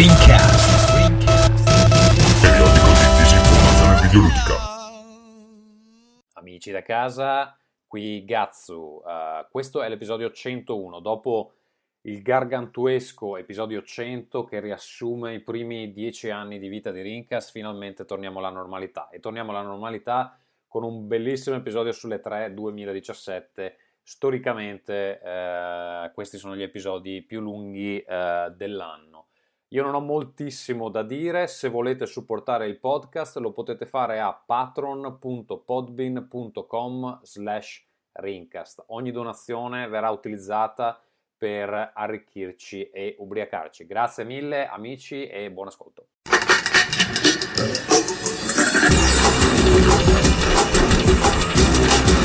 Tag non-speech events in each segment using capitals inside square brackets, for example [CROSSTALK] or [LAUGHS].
Rincast. Periodico di disinformazione videoludica. Amici da casa, qui Gazzu. Uh, questo è l'episodio 101. Dopo il gargantuesco episodio 100 che riassume i primi dieci anni di vita di Rincast, finalmente torniamo alla normalità. E torniamo alla normalità con un bellissimo episodio sulle 3 2017. Storicamente eh, questi sono gli episodi più lunghi eh, dell'anno. Io non ho moltissimo da dire, se volete supportare il podcast lo potete fare a patron.podbean.com slash rincast. Ogni donazione verrà utilizzata per arricchirci e ubriacarci. Grazie mille amici e buon ascolto.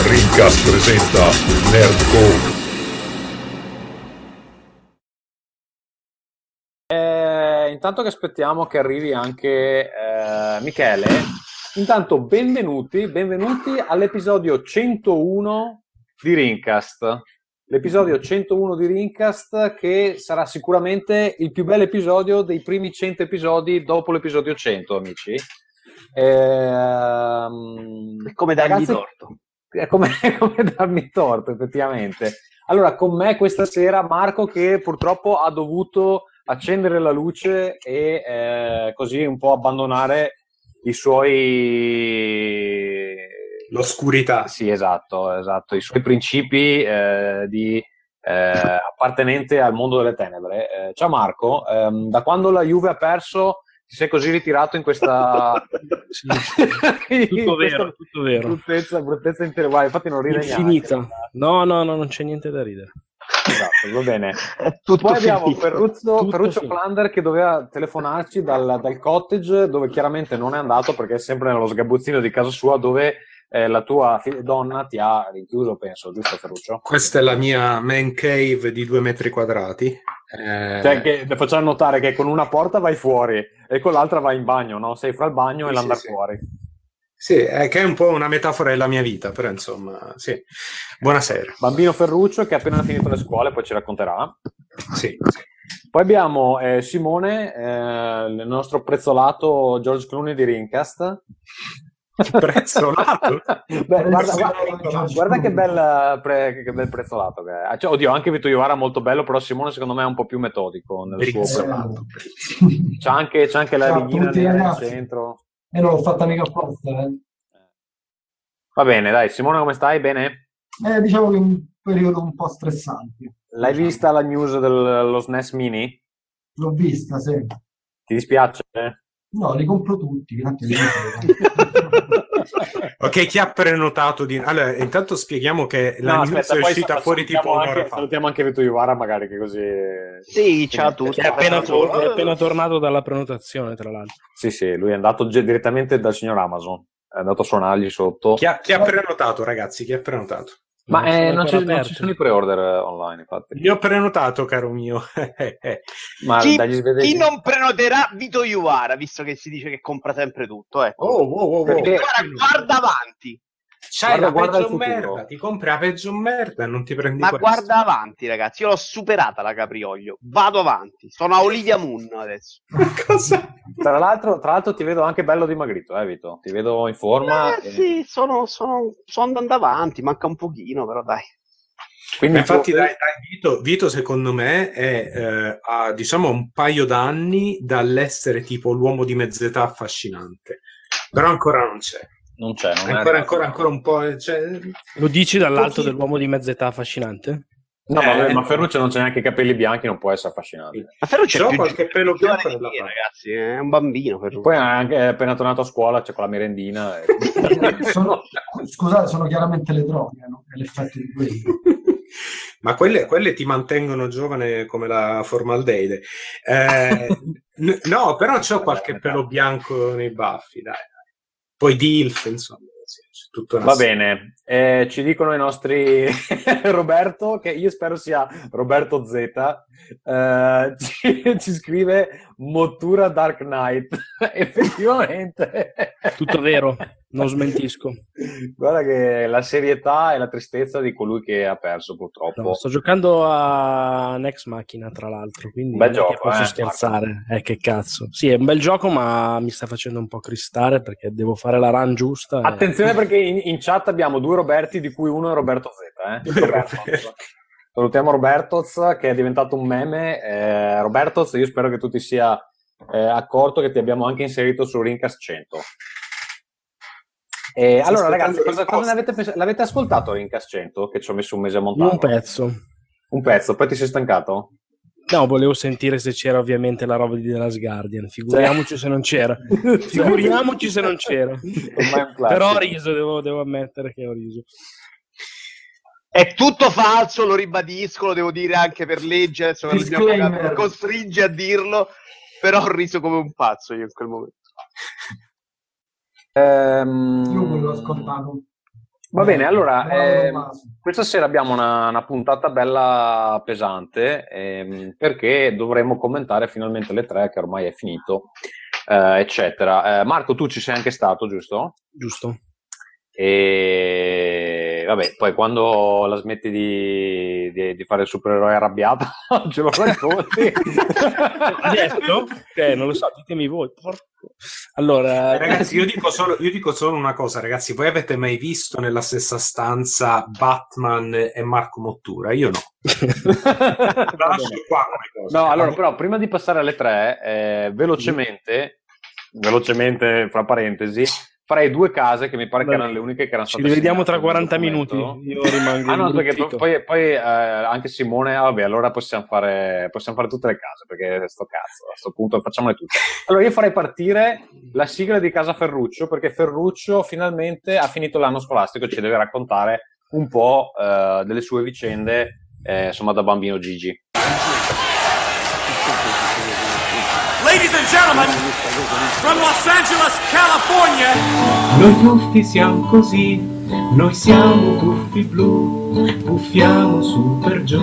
Rincast presenta Nerdcore. Intanto che aspettiamo che arrivi anche eh, Michele, intanto benvenuti, benvenuti all'episodio 101 di Rincast l'episodio 101 di Rincast che sarà sicuramente il più bel episodio dei primi 100 episodi dopo l'episodio 100, amici. Ehm, è come darmi ragazzi, torto. È come, [LAUGHS] è come darmi torto, effettivamente. Allora, con me questa sera Marco che purtroppo ha dovuto accendere la luce e eh, così un po' abbandonare i suoi L'oscurità. Sì, esatto, esatto. I suoi principi eh, di eh, appartenente al mondo delle tenebre. Eh, ciao Marco, ehm, da quando la Juve ha perso ti sei così ritirato in questa [LAUGHS] tutto vero, tutto vero. bruttezza, bruttezza intellettuale, infatti non ride Infinita. neanche. No, no, no, non c'è niente da ridere. Esatto, va bene. [LAUGHS] Poi abbiamo Ferruccio, Ferruccio Flander che doveva telefonarci dal, dal, cottage dove chiaramente non è andato perché è sempre nello sgabuzzino di casa sua dove eh, la tua donna ti ha rinchiuso, penso, giusto Ferruccio? Questa è la mia man cave di due metri quadrati. Eh... Cioè, che, facciamo notare che con una porta vai fuori e con l'altra vai in bagno, no? Sei fra il bagno sì, e l'andare sì, fuori. Sì, è che è un po' una metafora della mia vita, però insomma, sì. Buonasera. Bambino Ferruccio che ha appena finito le scuole, poi ci racconterà. Sì, sì. Poi abbiamo eh, Simone, eh, il nostro prezzolato George Clooney di Rincast. Prezzolato [LAUGHS] Beh, guarda, guarda, guarda, che, bel, pre, che bel prezzolato che è. Cioè, oddio anche Vito Iovara molto bello però Simone secondo me è un po' più metodico nel prezzolato. suo [LAUGHS] c'è anche, c'è anche la Ciao, righina nel centro e non l'ho fatta mica apposta eh. va bene dai Simone come stai? bene? Eh, diciamo che è un periodo un po' stressante l'hai vista la news dello SNES Mini? l'ho vista sì ti dispiace? No, li compro tutti. [LAUGHS] [LAUGHS] ok, chi ha prenotato di... Allora, intanto spieghiamo che la no, news è uscita fuori tipo un'ora fa. Salutiamo anche Vito Ivara, magari che così... Sì, ciao a tutti. È appena, tor- è appena tornato dalla prenotazione, tra l'altro. Sì, sì, lui è andato direttamente dal signor Amazon. È andato a suonargli sotto. Chi ha, chi ha prenotato, ragazzi? Chi ha prenotato? Ma non, eh, non, non, ci sono i pre-order online, infatti. Io ho prenotato, caro mio. [LAUGHS] Ma chi, chi, non prenoterà Vito Iuvara, visto che si dice che compra sempre tutto? Ecco. Oh, oh, oh, oh. Perché... Guarda avanti. C'hai guarda, la guarda peggio merda, ti compri la peggio merda e non ti prendi Ma questo. guarda avanti, ragazzi, io l'ho superata la Caprioglio. Vado avanti, sono a Olivia Moon adesso. [LAUGHS] Cosa? Tra l'altro, tra l'altro ti vedo anche bello dimagrito, eh Vito? Ti vedo in forma. Eh, e... Sì, sono, sono, sono andando avanti, manca un pochino, però dai. Quindi infatti, tu... dai, dai, Vito, Vito, secondo me è eh, a diciamo un paio d'anni dall'essere tipo l'uomo di mezz'età affascinante, però ancora non c'è non c'è. Non ancora, ancora, ancora, un po'. Cioè... Lo dici dall'alto dell'uomo di mezz'età affascinante? No, eh, vabbè, ma Ferruccio non c'è neanche i capelli bianchi, non può essere affascinante. Ma Ferruccio ha qualche pelo bianco nella me, ragazzi, è un bambino. Ferruccio. Poi anche, è appena tornato a scuola, c'è con la merendina. E... [LAUGHS] sono, scusate, sono chiaramente le droghe, no? È l'effetto di quello. [LAUGHS] ma quelle, quelle, ti mantengono giovane come la formaldeide. Eh, n- no, però c'ho qualche pelo bianco nei baffi, dai poi DILF, insomma. Va bene, eh, ci dicono i nostri [LAUGHS] Roberto, che io spero sia Roberto Z, eh, [LAUGHS] ci, ci, scrive Mottura Dark Knight. [LAUGHS] Effettivamente, tutto vero. Non smentisco. [LAUGHS] Guarda che la serietà e la tristezza di colui che ha perso purtroppo. No, sto giocando a Next Machina tra l'altro, quindi bel gioco, posso eh, scherzare. Eh, che cazzo. Sì, è un bel gioco ma mi sta facendo un po' cristare perché devo fare la run giusta. Attenzione e... [LAUGHS] perché in, in, chat abbiamo due Roberti di cui uno è Roberto Z. Eh? Roberto. Salutiamo Robertoz che è diventato un meme. Eh, Robertoz, io spero che tu ti sia eh, accorto che ti abbiamo anche inserito su Rincast 100. Eh, allora, ragazzi, cosa, cosa l'avete, pens- l'avete ascoltato Rincast 100? Che ci ho messo un mese a montare? Un pezzo. Un pezzo, poi ti sei stancato? No, volevo sentire se c'era ovviamente la roba di The Last Guardian. Figuriamoci se non c'era. [LAUGHS] Figuriamoci se non c'era. [LAUGHS] Però ho riso, devo, devo ammettere che ho riso. È tutto falso, lo ribadisco, lo devo dire anche per legge, adesso mi costringe a dirlo, però ho riso come un pazzo io in quel momento. [LAUGHS] Ehm... Io l'ho ascoltato. Va bene, allora, eh, questa sera abbiamo una, una puntata bella pesante eh, perché dovremo commentare finalmente le tre, che ormai è finito, eh, eccetera. Eh, Marco, tu ci sei anche stato, giusto? Giusto. E vabbè, poi quando la smetti di, di, di fare il supereroe arrabbiato, [LAUGHS] ce lo racconti. Adesso? Eh, non lo so, ditemi voi. Porco. Allora, ragazzi, io dico, solo, io dico, solo, una cosa, ragazzi. Voi avete mai visto nella stessa stanza Batman e Marco Mottura? Io no. [LAUGHS] La lascio qua come cosa. No, allora, però, prima di passare alle tre, eh, velocemente, velocemente, fra parentesi farei due case che mi pare Beh, che erano le uniche che erano state ci rivediamo tra 40 minuti io rimango ah no perché poi, poi eh, anche Simone ah, vabbè allora possiamo fare, possiamo fare tutte le case perché sto cazzo a questo punto facciamole tutte. Allora io farei partire la sigla di casa Ferruccio perché Ferruccio finalmente ha finito l'anno scolastico e ci deve raccontare un po' eh, delle sue vicende eh, insomma da bambino Gigi. Ladies and gentlemen, from Los Angeles, California. Noi tuffi siamo così, noi siamo tuffi blu, puffiamo su per giù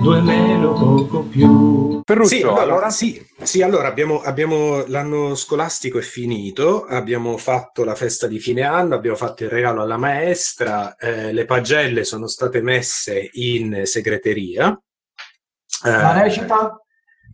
due meno poco più. Ferruccio, sì, allora, sì, sì, allora abbiamo, abbiamo, l'anno scolastico è finito, abbiamo fatto la festa di fine anno, abbiamo fatto il regalo alla maestra, eh, le pagelle sono state messe in segreteria. La recita?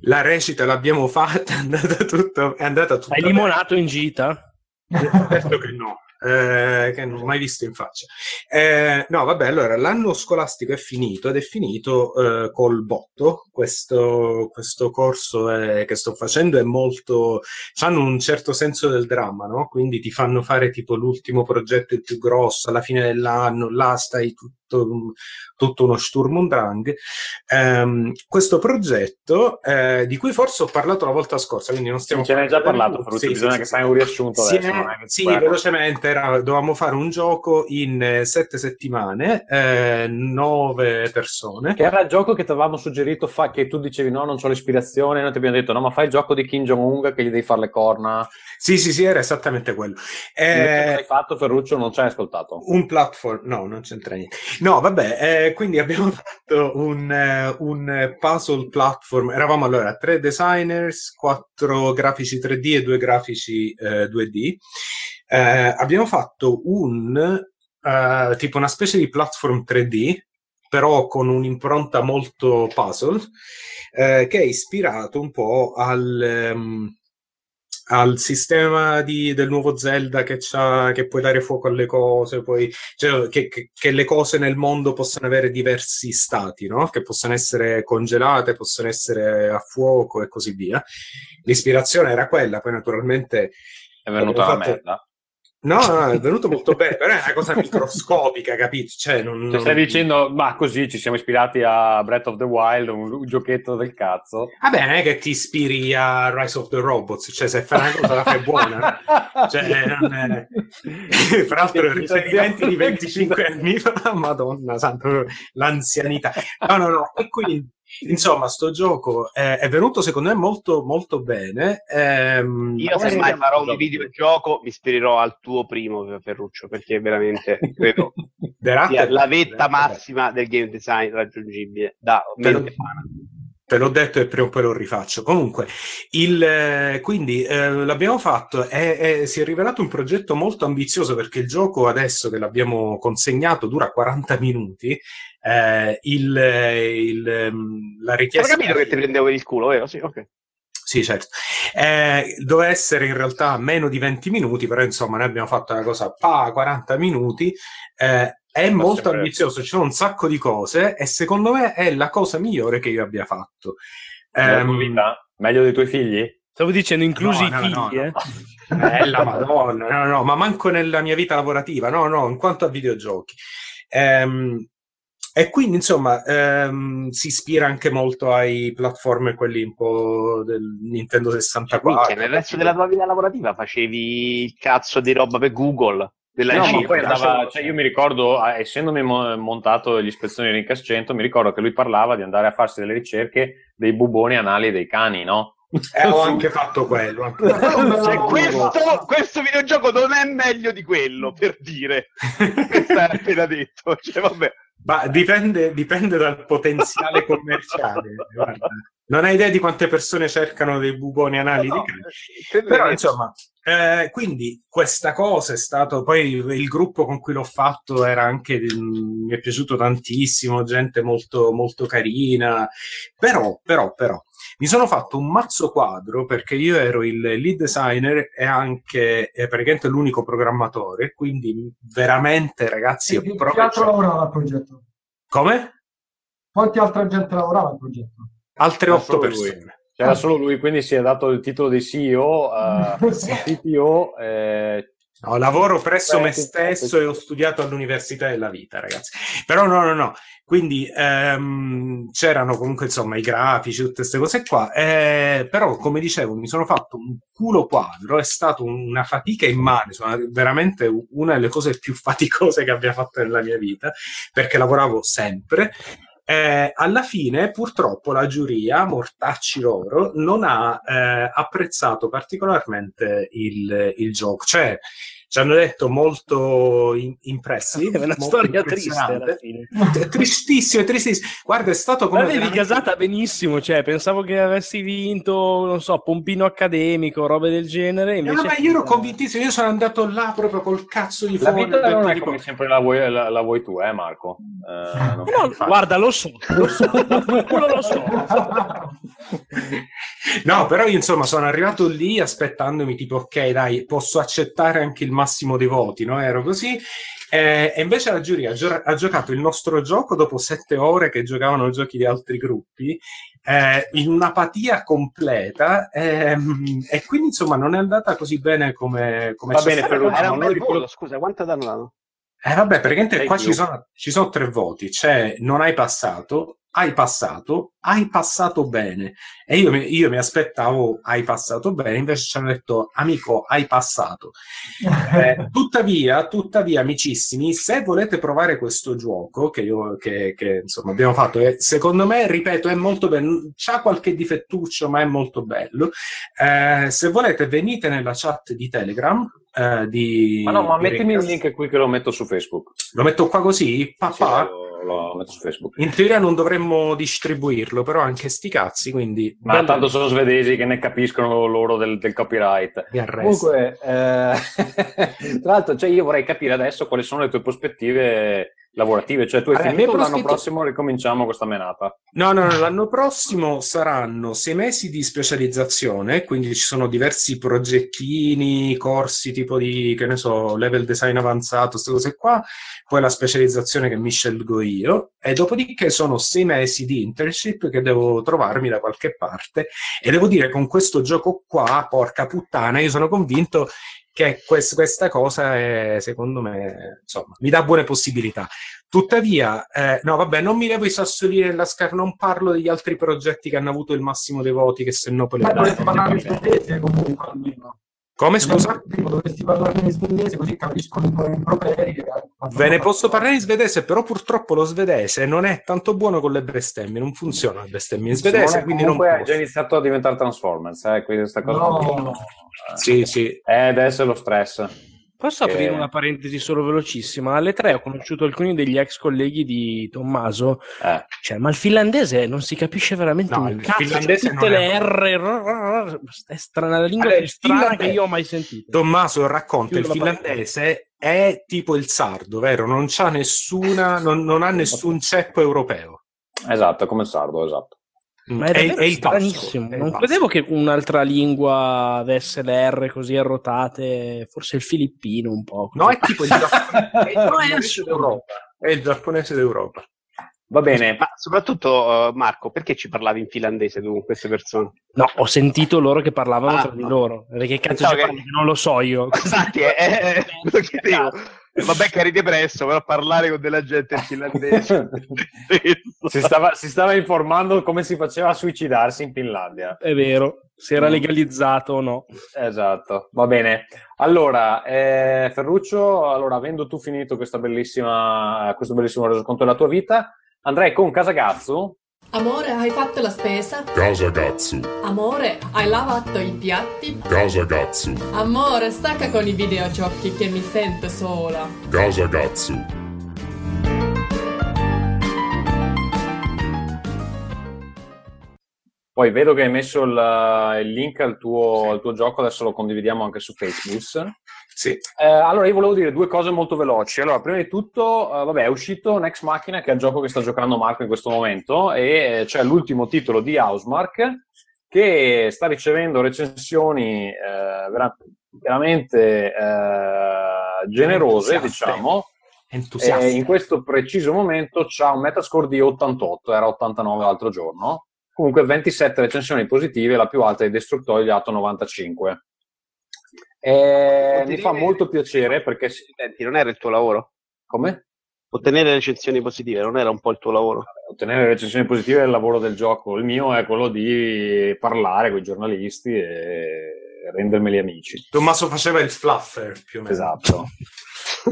La recita l'abbiamo fatta, [LAUGHS] è andata tutto. È andata tutto Hai limonato in gita? Certo che no. Eh, che non ho mai visto in faccia. Eh, no, vabbè, allora l'anno scolastico è finito ed è finito eh, col botto. Questo, questo corso è, che sto facendo è molto. hanno un certo senso del dramma, no? Quindi ti fanno fare tipo l'ultimo progetto il più grosso alla fine dell'anno, là stai tutto tutto, tutto uno Sturm und Drang. Um, questo progetto, eh, di cui forse ho parlato la volta scorsa, quindi non stiamo... Ce ne hai già parlato, Frutti, sì, bisogna sì, che sì, fai un riassunto sì, adesso. È, sì, velocemente, era, dovevamo fare un gioco in eh, sette settimane, eh, nove persone. Che era il gioco che ti avevamo suggerito, fa, che tu dicevi no, non ho l'ispirazione, noi ti abbiamo detto no, ma fai il gioco di Kim Jong-un che gli devi fare le corna. Sì, sì, sì, era esattamente quello. Eh, hai fatto, Ferruccio, non ci hai ascoltato? Un platform, no, non c'entra niente. No, vabbè, eh, quindi abbiamo [LAUGHS] fatto un, uh, un, puzzle platform. Eravamo allora tre designers, quattro grafici 3D e due grafici uh, eh, 2D. Uh, eh, abbiamo fatto un tipo una specie di platform 3D, però con un'impronta molto puzzle, che è ispirato un po' al. Um, al sistema di, del nuovo Zelda che, che, puoi dare fuoco alle cose, poi, cioè, che, che, che, le cose nel mondo possano avere diversi stati, no? che possano essere congelate, possono essere a fuoco e così via. L'ispirazione era quella, poi naturalmente... È venuta la merda. No, no, è venuto molto bene, però è una cosa microscopica, capito? Cioè, non, cioè, stai dicendo, ma così ci siamo ispirati a Breath of the Wild, un, un giochetto del cazzo. Vabbè, non è che ti ispiri a Rise of the Robots, cioè se fai una cosa la fai buona. cioè, non è... [LAUGHS] Fra l'altro, riferimenti di 25 anni fa, [LAUGHS] madonna santa, l'anzianità. No, no, no, e quindi Insomma, sto gioco è, è, venuto secondo me molto molto bene. Ehm, Io se mai farò un videogioco mi ispirerò al tuo primo Ferruccio perché veramente [LAUGHS] credo sia la vetta massima del game design raggiungibile da mente te l'ho detto e prima o poi lo rifaccio. Comunque, il, eh, quindi eh, l'abbiamo fatto e si è rivelato un progetto molto ambizioso perché il gioco adesso che l'abbiamo consegnato dura 40 minuti. Eh, il, il, ehm, la richiesta... Ho capito che ti prendevo il culo, vero? Sì, ok. Sì, certo. Eh, doveva essere in realtà meno di 20 minuti, però insomma noi abbiamo fatto una cosa pa 40 minuti. Eh, è Ma molto sempre... ambizioso, ci sono un sacco di cose e secondo me è la cosa migliore che io abbia fatto. Um, Meglio dei tuoi figli? Stavo dicendo inclusi no, no, i figli, no, eh? Bella madonna, no, no, ma manco nella mia vita lavorativa, no, no, in quanto a videogiochi. Um, e quindi, insomma, ehm, si ispira anche molto ai platform, quelli un po' del Nintendo 64. Cioè, nel resto della tua vita lavorativa facevi il cazzo di roba per Google? Della no, ma poi andava, cioè io mi ricordo, essendomi montato gli ispezioni Rincas 100, mi ricordo che lui parlava di andare a farsi delle ricerche dei buboni anali dei cani, no? Eh, ho anche fatto quello. Anche... [LAUGHS] cioè, questo, questo, videogioco non è meglio di quello, per dire. [LAUGHS] Questo hai appena detto. Cioè, vabbè. Ma dipende, dipende dal potenziale [LAUGHS] commerciale. Guarda. Non hai idea di quante persone cercano dei buboni anali no. Però, insomma, eh, quindi questa cosa è stato poi il gruppo con cui l'ho fatto era anche mi è piaciuto tantissimo gente molto molto carina però però però mi sono fatto un mazzo quadro perché io ero il lead designer e anche praticamente l'unico programmatore quindi veramente ragazzi e che altro lavorava al progetto? come? quanti altra gente lavorava al progetto? altre otto persone lui. C'era solo lui, quindi si è dato il titolo di CEO, uh, CTO. Eh, [LAUGHS] no, lavoro presso me stesso e ho studiato all'Università della Vita, ragazzi. Però no, no, no. Quindi ehm, c'erano comunque insomma i grafici, tutte queste cose qua. Eh, però, come dicevo, mi sono fatto un culo quadro, è stata una fatica immane, sono veramente una delle cose più [LAUGHS] faticose che abbia fatto nella mia vita, perché lavoravo sempre eh, alla fine, purtroppo, la giuria, mortacci loro, non ha eh, apprezzato particolarmente il, il gioco. Cioè, ci hanno detto molto in- impressi. [LAUGHS] È una storia triste alla fine. [LAUGHS] Tristissimo, tristissimo. Guarda, è stato come. L'avevi veramente... casata benissimo, cioè pensavo che avessi vinto, non so, pompino accademico, robe del genere. Invece... No, ma io ero convintissimo, io sono andato là proprio col cazzo di fuoco. La vita non è come sempre la vuoi, la, la vuoi tu, eh, Marco? Eh, no, guarda, lo so, lo so, [LAUGHS] lo so. no, però io insomma sono arrivato lì aspettandomi tipo, ok, dai, posso accettare anche il massimo dei voti, no? Ero così. Eh, e invece la giuria ha, gio- ha, giocato il nostro gioco dopo sette ore che giocavano giochi di altri gruppi, eh, in un'apatia completa, ehm, e quindi insomma non è andata così bene come, come Va bene, però era un bel voto, scusa, quanto danno? Eh vabbè, praticamente qua ci sono, ci sono, tre voti, c'è non hai passato, hai passato, hai passato bene. E io, io, mi aspettavo hai passato bene, invece ci hanno detto amico, hai passato. [LAUGHS] Eh, tuttavia, tuttavia, amicissimi, se volete provare questo gioco che, io, che, che insomma abbiamo fatto, eh, secondo me, ripeto, è molto bello. C'ha qualche difettuccio, ma è molto bello. Eh, se volete, venite nella chat di Telegram. Eh, di, ma no, ma mettimi il link qui che lo metto su Facebook. Lo metto qua così, papà. Sì, lo metto su Facebook. In teoria non dovremmo distribuirlo, però anche sti cazzi, quindi... Ma bello. tanto sono svedesi che ne capiscono loro del, del copyright. Comunque, eh, [LAUGHS] tra l'altro, cioè io vorrei capire adesso quali sono le tue prospettive lavorative, cioè tu hai allora, finito l'anno prossimo ricominciamo questa menata? No, no, no, l'anno prossimo saranno sei mesi di specializzazione, quindi ci sono diversi progettini, corsi tipo di, che ne so, level design avanzato, queste cose qua, poi la specializzazione che mi scelgo io, e dopodiché sono sei mesi di internship che devo trovarmi da qualche parte, e devo dire con questo gioco qua, porca puttana, io sono convinto che quest- questa cosa è, secondo me, insomma, mi dà buone possibilità. Tuttavia, eh, no, vabbè, non mi levo i sassolini nella scarpa, non parlo degli altri progetti che hanno avuto il massimo dei voti, che se no poi le dovresti parlare svedese comunque Come scusa? Dovresti parlare in svedese così capiscono i improperi. Ve ne posso parlare in svedese, però purtroppo lo svedese non è tanto buono con le bestemmie, non funziona le bestemmie in svedese, Simone, quindi non posso. è già iniziato a diventare Transformers, eh, quindi questa cosa... No, no. Sì, sì. Eh, adesso è lo stress. Posso che- aprire una parentesi solo velocissima? Alle tre ho conosciuto alcuni degli ex colleghi di Tommaso. Eh, Cioè, ma il finlandese non si capisce veramente No, un il cazzo. finlandese tutte le è- R, è strana, la lingua Allora, più il strana finlandese- che io ho mai sentito. Tommaso racconta, il Chiudo finlandese è tipo il sardo, vero? Non c'ha nessuna, non, non ha nessun ceppo europeo. esatto, come il sardo, esatto. Ma è, È- è il stranissimo. è il non credevo che un'altra lingua avesse le R così arrotate, forse il filippino un po'. No, è tipo il [LAUGHS] giapponese, è [LAUGHS] No, è d'Europa. È il giapponese d'Europa. Va bene, Ma soprattutto, eh, Marco, perché ci parlavi in finlandese tu con queste persone? No, ho sentito loro che parlavano Ah, tra di no. loro. Perché cazzo ci che- parli? Non lo so io. Infatti, eh, eh, lo chiedevo. Vabbè, cari depresso, però parlare con della gente in finlandese. [LAUGHS] si stava, si stava informando come si faceva a suicidarsi in Finlandia. È vero, se era legalizzato o no. Esatto, va bene. Allora, eh, Ferruccio, allora, avendo tu finito questa bellissima, questo bellissimo resoconto della tua vita, andrei con Casagazzu. Amore, hai fatto la spesa? Casagazzu, Amore, hai lavato i piatti? Casagazzu, Amore, stacca con i videogiochi che mi sento sola. Casagazzu, Poi vedo che hai messo il, il link al tuo, al tuo gioco, adesso lo condividiamo anche su Facebook. Sì. Eh, allora, io volevo dire due cose molto veloci. Allora, prima di tutto, eh, vabbè, è uscito Next Machina, che è il gioco che sta giocando Marco in questo momento, e eh, c'è l'ultimo titolo di Housemark, che sta ricevendo recensioni eh, vera- veramente eh, generose, diciamo. Entusiasta. E in questo preciso momento c'ha un metascore di 88, era 89 l'altro giorno. Comunque 27 recensioni positive, la più alta di Destructoid ha dato 95. E mi fa molto piacere perché... Senti, non era il tuo lavoro? Come? Ottenere recensioni positive non era un po' il tuo lavoro? Ottenere recensioni positive è il lavoro del gioco, il mio è quello di parlare con i giornalisti e rendermeli amici. Tommaso faceva il fluffer più o meno. Esatto. [LAUGHS]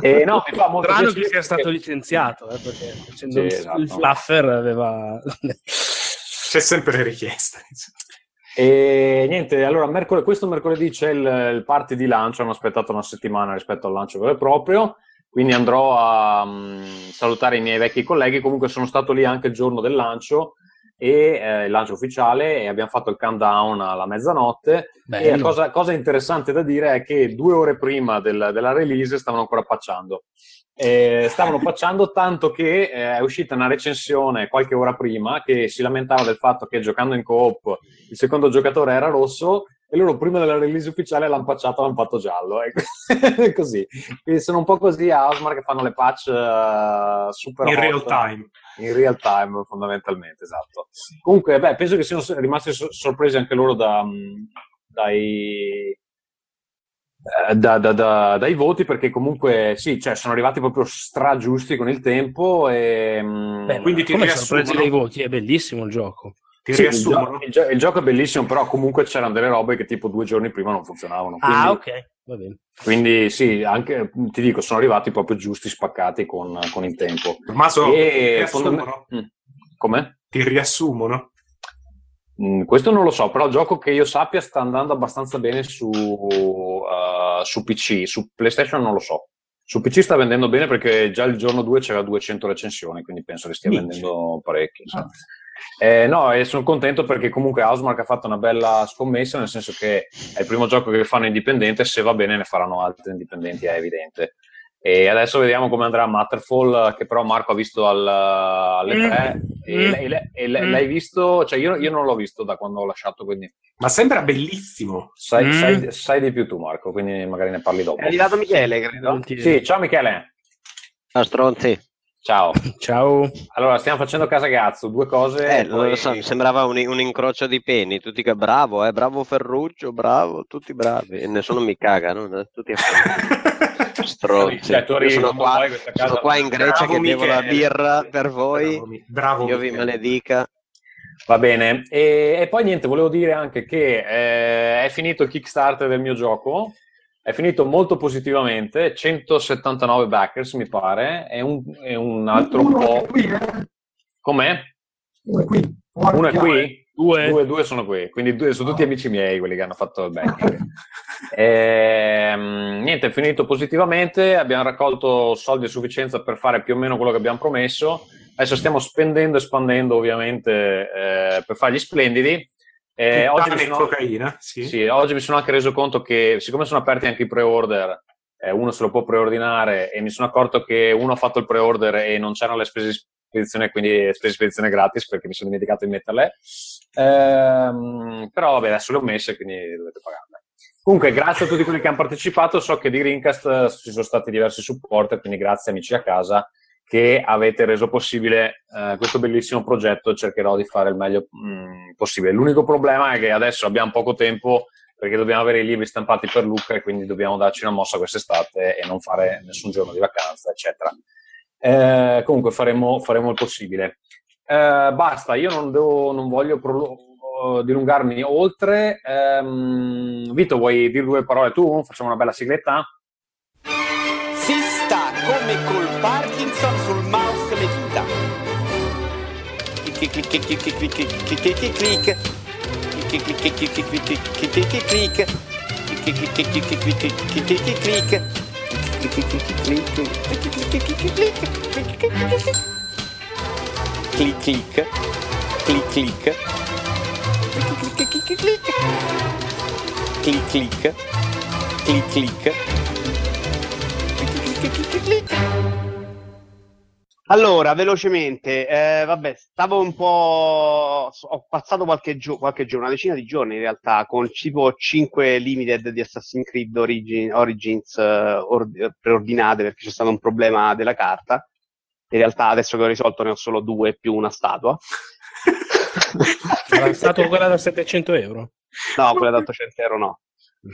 E no, mi fa molto Strano che sia stato perché- licenziato, eh, perché facendo Sì, il- esatto. il fluffer aveva... [LAUGHS] [LAUGHS] C'è sempre richiesta. E niente, allora mercoledì, questo mercoledì c'è il, il party di lancio, hanno aspettato una settimana rispetto al lancio vero e proprio, quindi andrò a mm, salutare i miei vecchi colleghi, comunque sono stato lì anche il giorno del lancio, e eh, il lancio ufficiale, e abbiamo fatto il countdown alla mezzanotte, e la cosa, cosa interessante da dire è che due ore prima del- della release stavano ancora pacciando. Eh, stavano pacciando tanto che eh, è uscita una recensione qualche ora prima che si lamentava del fatto che giocando in coop il secondo giocatore era rosso e loro prima della release ufficiale l'hanno pacciato e l'hanno fatto giallo. Ecco. [LAUGHS] così. Quindi sono un po' così a Osmar che fanno le patch eh, super In hot. real time. In real time, fondamentalmente, esatto. Comunque, beh, penso che siano rimasti sor- sorpresi anche loro da, mh, dai, da- da- da- dai voti perché comunque sì, cioè, sono arrivati proprio stra giusti con il tempo e mh, Beh, Quindi ti riassumono? dei voti? È bellissimo il gioco. Ti sì, il, riassumono? il gio- il gioco è bellissimo, però comunque c'erano delle robe che tipo due giorni prima non funzionavano. Quindi, Ah, ok, va bene. quindi sì, anche ti dico, sono arrivati proprio giusti, spaccati con, con il tempo. Tommaso, ti E riassumono? fondament- Mm. Come? Ti riassumono? Mm, questo non lo so, però il gioco che io sappia sta andando abbastanza bene su, uh, su PC, su PlayStation non lo so. Su PC sta vendendo bene perché già il giorno 2 c'era 200 recensioni, quindi penso che stia Minchia. vendendo parecchio. sì. Eh, no, e sono contento perché comunque Housemark ha fatto una bella scommessa, nel senso che è il primo gioco che fanno indipendente, se va bene ne faranno altri indipendenti, è evidente. E adesso vediamo come andrà Matterfall, che però Marco ha visto al- alle Mm. 3 e, Mm. lei- lei- e lei- Mm. l'hai visto, cioè io, io non l'ho visto da quando ho lasciato, quindi Ma sembra bellissimo. sai, Mm. sai- sai di più tu Marco, quindi magari ne parli dopo. È arrivato Michele, credo. Sì, ciao Michele, Ah, stronzi. Ciao. [LAUGHS] Ciao. Allora, stiamo facendo Casagazzo, due cose. Eh, poi- lo so, mi sembrava un, un incrocio di peni, tutti che bravo, eh, bravo Ferruccio, bravo, tutti bravi, e nessuno mi caga, no? Tutti a [LAUGHS] stronzi. Cioè, sono qua, sono qua in Grecia Bravo che devo la Michele. birra per voi, Bravo, bravo io vi Michele. maledica. Va bene, e, e poi niente, volevo dire anche che eh, è finito il Kickstarter del mio gioco, è finito molto positivamente, 179 backers mi pare, e un, e un altro Uno po'... qui, eh? Com'è? Uno è qui. Uno è qui? Due. Due, due sono qui, quindi due, sono tutti amici miei quelli che hanno fatto il backing. [LAUGHS] Ehm, niente, è finito positivamente, abbiamo raccolto soldi a sufficienza per fare più o meno quello che abbiamo promesso. Adesso stiamo spendendo e espandendo ovviamente eh, per fare gli splendidi. Eh, oggi, mi sono, cocaina, sì. sì, oggi mi sono anche reso conto che siccome sono aperti anche i pre-order, eh, uno se lo può preordinare e mi sono accorto che uno ha fatto il pre-order e non c'erano le spese di spedizione, quindi spese di spedizione gratis perché mi sono dimenticato di metterle. Ehm, però vabbè, adesso le ho messe, quindi dovete pagarle. Comunque, grazie a tutti quelli che hanno partecipato. So che di Rincast eh, ci sono stati diversi supporter, quindi grazie amici a casa che avete reso possibile eh, questo bellissimo progetto. Cercherò di fare il meglio mh, possibile. L'unico problema è che adesso abbiamo poco tempo perché dobbiamo avere i libri stampati per Luca e quindi dobbiamo darci una mossa quest'estate e non fare nessun giorno di vacanza, eccetera. Eh, comunque faremo, faremo il possibile. Eh, basta, io non, devo, non voglio prolo- dilungarmi oltre. Ehm, Vito, vuoi dire due parole tu? Facciamo una bella sigletta? Come col Parkinson sul mouse le dita. Clic clic clic clic clic clic clic clic clic clic clic. Clic clic clic clic clic clic clic clic clic clic clic. Clic clic clic clic clic, clic, clic. Allora, velocemente, eh, vabbè, stavo un po'. Ho passato qualche, gio- qualche giorno, una decina di giorni in realtà, con tipo 5 limited di Assassin's Creed Origin- Origins eh, or- eh, preordinate perché c'è stato un problema della carta. In realtà, adesso che ho risolto, ne ho solo due più una statua. [LAUGHS] È stata quella da 700 euro? No, quella da 800 euro no.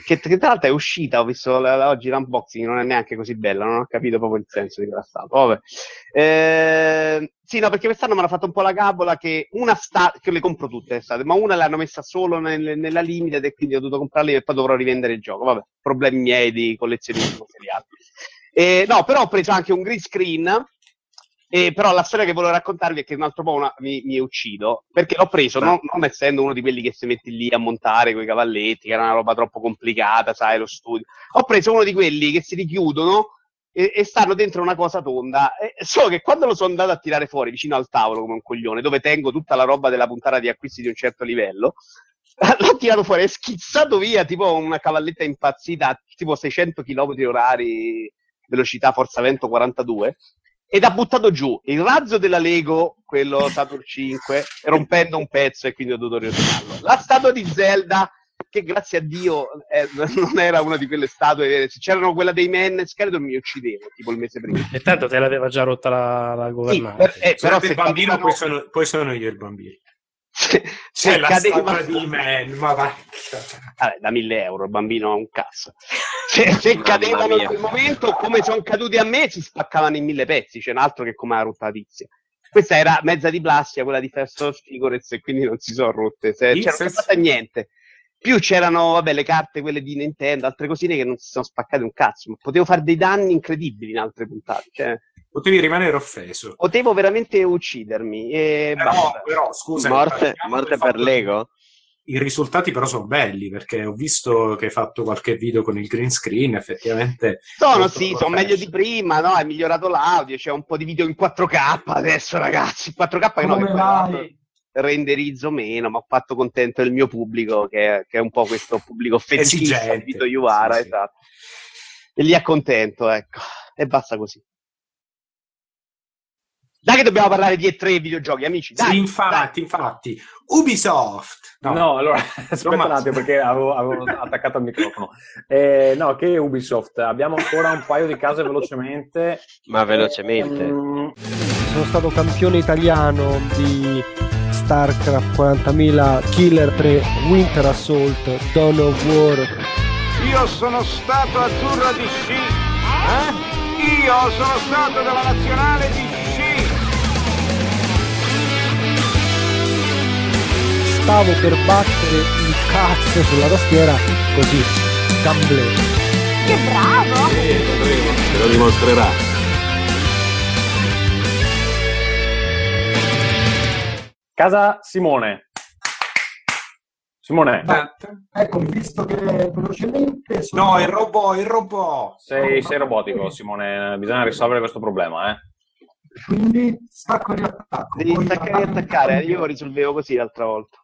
Che, tra l'altro è uscita, ho visto la- la- oggi l'unboxing, non è neanche così bella, non ho capito proprio il senso di quella. Vabbè. Eh, sì, no, perché quest'anno mi hanno fatto un po' la gabola che una sta, che le compro tutte le state, ma una l'hanno messa solo nel- nella limited e quindi ho dovuto comprarle e poi dovrò rivendere il gioco. Vabbè, problemi miei di collezionismo seriale. Eh, no, però ho preso anche un green screen. E però la storia che volevo raccontarvi è che un altro po' una- mi, mi uccido perché l'ho preso non, non essendo uno di quelli che si mette lì a montare quei cavalletti, che era una roba troppo complicata, sai, lo studio. Ho preso uno di quelli che si richiudono e, e stanno dentro una cosa tonda. E solo che quando lo sono andato a tirare fuori vicino al tavolo come un coglione, dove tengo tutta la roba della puntata di acquisti di un certo livello, [LAUGHS] l'ho tirato fuori, è schizzato via tipo una cavalletta impazzita a tipo 600 km orari, velocità forza vento 42 ed ha buttato giù il razzo della Lego, quello Saturn [LAUGHS] 5, rompendo un pezzo e quindi ho dovuto riordinarlo. La statua di Zelda, che grazie a Dio eh, [LAUGHS] non era una di quelle statue vere, se c'erano quella dei Menes, credo mi uccidevo, tipo il mese prima. E tanto te l'aveva già rotta la, la Sì, governante. per- eh, però se il bambino, cadevano- poi sono, poi sono io il bambino. Se, C'è se la statua di man, ma vai. Vabbè, da 1000 euro, il bambino ha un cazzo. Se, [LAUGHS] se cadevano in quel momento, come sono caduti a me, si spaccavano in mille pezzi. C'è un altro che come la rotta la tizia. Questa era mezza di plastica, quella di First of Figures, e quindi non si sono rotte. Se, sì, non fatta niente. Più c'erano, vabbè, le carte, quelle di Nintendo, altre cosine che non si sono spaccate un cazzo. Ma potevo fare dei danni incredibili in altre puntate. Cioè, Potevi rimanere offeso. potevo veramente uccidermi. E Però, basta. però scusa, Morte, morte per fatto- Lego? I risultati però sono belli perché ho visto che hai fatto qualche video con il green screen, effettivamente. Sono sì, sono meglio di prima, no? È migliorato l'audio, c'è un po' di video in 4K adesso, ragazzi. 4K che no, che Renderizzo meno, ma ho fatto contento il mio pubblico, che è, che è un po' questo pubblico fetichista di Vito Iuvara, Sì, sì. esatto. E li accontento, ecco. E basta così. Dai che dobbiamo parlare di E3 e videogiochi, amici. Dai, Sì, infatti, infatti. Ubisoft. No, allora [LAUGHS] aspetta un attimo perché avevo, avevo [LAUGHS] attaccato il microfono. Eh, no, che Ubisoft? Abbiamo ancora un paio di case velocemente. Ma velocemente. Ehm, Sono stato campione italiano di StarCraft 40.000 Killer 3 Winter Assault Dawn of War Io sono stato azzurro di sci. Eh? Io sono stato della nazionale di sci. stavo per battere il cazzo sulla tastiera così gamble Che bravo! Te lo dimostrerà. Casa Simone. Simone, Eccomi, visto che velocemente... sono- No, il robot, il robot. sei, sei robotico, Simone, bisogna risolvere questo problema, eh. Quindi stacco e riattacco. Devi staccare e attacco- attaccare, io risolvevo così l'altra volta.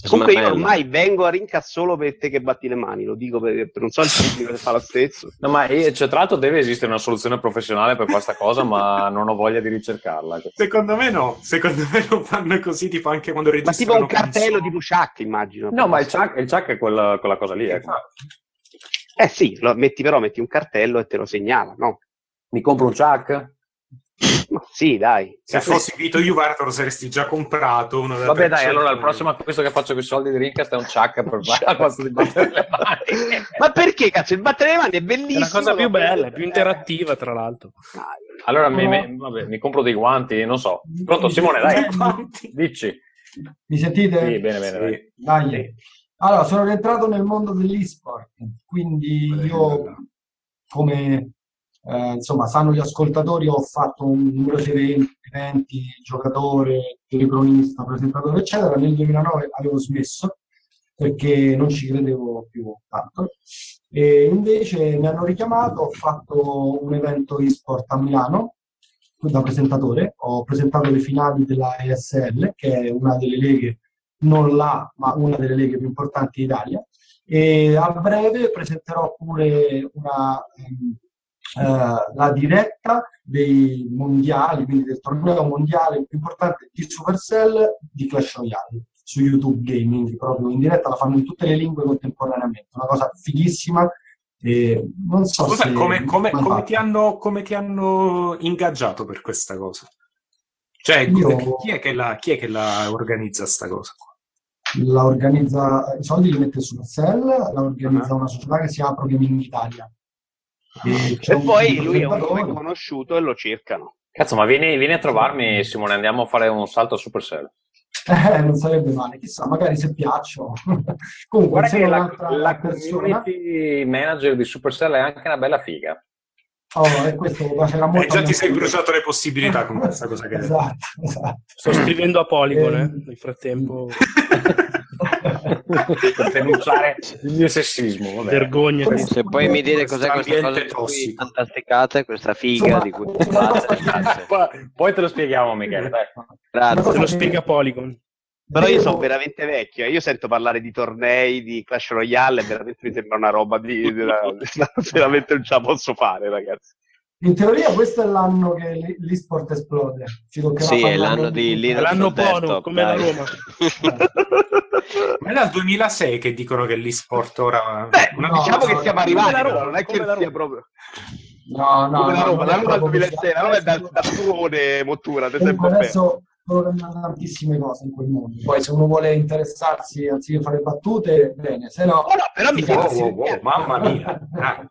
Insomma, Comunque io ormai vengo a Rincas solo per te che batti le mani, lo dico per, per non so il pubblico se fa lo stesso. [LAUGHS] No, ma io- cioè, tra l'altro deve esistere una soluzione professionale per questa cosa, ma [LAUGHS] non ho voglia di ricercarla. Secondo me no, secondo me lo fanno così tipo anche quando Ma registrano tipo un cartello tipo Chuck, immagino. No, ma il chuck, il chuck è quella, quella cosa lì. ecco. Eh sì, lo metti però, metti un cartello e te lo segnala, no? Mi compro un chuck? Ma sì, dai. Se fossi Vito Juventus saresti già comprato Vabbè, dai, 300. allora il prossimo acquisto che faccio con i soldi di Rincast è un chuck per fare al posto di battere le mani. [LAUGHS] Ma perché cazzo? Il battere le mani è È bellissimo. la cosa più no? bella, più interattiva, tra l'altro. Allora mi, mi- vabbè, mi compro dei guanti, non so. Pronto, Simone, dai, dici. Mi sentite? Sì, bene, bene, Sì. dai. Dai. Allora, sono rientrato nel mondo dell'esport, quindi io, come eh, insomma sanno gli ascoltatori, ho fatto un numerosi eventi, eventi, giocatore, telecronista, presentatore, eccetera. Nel 2009 avevo smesso perché non ci credevo più tanto. E invece mi hanno richiamato, ho fatto un evento esport a Milano da presentatore, ho presentato le finali della ESL, che è una delle leghe non la, ma una delle leghe più importanti d'Italia. E a breve presenterò pure una, ehm, eh, la diretta dei mondiali, quindi del torneo mondiale più importante di Supercell di Clash Royale su YouTube Gaming, proprio in diretta la fanno in tutte le lingue contemporaneamente, una cosa fighissima. E non so Scusa, se come, come- come ti hanno, come ti hanno ingaggiato per questa cosa? Cioè, Io- chi, è che la, chi è che la organizza sta cosa? la organizza, i soldi li mette su Excel, la Ah. organizza una società che si chiama Pro Gaming Italia. E, poi lui è un nome conosciuto e lo cercano. Cazzo, ma vieni, vieni a trovarmi, Simone, andiamo a fare un salto a Supercell. Eh, non sarebbe male, chissà, magari se piaccio. [LAUGHS] Comunque, Guarda che la, la persona, community manager di Supercell è anche una bella figa. oh, e questo piacerà molto. Eh, già ti sei bruciato le possibilità con questa cosa che. Esatto, esatto. Sto scrivendo a Polygon, Eh. eh, nel frattempo. [LAUGHS] per denunciare il mio sessismo. Vabbè. Vergognati. Se poi mi dite cos'è Questo questa cosa tossico. fantasticate, questa figa Insomma, di cui parlate. [LAUGHS] Poi, poi te lo spieghiamo, Michele. Dai. Grazie. Te lo spiega Polygon. Però io sono veramente vecchio, io sento parlare di tornei, di Clash Royale, e veramente mi sembra una roba di... di- [LAUGHS] veramente non ce la posso fare, ragazzi. In teoria questo è l'anno che l'e- l'esport esplode. Ci Sì, è l'anno di di- l'anno buono, come la dai. Roma. Ma è dal 2006 che dicono che l'esport ora... Beh, no, diciamo no, che siamo arrivati, la Roma, non è che come la sia Roma. proprio... No, no, come la no, Roma, la è Roma è proprio 2006, la Roma è da, da tuone, Mottura, sempre bene. adesso cambiando tantissime cose in quel mondo. Poi se uno vuole interessarsi anziché fare battute, bene, se no... Oh, no, però mi Wow, sembra, wow, wow, mamma mia.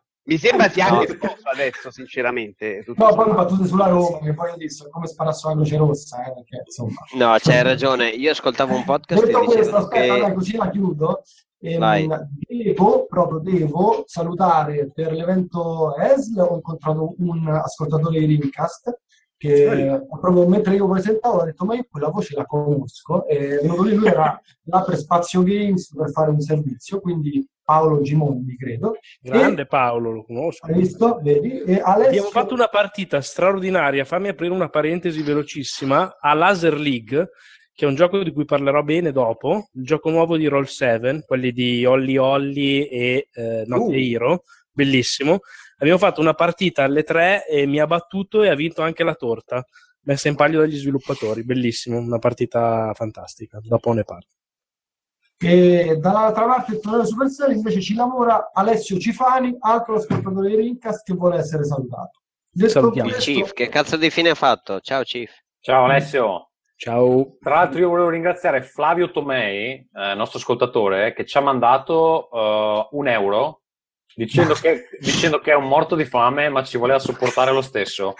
[LAUGHS] Mi sembra sia anche No. sposo adesso, sinceramente. tutto No, poi battute sulla Roma, che poi dico, è come sparare sulla Croce Rossa, eh, perché insomma... No, c'hai ragione. Io ascoltavo un podcast Detto e questo, aspetta, dai, che... così la chiudo. Ehm, devo, proprio devo salutare per l'evento ESL, ho incontrato un ascoltatore di Rincast che proprio mentre io presentavo ha detto ma io quella voce la conosco e è venuto lì, lui era là per Spazio Games per fare un servizio, quindi Paolo Gimondi credo. Grande Paolo, lo conosco. Visto? Vedi? E Alessio... Abbiamo fatto una partita straordinaria, fammi aprire una parentesi velocissima, a Laser League, che è un gioco di cui parlerò bene dopo, il gioco nuovo di Roll 7, quelli di Holly Holly e eh, Not Uh. Hero, bellissimo. Abbiamo fatto una partita alle tre e mi ha battuto e ha vinto anche la torta, messa in palio dagli sviluppatori, bellissimo, una partita fantastica, dopo ne parlo. E dall'altra parte il torneo Supercell invece ci lavora Alessio Cifani, altro ascoltatore di Rincast che vuole essere salutato. Detto questo- Chief, che cazzo di fine ha fatto? Ciao Chief. Ciao Alessio. Ciao. Tra l'altro io volevo ringraziare Flavio Tomei, eh, nostro ascoltatore, che ci ha mandato eh, un euro dicendo che, dicendo che è un morto di fame ma ci voleva sopportare lo stesso.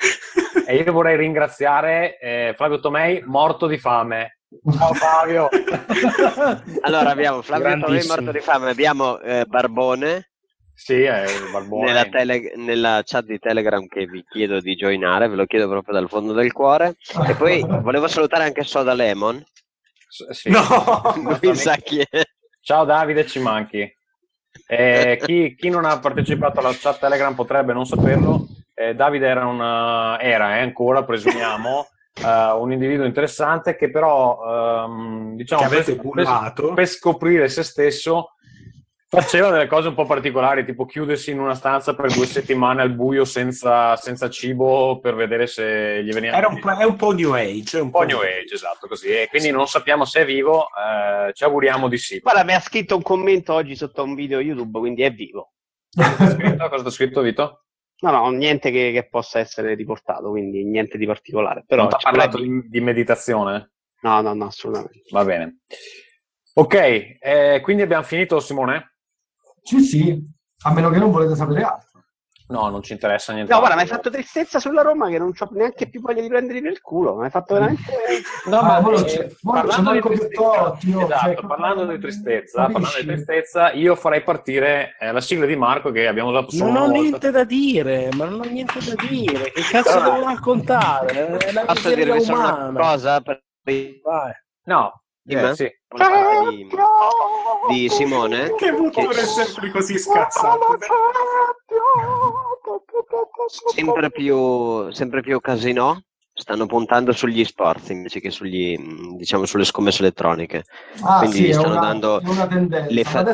E io vorrei ringraziare eh, Flavio Tomei, morto di fame. Ciao Flavio. [LAUGHS] Allora abbiamo Flavio Tomei Grandissimo. morto di fame, abbiamo eh, Barbone sì, è barbone. nella, tele- nella chat di Telegram che vi chiedo di joinare, ve lo chiedo proprio dal fondo del cuore. E poi [LAUGHS] volevo salutare anche Soda Lemon S- sì. [LAUGHS] No! Mi sa chi è. Ciao Davide, ci manchi. Eh, chi, chi non ha partecipato alla chat Telegram potrebbe non saperlo. Eh, Davide era, una, era eh, ancora, presumiamo, eh, un individuo interessante che però, ehm, diciamo, Che avete per, per- per scoprire se stesso faceva delle cose un po' particolari, tipo chiudersi in una stanza per due settimane al buio senza, senza cibo per vedere se gli veniva Era un po', è un po' New Age. è un po' New Age, esatto, così. E quindi non sappiamo se è vivo, eh, ci auguriamo di sì. Guarda, mi ha scritto un commento oggi sotto un video YouTube, quindi è vivo. Cosa ti ha scritto, Vito? No, no, niente che, che possa essere riportato, quindi niente di particolare. Però non ti ha parlato di, di meditazione? No, no, no, assolutamente. Va bene. Ok, eh, quindi abbiamo finito, Simone? Sì, sì, a meno che non volete sapere altro. No, non ci interessa niente. No, guarda, mi hai fatto tristezza sulla Roma che non ho neanche più voglia di prenderli per il culo. Mi hai fatto veramente. No, Ah, ma ora eh, c'è- parlando, di tristezza, oh, esatto, cioè, parlando di tristezza, parlando di tristezza, io farei partire eh, la sigla di Marco che abbiamo usato solo Non ho volta. niente da dire, ma non ho niente da dire. Che cazzo Allora, devo raccontare? È la Posso dirvi solo una umana. cosa? Per... Vai. No, eh, sì. Parlare di, di Simone? Che motore Che- sempre così scazzato. sempre più, sempre più casino stanno puntando sugli sport invece che sugli, mh, diciamo, sulle scommesse elettroniche. Ah, Quindi sì, gli stanno una, dando le, fa-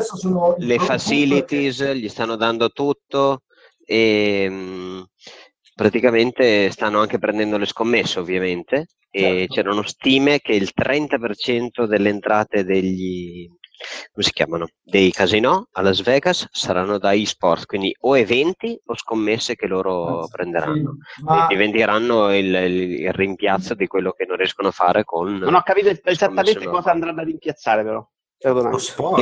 le facilities, gli stanno dando tutto e mh, praticamente stanno anche prendendo le scommesse ovviamente e Certo. c'erano stime che il 30% delle entrate degli come si chiamano? dei casino a Las Vegas saranno da e-sport, quindi o eventi o scommesse che loro Sì, prenderanno ma- e diventeranno il, il- il rimpiazzo di quello che non riescono a fare con Non ho capito esattamente cosa andranno a rimpiazzare, però. Lo sport.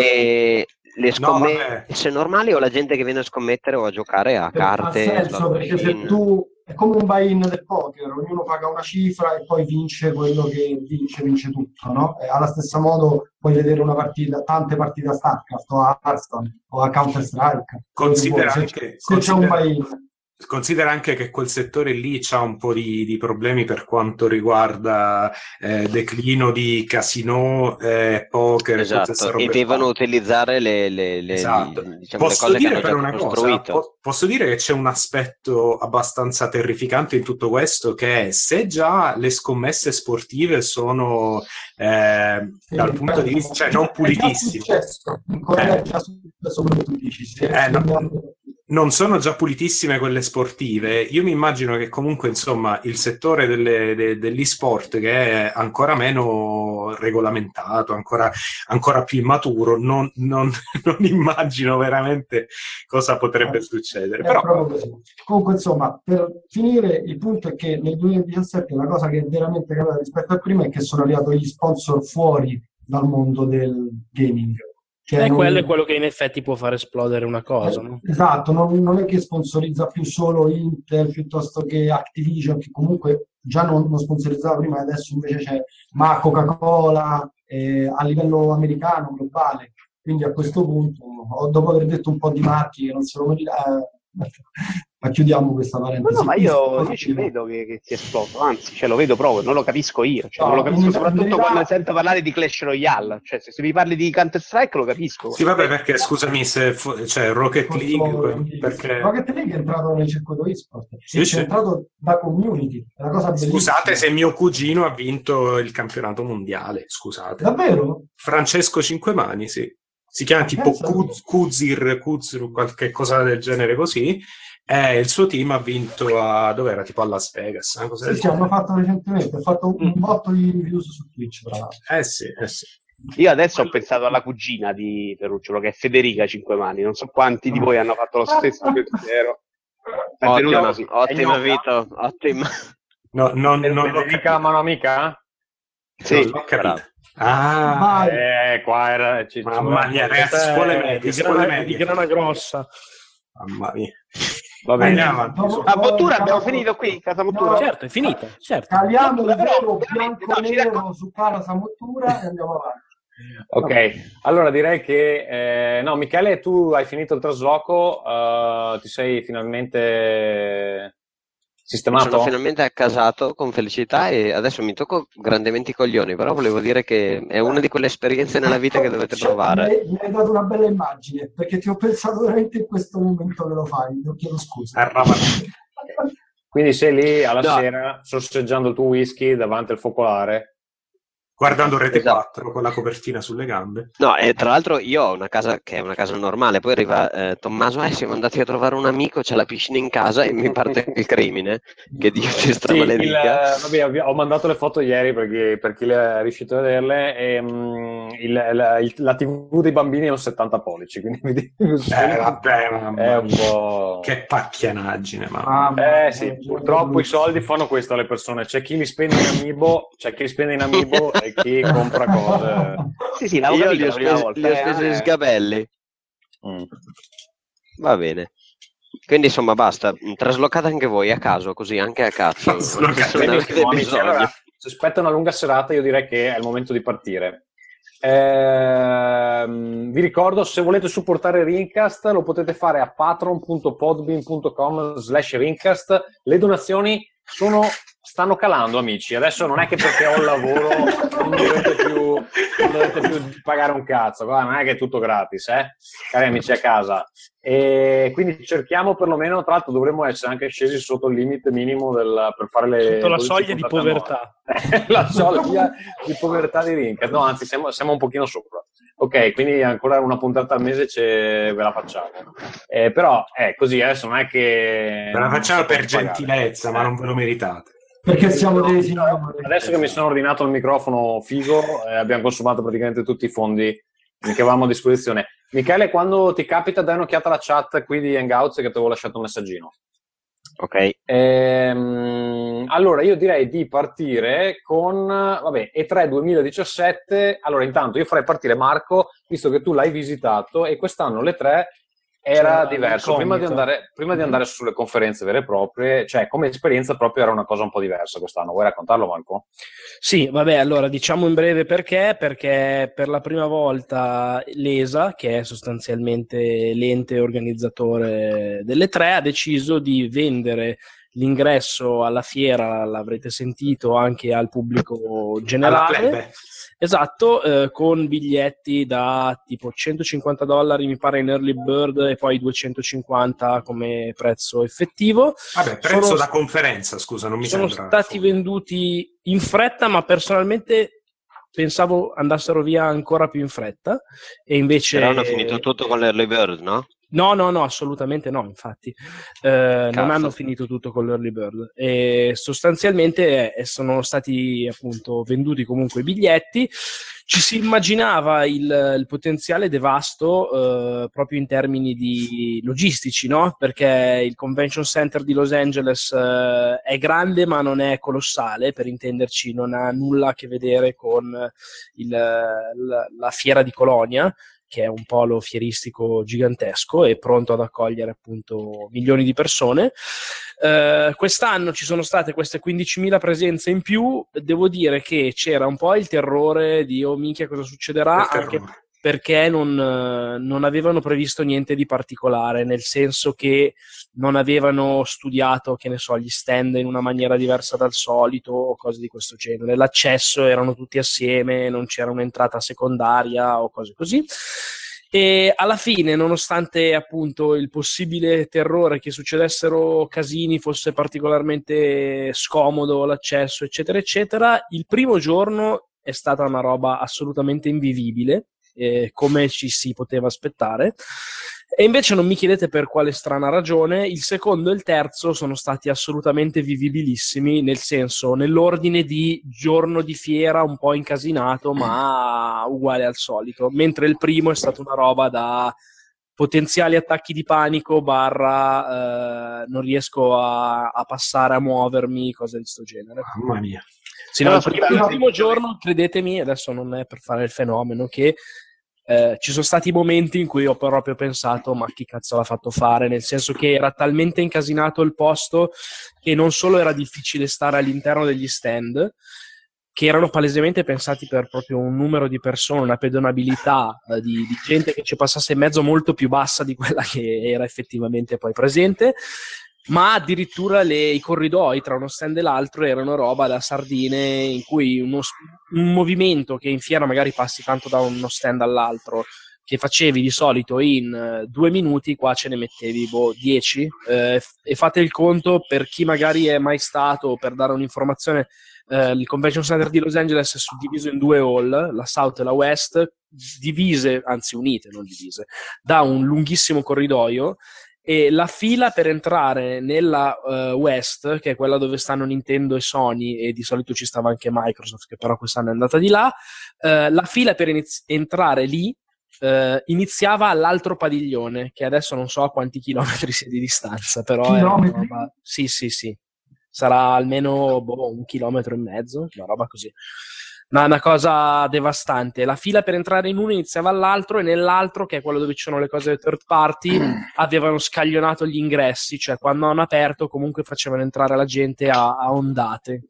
Le, le No, scommesse normali o la gente che viene a scommettere o a giocare a ha carte, senso slot perché se tu è come un buy-in del poker, ognuno paga una cifra e poi vince quello che vince, vince tutto, no? E allo stesso modo puoi vedere una partita, tante partite a StarCraft o a Hearthstone o a Counter-Strike. Considera Se- anche- se c'è un buy-in. Considera anche che quel settore lì ha un po' di, di problemi per quanto riguarda eh, declino di casino, eh, poker, e Esatto, e devono utilizzare le, le- le- Esatto. diciamo, le Posso cose che dire hanno però già una cosa, po- posso dire che c'è un aspetto abbastanza terrificante in tutto questo, che è se già le scommesse sportive sono eh, Sì, dal punto di vista, cioè non È già pulitissime, successo, Corea è già successo come tu dici. se- Eh, no. Non sono già pulitissime quelle sportive. Io mi immagino che comunque, insomma, il settore delle- de- dell'e-sport, che è ancora meno regolamentato, ancora, ancora più immaturo, non, non- [LAUGHS] non immagino veramente cosa potrebbe succedere. È Però. Comunque, insomma, per finire, il punto è che nel 2017 la cosa che è veramente cambiata rispetto a prima è che sono arrivati gli sponsor fuori dal mondo del gaming. Cioè, E non- quello è quello che in effetti può far esplodere una cosa, no? Esatto, non, non è che sponsorizza più solo Intel piuttosto che Activision, che comunque già non, non sponsorizzava prima, adesso invece c'è ma Coca-Cola eh, a livello americano, globale. Quindi a questo punto, dopo aver detto un po' di marchi che non se lo meritano, ma chiudiamo questa No, parentesi. no, ma io, io ci vedo che, che si è esploso, anzi, cioè, lo vedo proprio, non lo capisco io. Cioè, No, non lo capisco soprattutto verità- quando sento parlare di Clash Royale. Cioè, se, se mi parli di Counter-Strike lo capisco. sì, vabbè, perché scusami se fu- cioè, Rocket League, perché Rocket League è entrato nel circuito eSport, Sì, e sì. c'è entrato da community, è una cosa bellissima. scusate se mio cugino ha vinto il campionato mondiale, scusate. Davvero? Francesco Cinquemani, sì. Si chiama tipo Kuzir, Kuzir, qualche cosa del genere così. E il suo team ha vinto a dove era? Tipo a Las Vegas. una cosa Sì, sì, hanno fatto recentemente, ha fatto un botto di views su Twitch, tra l'altro. Eh sì, eh sì. Io adesso ho pensato alla cugina di Ferrucciolo, che è Federica Cinquemani. Non so quanti di voi hanno fatto lo stesso [LAUGHS] pensiero. Ottima, ottima È Vito, ottima. No, non, non Federica, capito. mano amica? Sì, l'ho capito. Ah. Eh, qua era... ci- Mamma mia, ragazzi, scuole è medie, di, scuole grana, di medie. grana grossa. mamma mia. Va bene. Andiamo avanti. Dopo- A Bottura dopo- abbiamo finito qui, Casa Bottura? No. Certo, è finita, certo. Caliamo il vero veramente, bianco no, su Casa Mottura e andiamo avanti. Ok, allora direi che... eh, no, Michele, tu hai finito il trasloco, eh, ti sei finalmente Sistemato? Sono finalmente accasato con felicità e adesso mi tocco grandemente i coglioni, però volevo dire che è una di quelle esperienze nella vita che dovete Cioè, provare. mi hai dato una bella immagine perché ti ho pensato veramente in questo momento che lo fai. Ti chiedo scusa. [LAUGHS] Quindi sei lì alla No. sera sorseggiando il tuo whisky davanti al focolare. Guardando Rete Esatto. 4 con la copertina sulle gambe. No, e tra l'altro io ho una casa che è una casa normale, poi arriva eh, Tommaso, eh, siamo andati a trovare un amico, c'è la piscina in casa e mi parte il crimine, che Dio ti Sì, il, stramaledica. eh, vabbè, ho mandato le foto ieri perché, per chi le è riuscito a vederle. E, mm, il- la, il- la TV dei bambini è un 70 pollici, quindi mi dico- Eh, vabbè, mamma è un po'. Che pacchianaggine, mamma. Ah, Eh sì, purtroppo i soldi fanno questo alle persone. C'è chi li spende in Amiibo, c'è chi li spende in Amiibo [LAUGHS] chi compra cose. [LAUGHS] Sì, sì, l'avevo Io capito li ho la prima spesi, volta. li ho eh, spesi eh. sgabelli. Mm. Va bene. Quindi insomma basta, traslocate anche voi a caso, così anche a cazzo. Traslocate. Se ne avete bisogno. Allora, si aspetta una lunga serata, io direi che è il momento di partire. Ehm, vi ricordo, se volete supportare Rincast, lo potete fare a patron.podbean.com slash Rincast. Le donazioni sono, stanno calando, amici. Adesso non è che perché ho il lavoro non dovete più, non dovete più pagare un cazzo. Guarda, non è che è tutto gratis, eh? cari amici a casa. E quindi cerchiamo perlomeno, tra l'altro dovremmo essere anche scesi sotto il limite minimo del- per fare le... Sotto la 12 soglia di povertà. [LAUGHS] la soglia di povertà di Rincast. No, anzi, siamo, siamo un pochino sopra. Ok, quindi ancora una puntata al mese ce, ve la facciamo. Eh, però è così, adesso non è che... Ve la facciamo per può pagare. gentilezza, ma non ve lo meritate. Perché siamo dei signori. Adesso che mi sono ordinato il microfono figo, eh, abbiamo consumato praticamente tutti i fondi che avevamo a disposizione. Michele, quando ti capita, dai un'occhiata alla chat qui di Hangouts che ti avevo lasciato un messaggino. Ok, Ehm, allora, io direi di partire con vabbè, E3 2017. Allora, intanto io farei partire Marco, visto che tu l'hai visitato e quest'anno l'E3 era C'era diverso. Prima di, andare, prima di andare sulle conferenze vere e proprie, cioè come esperienza proprio era una cosa un po' diversa quest'anno. Vuoi raccontarlo, Marco? Sì, vabbè, allora diciamo in breve perché, perché per la prima volta l'ESA, che è sostanzialmente l'ente organizzatore delle tre, ha deciso di vendere l'ingresso alla fiera, l'avrete sentito, anche al pubblico Alla generale. Esatto, eh, con biglietti da tipo 150 dollari, mi pare in early bird, e poi 250 come prezzo effettivo. Vabbè, prezzo Sono- da conferenza, scusa, non mi sono sembra. stati venduti in fretta, ma personalmente pensavo andassero via ancora più in fretta. E invece. però hanno finito tutto con l'early bird, no? No, no, no, assolutamente no, infatti. Eh, non hanno finito tutto con l'early bird. E sostanzialmente eh, sono stati appunto venduti comunque i biglietti. Ci si immaginava il, il potenziale devasto eh, proprio in termini di logistici, no? Perché il convention center di Los Angeles eh, è grande, ma non è colossale, per intenderci, non ha nulla a che vedere con il- la, la fiera di Colonia che è un polo fieristico gigantesco e pronto ad accogliere appunto milioni di persone. Eh, quest'anno ci sono state queste 15.000 presenze in più. Devo dire che c'era un po' il terrore di oh minchia cosa succederà, anche. Perché non, eh, non avevano previsto niente di particolare, nel senso che non avevano studiato, che ne so, gli stand in una maniera diversa dal solito o cose di questo genere. L'accesso erano tutti assieme, non c'era un'entrata secondaria o cose così. E alla fine, nonostante appunto il possibile terrore che succedessero casini, fosse particolarmente scomodo l'accesso, eccetera, eccetera, il primo giorno è stata una roba assolutamente invivibile, eh, come ci si poteva aspettare. E invece non mi chiedete per quale strana ragione, il secondo e il terzo sono stati assolutamente vivibilissimi, nel senso, nell'ordine di giorno di fiera un po' incasinato, ma uguale al solito, mentre il primo è stata una roba da potenziali attacchi di panico barra eh, non riesco a, a passare a muovermi, cose di questo genere. Mamma mia. Sì, no, Però il primo, aspetta, il primo giorno, credetemi, adesso non è per fare il fenomeno, che eh, ci sono stati momenti in cui ho proprio pensato, ma chi cazzo l'ha fatto fare? Nel senso che era talmente incasinato il posto che non solo era difficile stare all'interno degli stand, che erano palesemente pensati per proprio un numero di persone, una pedonabilità eh, di, di gente che ci passasse in mezzo molto più bassa di quella che era effettivamente poi presente. Ma addirittura le- i corridoi tra uno stand e l'altro erano roba da sardine in cui uno un movimento che in fiera magari passi tanto da uno stand all'altro che facevi di solito in eh, due minuti, qua ce ne mettevi boh, dieci. Eh, e fate il conto per chi magari è mai stato, per dare un'informazione, eh, il Convention Center di Los Angeles è suddiviso in due hall, la South e la West, divise, anzi unite, non divise, da un lunghissimo corridoio e la fila per entrare nella eh, West, che è quella dove stanno Nintendo e Sony, e di solito ci stava anche Microsoft, che però quest'anno è andata di là, eh, la fila per iniz- entrare lì eh, iniziava all'altro padiglione, che adesso non so a quanti chilometri sia di distanza, però roba... Sì, sì, sì. Sarà almeno boh, un chilometro e mezzo, una roba così. Ma è una cosa devastante. La fila per entrare in uno iniziava all'altro e nell'altro, che è quello dove ci sono le cose third party, [CLEARS THROAT] avevano scaglionato gli ingressi, cioè quando hanno aperto comunque facevano entrare la gente a, a ondate.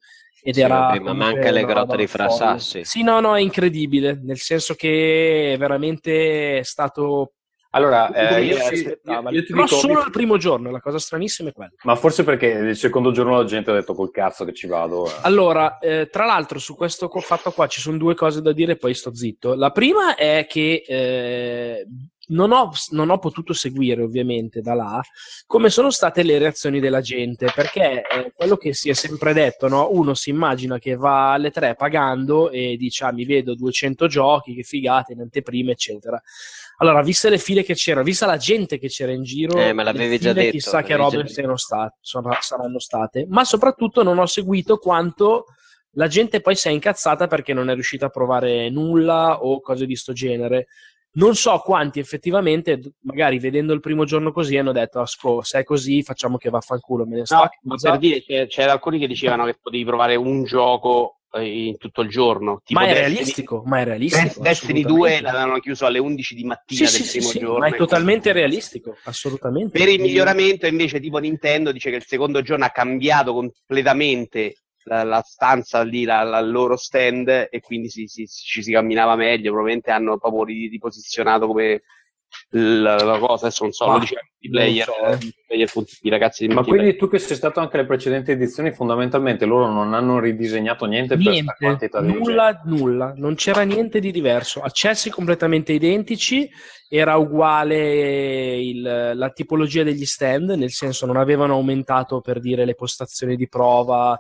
Ed Sì, era ma manca le una grotte di folle. Frasassi. Sì, no, no, è incredibile, nel senso che è veramente è stato Allora, eh, io, sì- io- io ti Però dico- solo il primo giorno, la cosa stranissima è quella. Ma forse perché il secondo giorno la gente ha detto col cazzo che ci vado. eh. Allora, eh, tra l'altro, su questo fatto qua ci sono due cose da dire, poi sto zitto. La prima è che eh, non, ho, non ho potuto seguire, ovviamente, da là come sono state le reazioni della gente, perché eh, quello che si è sempre detto, no? uno si immagina che va alle tre pagando e dice, ah, mi vedo 200 giochi, che figate, in anteprime, eccetera. Allora, viste le file che c'erano, vista la gente che c'era in giro, Eh, me le l'avevi già detto, chissà che l'avevi robe detto. siano state, sono- saranno state, ma soprattutto non ho seguito quanto la gente poi si è incazzata perché non è riuscita a provare nulla o cose di sto genere. Non so quanti effettivamente, magari vedendo il primo giorno così, hanno detto: Asco, se è così, facciamo che vaffanculo. Me ne sto No, ma casa." per dire, c'è- c'era alcuni che dicevano che potevi provare un gioco in tutto il giorno. Tipo Ma è Destiny- realistico, ma è realistico. Des- Destiny 2 assolutamente. l'avevano chiuso alle 11 di mattina Sì, del sì, primo sì, giorno. ma è totalmente realistico, assolutamente. Per il miglioramento, invece, tipo Nintendo dice che il secondo giorno ha cambiato completamente la, la stanza lì, la, la loro stand, e quindi si- si- ci si camminava meglio. Probabilmente hanno proprio ri- riposizionato come la, la cosa. Adesso non so, Ma lo dicevano i non player, so, eh. I player punti- i ragazzi di Ma quindi tu che sei stato anche alle precedenti edizioni, fondamentalmente loro non hanno ridisegnato niente, per questa Niente, quantità di nulla, nulla, non c'era niente di diverso. Accessi completamente identici, era uguale il- la tipologia degli stand, nel senso non avevano aumentato per dire le postazioni di prova.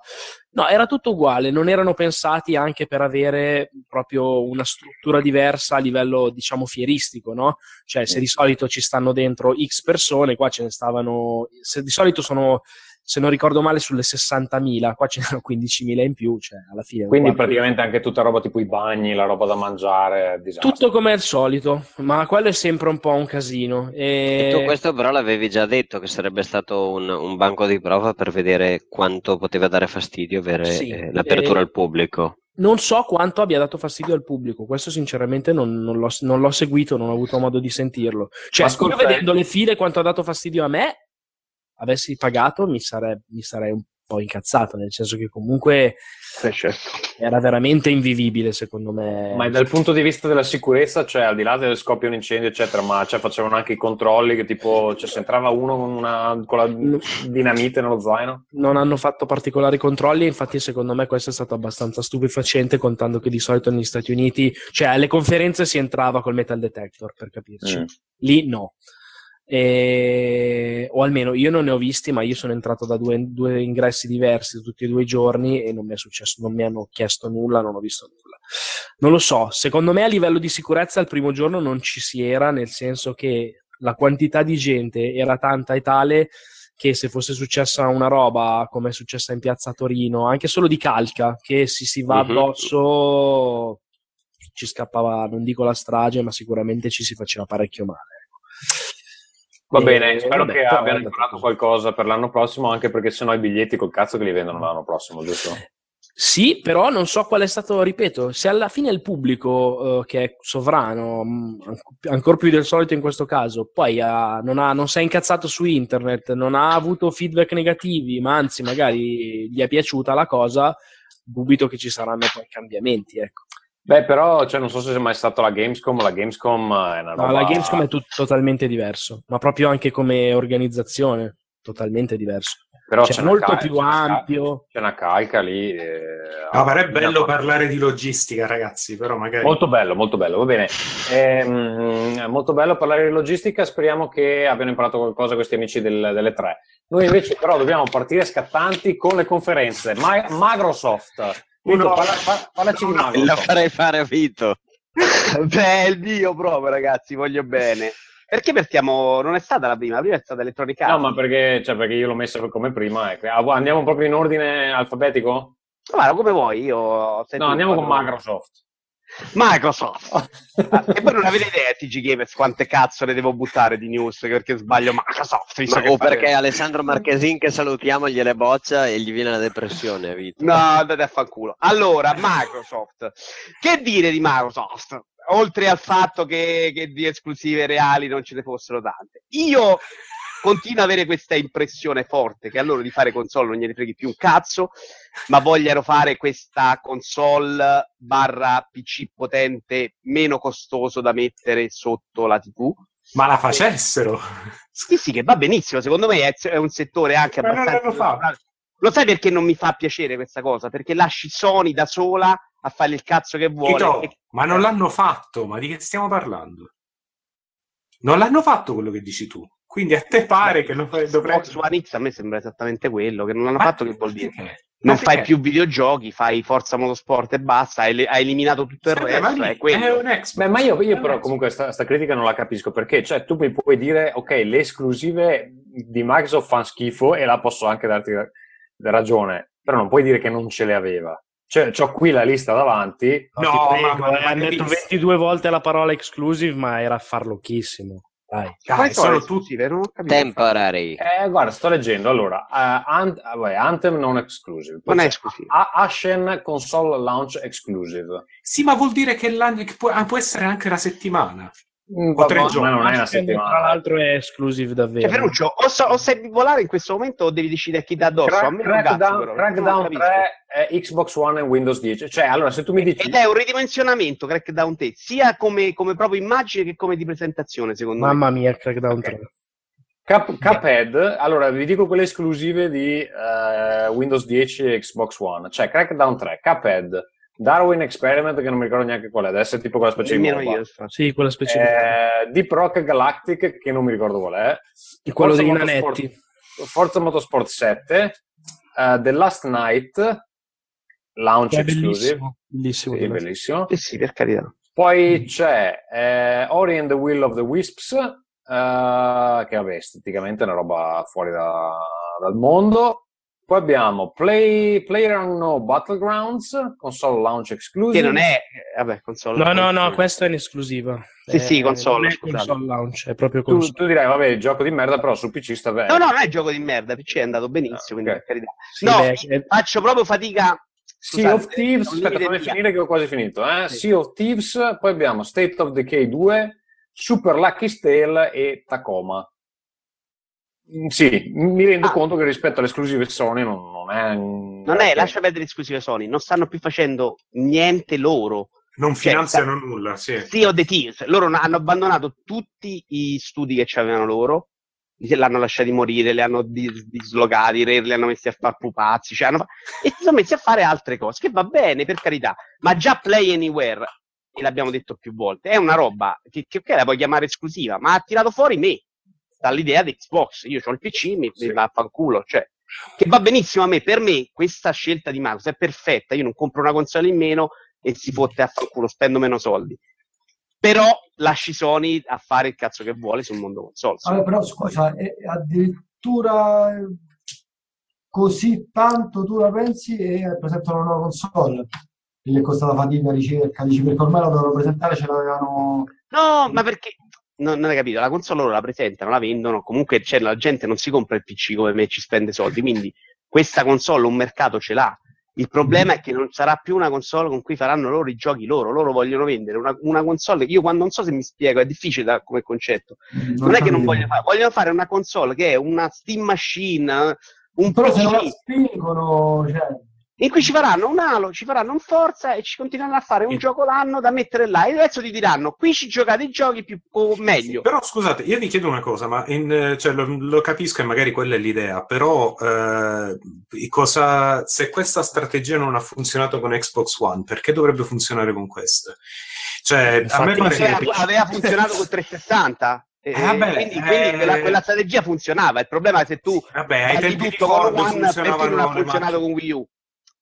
No, era tutto uguale, non erano pensati anche per avere proprio una struttura diversa a livello, diciamo, fieristico, no? Cioè, se di solito ci stanno dentro X persone, qua ce ne stavano, se di solito sono, se non ricordo male, sulle 60.000, qua ce n'erano 15.000 in più, cioè alla fine. Quindi praticamente anche tutta roba tipo i bagni, la roba da mangiare, disastro. tutto come al solito, ma quello è sempre un po' un casino. E... E tu questo però l'avevi già detto che sarebbe stato un, un banco di prova per vedere quanto poteva dare fastidio avere Sì, eh, l'apertura eh, al pubblico. Non so quanto abbia dato fastidio al pubblico, questo sinceramente non, non l'ho, non l'ho seguito, non ho avuto modo di sentirlo. Cioè, ascolta, vedendo le file quanto ha dato fastidio a me, avessi pagato mi sarei, mi sarei un po' incazzato, nel senso che comunque certo. era veramente invivibile secondo me. Ma dal punto di vista della sicurezza, cioè al di là del scoppio un incendio, eccetera, ma cioè, facevano anche i controlli che tipo, cioè, se entrava uno con, una, con la dinamite nello zaino. non hanno fatto particolari controlli, infatti secondo me questo è stato abbastanza stupefacente contando che di solito negli Stati Uniti, cioè alle conferenze si entrava col metal detector per capirci, Mm. lì no. E- o almeno io non ne ho visti, ma io sono entrato da due, due ingressi diversi tutti e due i giorni e non mi è successo, non mi hanno chiesto nulla, non ho visto nulla. Non lo so, secondo me a livello di sicurezza il primo giorno non ci si era, nel senso che la quantità di gente era tanta e tale che se fosse successa una roba come è successa in piazza Torino, anche solo di calca, che si, si va Mhm. addosso, ci scappava, non dico la strage, ma sicuramente ci si faceva parecchio male. Va bene, spero vabbè, che abbiano imparato qualcosa per l'anno prossimo, anche perché sennò i biglietti col cazzo che li vendono l'anno prossimo, giusto? Sì, però non so qual è stato, ripeto, se alla fine il pubblico eh, che è sovrano, mh, anc- ancora più del solito in questo caso, poi ha- non, ha- non si è incazzato su internet, non ha avuto feedback negativi, ma anzi magari gli è piaciuta la cosa, dubito che ci saranno poi cambiamenti, ecco. Beh, però, cioè, non so se è mai stato la Gamescom, la Gamescom è una roba... No, la Gamescom è tut- totalmente diverso, ma proprio anche come organizzazione. totalmente diverso. Però Cioè, c'è una molto cal- più c'è una cal- ampio. C'è una calca lì. eh, No, però è bello parlare di logistica, ragazzi, però magari... Molto bello, molto bello, va bene. Ehm, molto bello parlare di logistica, speriamo che abbiano imparato qualcosa questi amici del- delle tre. Noi invece però dobbiamo partire scattanti con le conferenze. Ma- Microsoft, Vito, No. parla- par- parlaci di La Microsoft. farei fare a Vito. [LAUGHS] Beh, il mio proprio, ragazzi, voglio bene. Perché partiamo? Non è stata la prima, la prima è stata Electronic No, ma perché, cioè, perché io l'ho messa come prima. ecco. Andiamo proprio in ordine alfabetico? Guarda, come vuoi, io... No, andiamo con. Microsoft. Microsoft. Ah, e voi non avete idea, TG Gamers, quante cazzo ne devo buttare di news perché sbaglio Microsoft. visto Ma- o fate- perché Alessandro Marchesin che salutiamo gliele boccia e gli viene la depressione a Vito. No, andate a fanculo. Allora, Microsoft. Che dire di Microsoft? Oltre al fatto che, che di esclusive reali non ce ne fossero tante. Io continuo ad avere questa impressione forte che a loro di fare console non gliene freghi più un cazzo, ma vogliano fare questa console barra PC potente meno costoso da mettere sotto la TV. Ma la facessero! Sì, sì, che va benissimo. Secondo me è, è un settore anche Ma non abbastanza. Lo sai perché non mi fa piacere questa cosa? Perché lasci Sony da sola a fare il cazzo che vuole. Tito, E- ma non l'hanno fatto, ma di che stiamo parlando? Non l'hanno fatto quello che dici tu. Quindi a te pare che lo fai, dovrebbe... Xbox One X a me sembra esattamente quello. Che non l'hanno Ma fatto, che vuol dire? perché? Non Ma fai più videogiochi, fai Forza Motorsport e basta. Hai, hai eliminato tutto il Sì, ma resto. lì È quello. è un Xbox. Beh, ma io, io però un comunque sta, sta critica non la capisco perché, cioè, tu mi puoi dire, ok, le esclusive di Microsoft fanno schifo e la posso anche darti ragione, però non puoi dire che non ce le aveva. Cioè, ho qui la lista davanti. No, prego, ma- ma- eh, ma hanno detto capisci? 22 volte la parola exclusive, ma era farlocchissimo. Dai. Dai, sono le tutti... capito. Temporary. Eh, guarda, sto leggendo. Allora, eh, Ant- vabbè, Anthem non exclusive. Poi Non è c'è esclusive. A- Ashen Console Launch Exclusive. Sì, ma vuol dire che, può, può essere anche la settimana. Mm, O tre ma- giorni. ma non è una Tra settimana. l'altro è exclusive davvero. Cioè, Ferruccio, o, so- o sei bipolare in questo momento o devi decidere chi dà addosso? a Crack- Crackdown, Crackdown non capisco. 3 è Xbox One e Windows 10. Cioè, allora, se tu mi dici... Ed è un ridimensionamento Crackdown 3, sia come, come proprio immagine che come di presentazione, secondo me. Mamma mia, Crackdown Ok. 3. Cup- Cuphead, allora vi dico quelle esclusive di eh, Windows 10 e Xbox One. Cioè, Crackdown 3, Cuphead, Darwin Experiment, che non mi ricordo neanche qual è, adesso è tipo quella specie di Nemmeno MOBA. io, infatti. Sì, quella specifica. Eh, Deep Rock Galactic, che non mi ricordo qual è. Di quello Forza dei Motorsport- nanetti. Forza Motorsport 7, eh, The Last Night, Launch Exclusive. bellissimo. Bellissimo. Sì, bellissimo. Sì, sì, per carità. Poi c'è eh, Ori and the Will of the Wisps, eh, che vabbè, esteticamente è una roba fuori da- dal mondo. Poi abbiamo Play, PlayerUnknown Battlegrounds, console launch exclusive. Che non è... eh, Vabbè, console. No, no, no, questo è in esclusiva. Sì, sì, console, Non è scusate. console launch, è proprio Tu, console. tu direi, vabbè, gioco di merda, però su PC sta bene. No, no, non è gioco di merda, PC è andato benissimo, quindi Ok. per carità. Sì, no, beh, io faccio proprio fatica... Sea of Scusate, Thieves, aspetta, mi fammi finire che ho quasi finito. Eh? Sì. Sea of Thieves, poi abbiamo State of Decay 2, Super Lucky Tale e Tacoma. Mm, Sì, mi rendo Ah. conto che rispetto alle esclusive Sony non, non è... Non è, lascia perdere le esclusive Sony, non stanno più facendo niente loro. Non Cioè, finanziano nulla, sì. Sea of the Thieves, loro hanno abbandonato tutti i studi che avevano loro, li- l'hanno lasciati morire, li hanno dis- dislocati, li hanno messi a fare pupazzi, cioè hanno fa- e si sono messi a fare altre cose, che va bene, per carità, ma già Play Anywhere, e l'abbiamo detto più volte, è una roba che, che ok, la puoi chiamare esclusiva, ma ha tirato fuori me dall'idea di Xbox, io ho il PC, mi, mi va a fanculo, cioè, che va benissimo a me, per me questa scelta di Microsoft è perfetta, io non compro una console in meno e si fotte a fanculo, spendo meno soldi. Però lasci Sony a fare il cazzo che vuole sul mondo console. Vabbè, però scusa, è addirittura eh, così tanto tu la pensi e presentano una nuova console? Gli è costata fatica la ricerca, dici perché ormai la dovevano presentare, ce l'avevano... No, ma perché non, non hai capito? La console loro la presentano, la vendono. Comunque c'è, la gente non si compra il PC come me, ci spende soldi. Quindi questa console un mercato ce l'ha. Il problema è che non sarà più una console con cui faranno loro i giochi loro. Loro vogliono vendere una, una console. Io quando non so se mi spiego, è difficile da- come concetto. Non è che non vogliono fare, vogliono fare una console che è una Steam Machine, un Però se non la PC. spingono, cioè... in cui ci faranno un Halo, ci faranno un Forza e ci continueranno a fare un gioco l'anno da mettere là. E adesso ti diranno, qui ci giocate i giochi più o meglio. Però scusate, io vi chiedo una cosa, ma in- cioè, lo, lo capisco e magari quella è l'idea, però eh, cosa- se questa strategia non ha funzionato con Xbox One, perché dovrebbe funzionare con questa? Cioè, a me pare aveva, che... aveva funzionato con 360. E- Eh, vabbè, quindi, quindi eh, quella, quella strategia funzionava. Il problema è se tu Vabbè, ai tempi tutto con One, perché non ha funzionato con Wii U?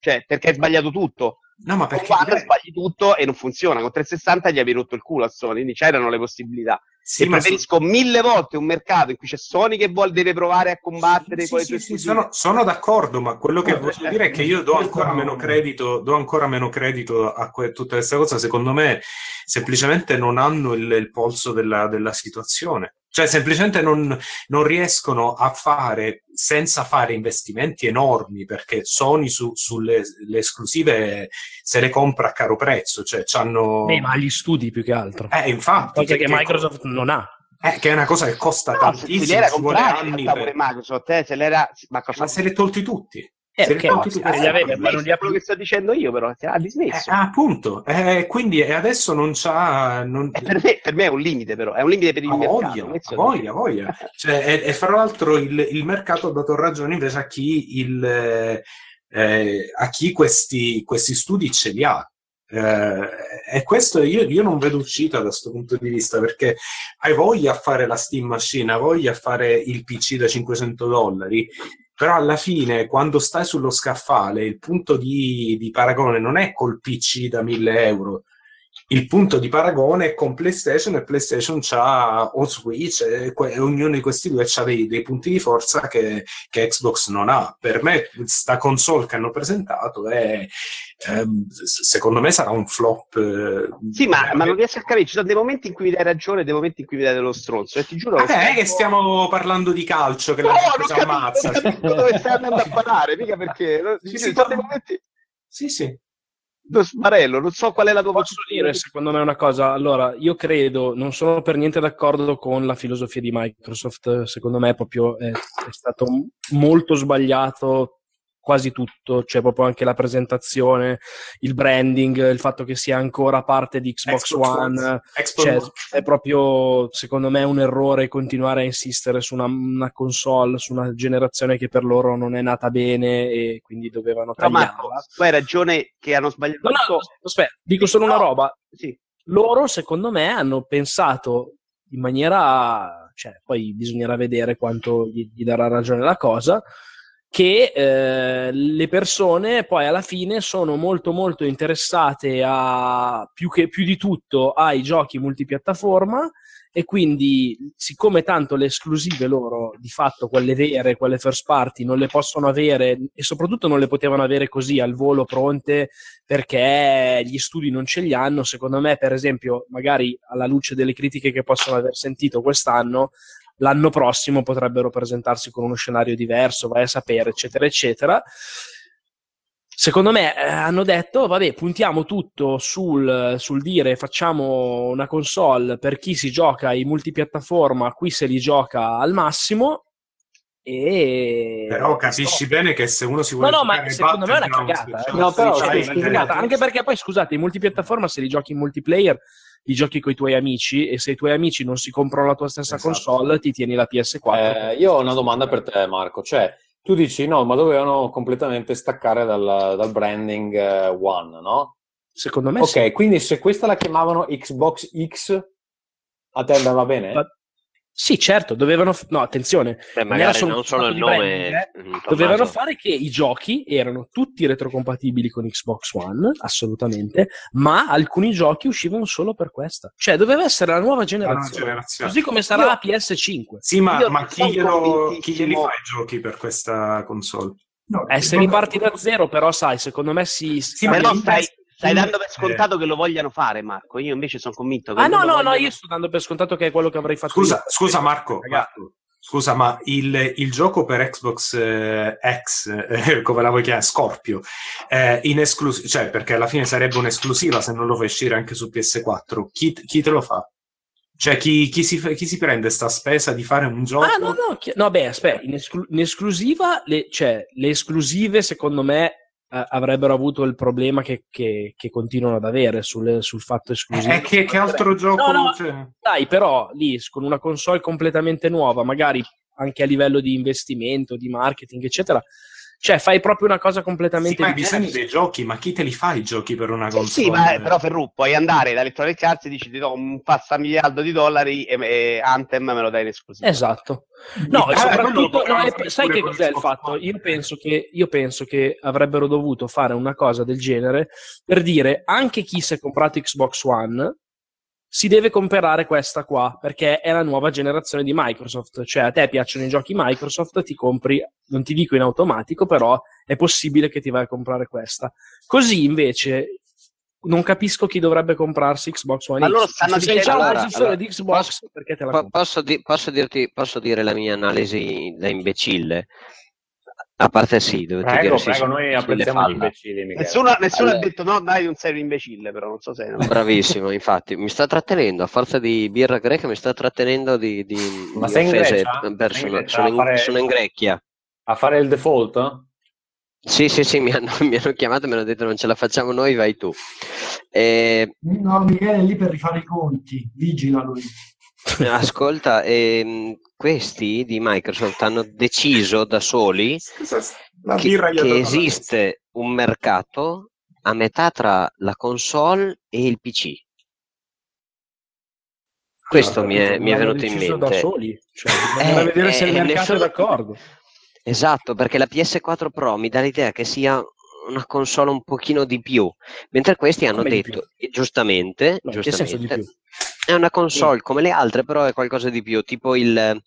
Cioè, perché hai sbagliato tutto. No, ma Con perché One sbagli tutto e non funziona. Con 360 gli avevi rotto il culo a Sony, quindi c'erano le possibilità. Sì, e preferisco mille volte un mercato in cui c'è Sony che vuole, deve provare a combattere Sì, con le sì, sì, sono, sono d'accordo, ma quello che No, voglio eh, dire è che io do questo ancora no. meno credito, do ancora meno credito a que- tutta questa cosa. Secondo me, semplicemente non hanno il, il polso della, della situazione. Cioè, semplicemente non, non riescono a fare senza fare investimenti enormi, perché Sony su- sulle le esclusive se le compra a caro prezzo, cioè c'hanno... Beh, ma agli studi più che altro. Eh, infatti, Cosa che, che- Microsoft non ha. eh, che è una cosa che costa No, se, se tantissimo, li era ci vuole comprati in anni realtà per- pure Microsoft, eh, se l'era Ma Microsoft. se li tolti tutti. Eh, Se tutti. Eh, aveva, ma non li ha quello che sto dicendo io, però ha Eh, dismesso. appunto, eh, quindi e adesso non c'ha. Non... E per me, per me è un limite, però, è un limite per il Ha mercato. voglia, voglia, voglia. Cioè, e, e fra l'altro il, il mercato ha dato ragione invece a chi, il, eh, eh, a chi questi, questi studi ce li ha. Eh, e questo io, io non vedo uscita da questo punto di vista perché hai voglia a fare la Steam Machine, hai voglia a fare il PC da 500 dollari, però alla fine quando stai sullo scaffale il punto di, di paragone non è col PC da 1000 euro, il punto di paragone è con PlayStation e PlayStation c'ha o Switch e que- ognuno di questi due ha dei, dei punti di forza che, che Xbox non ha. Per me sta console che hanno presentato è s- secondo me sarà un flop. eh, Sì, ma, ma non riesco a capire. Ci sono dei momenti in cui mi dai ragione e dei momenti in cui mi dai dello stronzo. E ti giuro Ah, che è che stiamo parlando di calcio che No, la gente si ammazza. non capisco dove stai andando a parare, mica perché. [LAUGHS] ci sì, sono dei momenti. Sì, sì. Lo sbarello, non so qual è la tua Posso dire secondo me una cosa? Allora, io credo, non sono per niente d'accordo con la filosofia di Microsoft, secondo me proprio è, è stato molto sbagliato quasi tutto, cioè proprio anche la presentazione, il branding, il fatto che sia ancora parte di Xbox, Xbox One, One. Xbox cioè, One. è proprio secondo me un errore continuare a insistere su una, una console, su una generazione che per loro non è nata bene e quindi dovevano Però tagliarla. Marco, tu hai ragione che hanno sbagliato No, no, aspetta, dico solo una No, roba. Sì. Loro, secondo me, hanno pensato in maniera, cioè, poi bisognerà vedere quanto gli, gli darà ragione la cosa, che eh, le persone poi alla fine sono molto molto interessate a più, che, più di tutto ai giochi multipiattaforma e quindi siccome tanto le esclusive loro di fatto quelle vere, quelle first party non le possono avere e soprattutto non le potevano avere così al volo pronte perché gli studi non ce li hanno, secondo me per esempio magari alla luce delle critiche che possono aver sentito quest'anno l'anno prossimo potrebbero presentarsi con uno scenario diverso, vai a sapere, eccetera, eccetera. Secondo me eh, hanno detto, vabbè, puntiamo tutto sul, sul dire facciamo una console per chi si gioca in multipiattaforma, qui se li gioca al massimo. E Però capisci bene che se uno si vuole No, no, ma secondo me è una cagata. cioè, eh. No, però, Cioè, è cagata. Anche perché poi, scusate, in multipiattaforma se li giochi in multiplayer, li giochi con i tuoi amici e se i tuoi amici non si comprano la tua stessa Esatto. console, ti tieni la PS4. Eh, io ho una domanda per te, Marco. Cioè, tu dici no, ma dovevano completamente staccare dal, dal branding eh, One, no? Secondo me Ok, sì. quindi se questa la chiamavano Xbox X, a te andava bene? Ma- Sì, certo, dovevano... f- No, attenzione. Beh, non magari solo non solo il nome. branding, eh. Dovevano fare che i giochi erano tutti retrocompatibili con Xbox One, assolutamente, ma alcuni giochi uscivano solo per questa. Cioè, doveva essere la nuova la nuova generazione. generazione. Così come sarà Io- la PS5. Sì, ma, ma non chi, glielo, chi glieli fa i giochi per questa console? No, Eh, se riparti da zero, però, sai, secondo me si... Sì, ma chi- stai, stai chi- dando per scontato che lo vogliano fare, Marco. Io invece sono convinto che Ah, no, no, no, vogliano- io sto dando per scontato che è quello che avrei fatto Scusa, io. scusa Marco. Marco, scusa, ma il, il gioco per Xbox eh, X, eh, [LAUGHS] come la vuoi chiamare, Scorpio, eh, in esclusiva, cioè perché alla fine sarebbe un'esclusiva se non lo fai uscire anche su PS4, chi, chi te lo fa? Cioè chi, chi si, chi si prende sta spesa di fare un gioco? Ah, no, no, chi- no, beh, aspetta, in, esclu- in esclusiva, le, cioè, le esclusive, secondo me, eh, avrebbero avuto il problema che, che- che continuano ad avere sul, sul fatto esclusivo. Eh, che, che altro gioco No, no, c'è? Dai, però lì con una console completamente nuova, magari anche a livello di investimento, di marketing, eccetera, cioè fai proprio una cosa Sì, completamente ma hai diversa. bisogno dei giochi, ma chi te li fa i giochi per una Sì, console? sì, ma però Ferru, puoi andare da Electronic Arts e dici ti do un passa miliardo di dollari e, e Anthem me lo dai in esclusiva. Esatto. No, Eh, e soprattutto, no, fare sai che cos'è il fatto? Io penso, che, io penso che avrebbero dovuto fare una cosa del genere per dire anche chi si è comprato Xbox One si deve comprare questa qua perché è la nuova generazione di Microsoft. Cioè, a te piacciono i giochi Microsoft, ti compri, non ti dico in automatico, però è possibile che ti vai a comprare questa. Così invece. Non capisco chi dovrebbe comprarsi Xbox One Ma X. stanno Se sei già Allora, allora, di Xbox, perché te la Po- posso, di- posso dirti, posso dire la mia analisi da imbecille? A parte sì, dovete Prego, dire sì, prego, noi apprezziamo gli imbecilli, Michele. Nessuno, nessuno Allora- ha detto no, dai, non sei un imbecille, però non so se... Bravissimo, infatti, mi sta trattenendo a forza di birra greca, mi sta trattenendo di, di, Ma di sei in offese in sono, Grecia sono a in, fare- sono in Grecchia. A fare il default? Sì, sì, sì, mi hanno, [LAUGHS] mi hanno chiamato e mi hanno detto non ce la facciamo noi, vai tu. E, No, Michele è lì per rifare i conti, vigila lui. Ascolta, ehm, questi di Microsoft hanno deciso da soli La che, che esiste un mercato a metà tra la console e il PC. Questo mi è, mi è venuto in deciso da mente. soli, cioè, bisognerà vedere se il mercato nessuno- è d'accordo. Esatto, perché la PS4 Pro mi dà l'idea che sia una console un pochino di più, mentre questi hanno Come detto, giustamente, No, in che senso di giustamente, più? È una console come le altre, però è qualcosa di più, tipo il,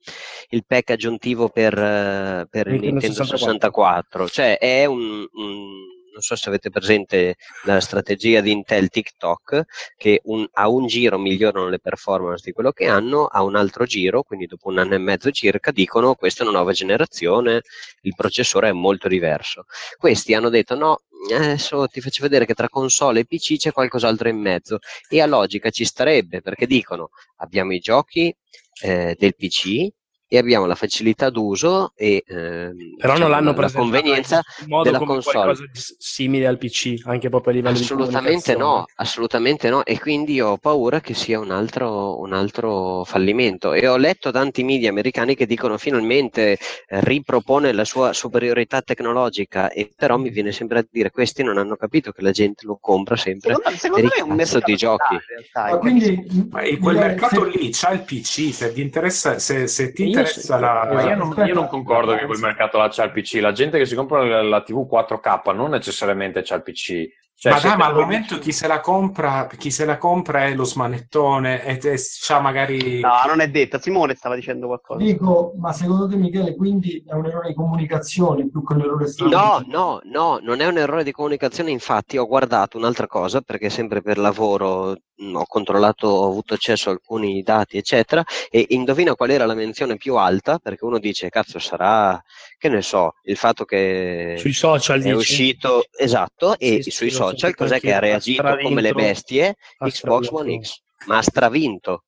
il pack aggiuntivo per, eh, per Nintendo 64. 64, cioè è un, un- non so se avete presente la strategia di Intel TikTok, che un- a un giro migliorano le performance di quello che hanno, a un altro giro, quindi dopo un anno e mezzo circa, dicono questa è una nuova generazione, il processore è molto diverso. Questi hanno detto no, adesso ti faccio vedere che tra console e PC c'è qualcos'altro in mezzo e a logica ci starebbe perché dicono abbiamo i giochi eh, del PC e abbiamo la facilità d'uso e ehm, Però diciamo, non l'hanno la, convenienza in modo della come console. qualcosa di s- simile al PC, anche proprio a livello Assolutamente di no, assolutamente no, e quindi ho paura che sia un altro, un altro fallimento. E ho letto tanti media americani che dicono finalmente eh, ripropone la sua superiorità tecnologica, e però mi viene sempre a dire questi non hanno capito che la gente lo compra sempre Secondo, secondo per me è un mercato di giochi. in realtà, Ma quindi, Ma in quel mercato se- lì c'ha il PC, se ti interessa, se, se ti Io interessa la... ma io, non, io non concordo che quel mercato là c'ha il PC. La gente che si compra la, la TV 4K non necessariamente c'ha il PC. Cioè, ma dai, ma al momento chi se la compra, chi se la compra è lo smanettone e, e c'ha magari... No, non è detto. Simone stava dicendo qualcosa. dico, ma secondo te Michele, quindi è un errore di comunicazione più che un errore No, strategico? no, no, non è un errore di comunicazione, infatti ho guardato un'altra cosa perché sempre per lavoro ho controllato, ho avuto accesso a alcuni dati, eccetera, e indovina qual era la menzione più alta, perché uno dice, cazzo, sarà, che ne so, il fatto che Sui social è dici? uscito, esatto, e Sì, sì, sui social cos'è che ha reagito come le bestie? Xbox. One X, ma ha stravinto.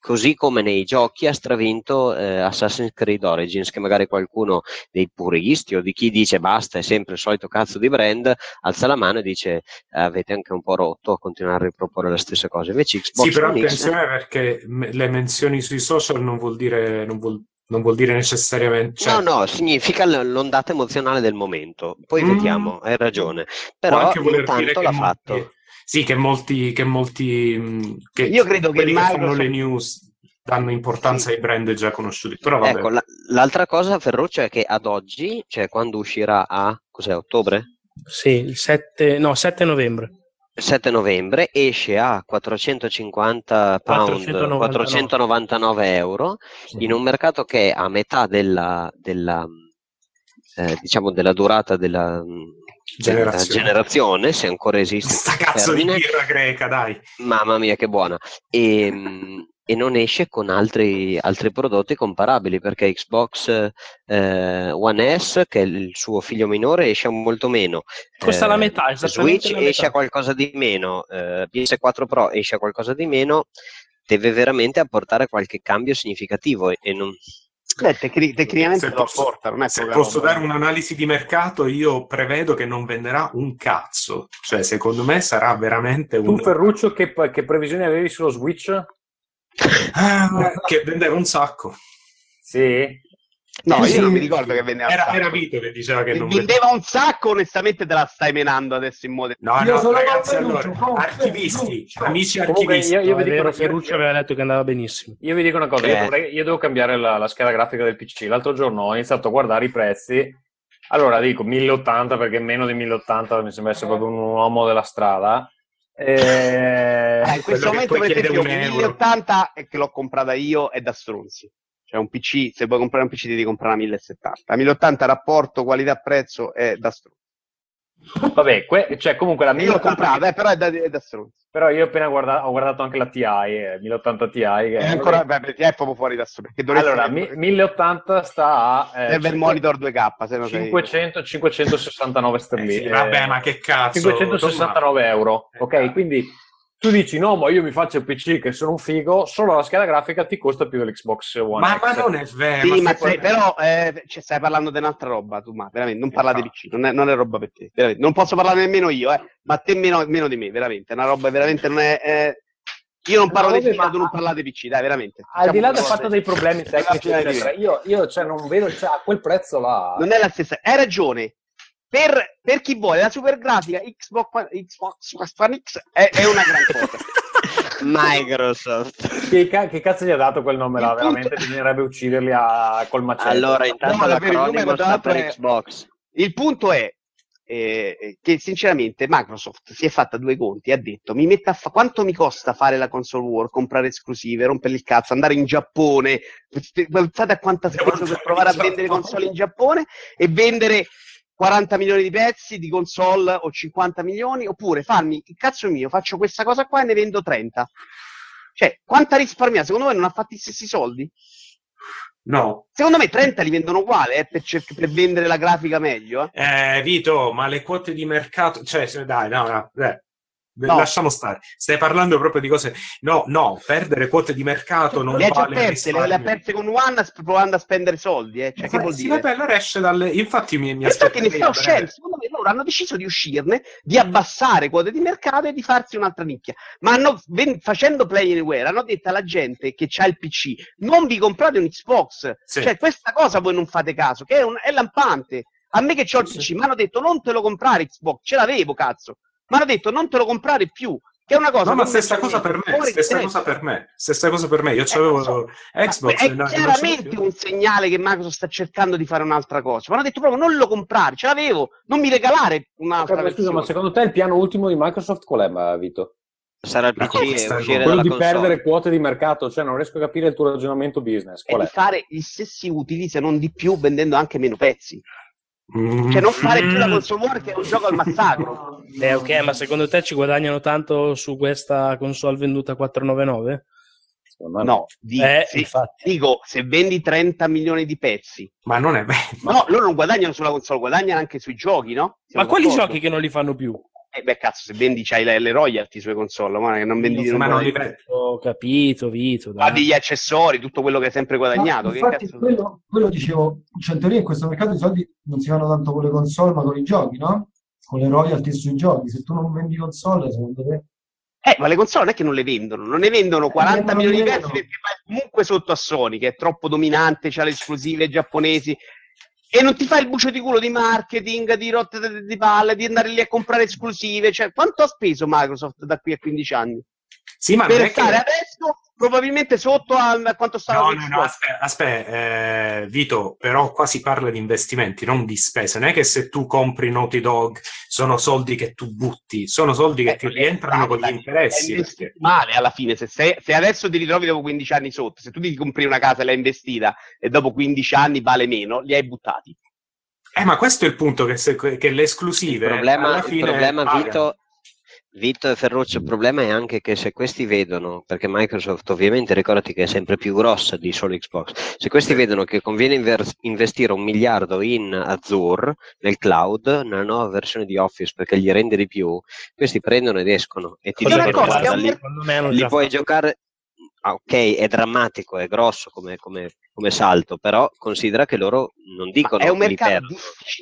Così come nei giochi ha stravinto eh, Assassin's Creed Origins, che magari qualcuno dei puristi o di chi dice basta, è sempre il solito cazzo di brand, alza la mano e dice "Eh, avete anche un po' rotto a continuare a riproporre la stessa cosa. Invece Xbox Sì, però One X attenzione perché me- le menzioni sui social non vuol dire, non vuol, non vuol dire necessariamente... Cioè, No, no, significa l'ondata emozionale del momento. Poi Mm. vediamo, hai ragione. Però intanto l'ha fatto. Sì, che molti, che molti mh, che Io credo che quelli che fanno Microsoft- le news danno importanza ai brand già conosciuti. Però vabbè. Ecco, la- l'altra cosa, Ferruccio, è che ad oggi, cioè quando uscirà a, cos'è, ottobre? Sì, il 7, no, 7 novembre. 7 novembre esce a 450 pound, 499. 499 euro in un mercato che è a metà della, della, eh, diciamo della durata della Generazione. generazione, se ancora esiste Sta cazzo di termine. birra greca, dai. Mamma mia, che buona! E, mh, e non esce con altri, altri prodotti comparabili perché Xbox eh, One S, che è il suo figlio minore, esce a molto meno. Costa la Eh, metà, esattamente Switch la esce metà. a qualcosa di meno, eh, PS4 Pro esce a qualcosa di meno, deve veramente apportare qualche cambio significativo e, e non, capisco. Beh, tecni- tecnicamente Se lo posso- apporta, non è Se posso roba. dare un'analisi di mercato, io prevedo che non venderà un cazzo. Cioè, secondo me sarà veramente Tu, un... Ferruccio, che, che previsioni avevi sullo Switch? Ah, che vendeva un sacco. Sì. No, Sì, io non mi ricordo che vendeva un Era, sacco. era Vito che diceva che non vendeva un sacco, onestamente te la stai menando adesso in modo. No, Io no, sono ragazzi, allora, archivisti, amici archivisti. io, io vi dico Ferruccio aveva detto che andava benissimo. Io vi dico una cosa, io, Eh. dovrei- io devo cambiare la, la scheda grafica del PC. L'altro giorno ho iniziato a guardare i prezzi. Allora dico 1080 perché meno di 1080 mi sembra essere proprio un uomo della strada. Eh, Eh, in questo momento, per esempio, un euro. 1080 è che l'ho comprata io è da stronzi. Cioè, un PC, se vuoi comprare un PC devi comprare una 1070. La 1080 rapporto qualità-prezzo è da stronzi. vabbè, que- cioè comunque la Io l'ho 1080 comprata, eh, però è da, è da stronzi. Però io ho appena guardato, ho guardato anche la TI, eh, 1080 Ti. Che È ancora, beh, perché è proprio fuori da dovresti allora, mi- 1080 sta a eh, serve il monitor 2K, se no sei... 500, 569 Eh, sterline. sì, vabbè, ma che cazzo. 569 euro. Eh, Ok, dai. quindi tu dici no, ma io mi faccio il PC che sono un figo, solo la scheda grafica ti costa più dell'Xbox One Ma, X. ma non è vero. Sì, ma sei- però eh, cioè, stai parlando di un'altra roba, tu, ma veramente, non parla di Infatti. PC, non è, non è roba per te, veramente. Non posso parlare nemmeno io, eh, ma te meno, meno di me, veramente, è una roba veramente non è... eh, Io non parlo No, di film, ma- tu non parlare di PC, dai, veramente. Al di là del fatto dei problemi tecnici, io, io cioè, non vedo, cioè, a quel prezzo là... Non è la stessa, hai ragione. Per, per chi vuole la super grafica, Xbox, One- Xbox One X è, è una gran cosa. [LAUGHS] Microsoft. Che, ca- che cazzo gli ha dato quel nome là? Punto- Veramente bisognerebbe ucciderli a, col macello. Allora, intanto No, l'acronimo sta per è- Xbox. Il punto è eh, che sinceramente Microsoft si è fatta due conti e ha detto mi metta a fa- quanto mi costa fare la console war, comprare esclusive, rompere il cazzo, andare in Giappone, pensate a quanto ha speso per provare a vendere console in Giappone e vendere 40 milioni di pezzi di console o 50 milioni, oppure farmi il cazzo mio, faccio questa cosa qua e ne vendo 30. Cioè, quanta risparmia? Secondo me non ha fatto gli stessi soldi? No. Secondo me 30 li vendono uguali eh, per, cer- per vendere la grafica meglio. eh. Eh, Vito, ma le quote di mercato, cioè, dai, no, no, eh, No. lasciamo stare. Stai parlando proprio di cose. No, no, perdere quote di mercato non Le ha già vale perse, le, le ha perse con One provando a spendere soldi. Eh. Cioè, che Eh, vuol sì, dire? vabbè, allora esce dalle. Infatti, mi, mi infatti ne sta uscendo. breve. Secondo me loro hanno deciso di uscirne, di abbassare quote di mercato e di farsi un'altra nicchia. Ma hanno, ven- facendo Play Anywhere hanno detto alla gente che ha il PC non vi comprate un Xbox. Sì. Cioè, questa cosa voi non fate caso, che è, un- è lampante. A me che ho il PC, sì. mi hanno detto non te lo comprare Xbox, ce l'avevo cazzo. Mi hanno detto non te lo comprare più. Che è una cosa No, ma stessa cosa per me, di stessa cosa per me, stessa cosa per me. Io Eh, c'avevo lo so. Xbox Ma è no- chiaramente un segnale che Microsoft sta cercando di fare un'altra cosa. Ma hanno detto proprio non lo comprare, ce l'avevo, non mi regalare un'altra ma scusa, ma secondo te il piano ultimo di Microsoft qual è, ma, Vito? Sarà il Ma PC e uscire Quello di console. perdere quote di mercato, cioè non riesco a capire il tuo ragionamento business. È Qual di è? fare gli stessi utili, se non di più, vendendo anche meno pezzi. Cioè non fare più la console war che è un gioco al massacro. [LAUGHS] Eh, ok, ma secondo te ci guadagnano tanto su questa console venduta a 499? Secondo me No, di- Eh, se- infatti. dico, se vendi 30 milioni di pezzi, Ma non è vero. no, loro non guadagnano sulla console, guadagnano anche sui giochi, no? Siamo Ma quali d'accordo? giochi che non li fanno più? Eh beh, cazzo, se vendi c'hai le, le royalty sulle console, ma che non vendi ma non li guadagni- vedi. Ho capito, Vito. Ma Dai. degli accessori, tutto quello che hai sempre guadagnato. Ma Che infatti cazzo... quello, quello dicevo, cioè in teoria in questo mercato i soldi non si fanno tanto con le console ma con i giochi, no? Con le royalty sui giochi. Se tu non vendi console, secondo te... Eh, ma le console non è che non le vendono, non ne vendono 40 Eh, ma non milioni di pezzi perché vai comunque sotto a Sony, che è troppo dominante, c'ha le esclusive giapponesi. E non ti fai il bucio di culo di marketing, di rotte di- palle, di andare lì a comprare esclusive. Cioè, quanto ha speso Microsoft da qui a 15 anni? Sì, ma per stare che... adesso probabilmente sotto a, quanto stava No, no, no, aspetta, aspetta, eh, Vito, però qua si parla di investimenti, non di spese. Non è che se tu compri Naughty Dog sono soldi che tu butti, sono soldi che Eh, ti rientrano con gli interessi. perché- male alla fine. Se, sei- se adesso ti ritrovi dopo 15 anni sotto, se tu ti compri una casa e l'hai investita e dopo 15 anni vale meno, li hai buttati. Eh, ma questo è il punto, che, se- che le Il esclusive problema, alla il fine problema pagano. Vito, Vito e Ferruccio, il problema è anche che se questi vedono, perché Microsoft ovviamente ricordati che è sempre più grossa di solo Xbox, se questi vedono che conviene inver- investire un miliardo in Azure, nel cloud, nella nuova versione di Office perché gli rende di più, questi prendono ed escono e ti dicono guarda li già puoi fatto. giocare ah, ok, è drammatico, è grosso come, come- come salto, però considera che loro non dicono È un li mercato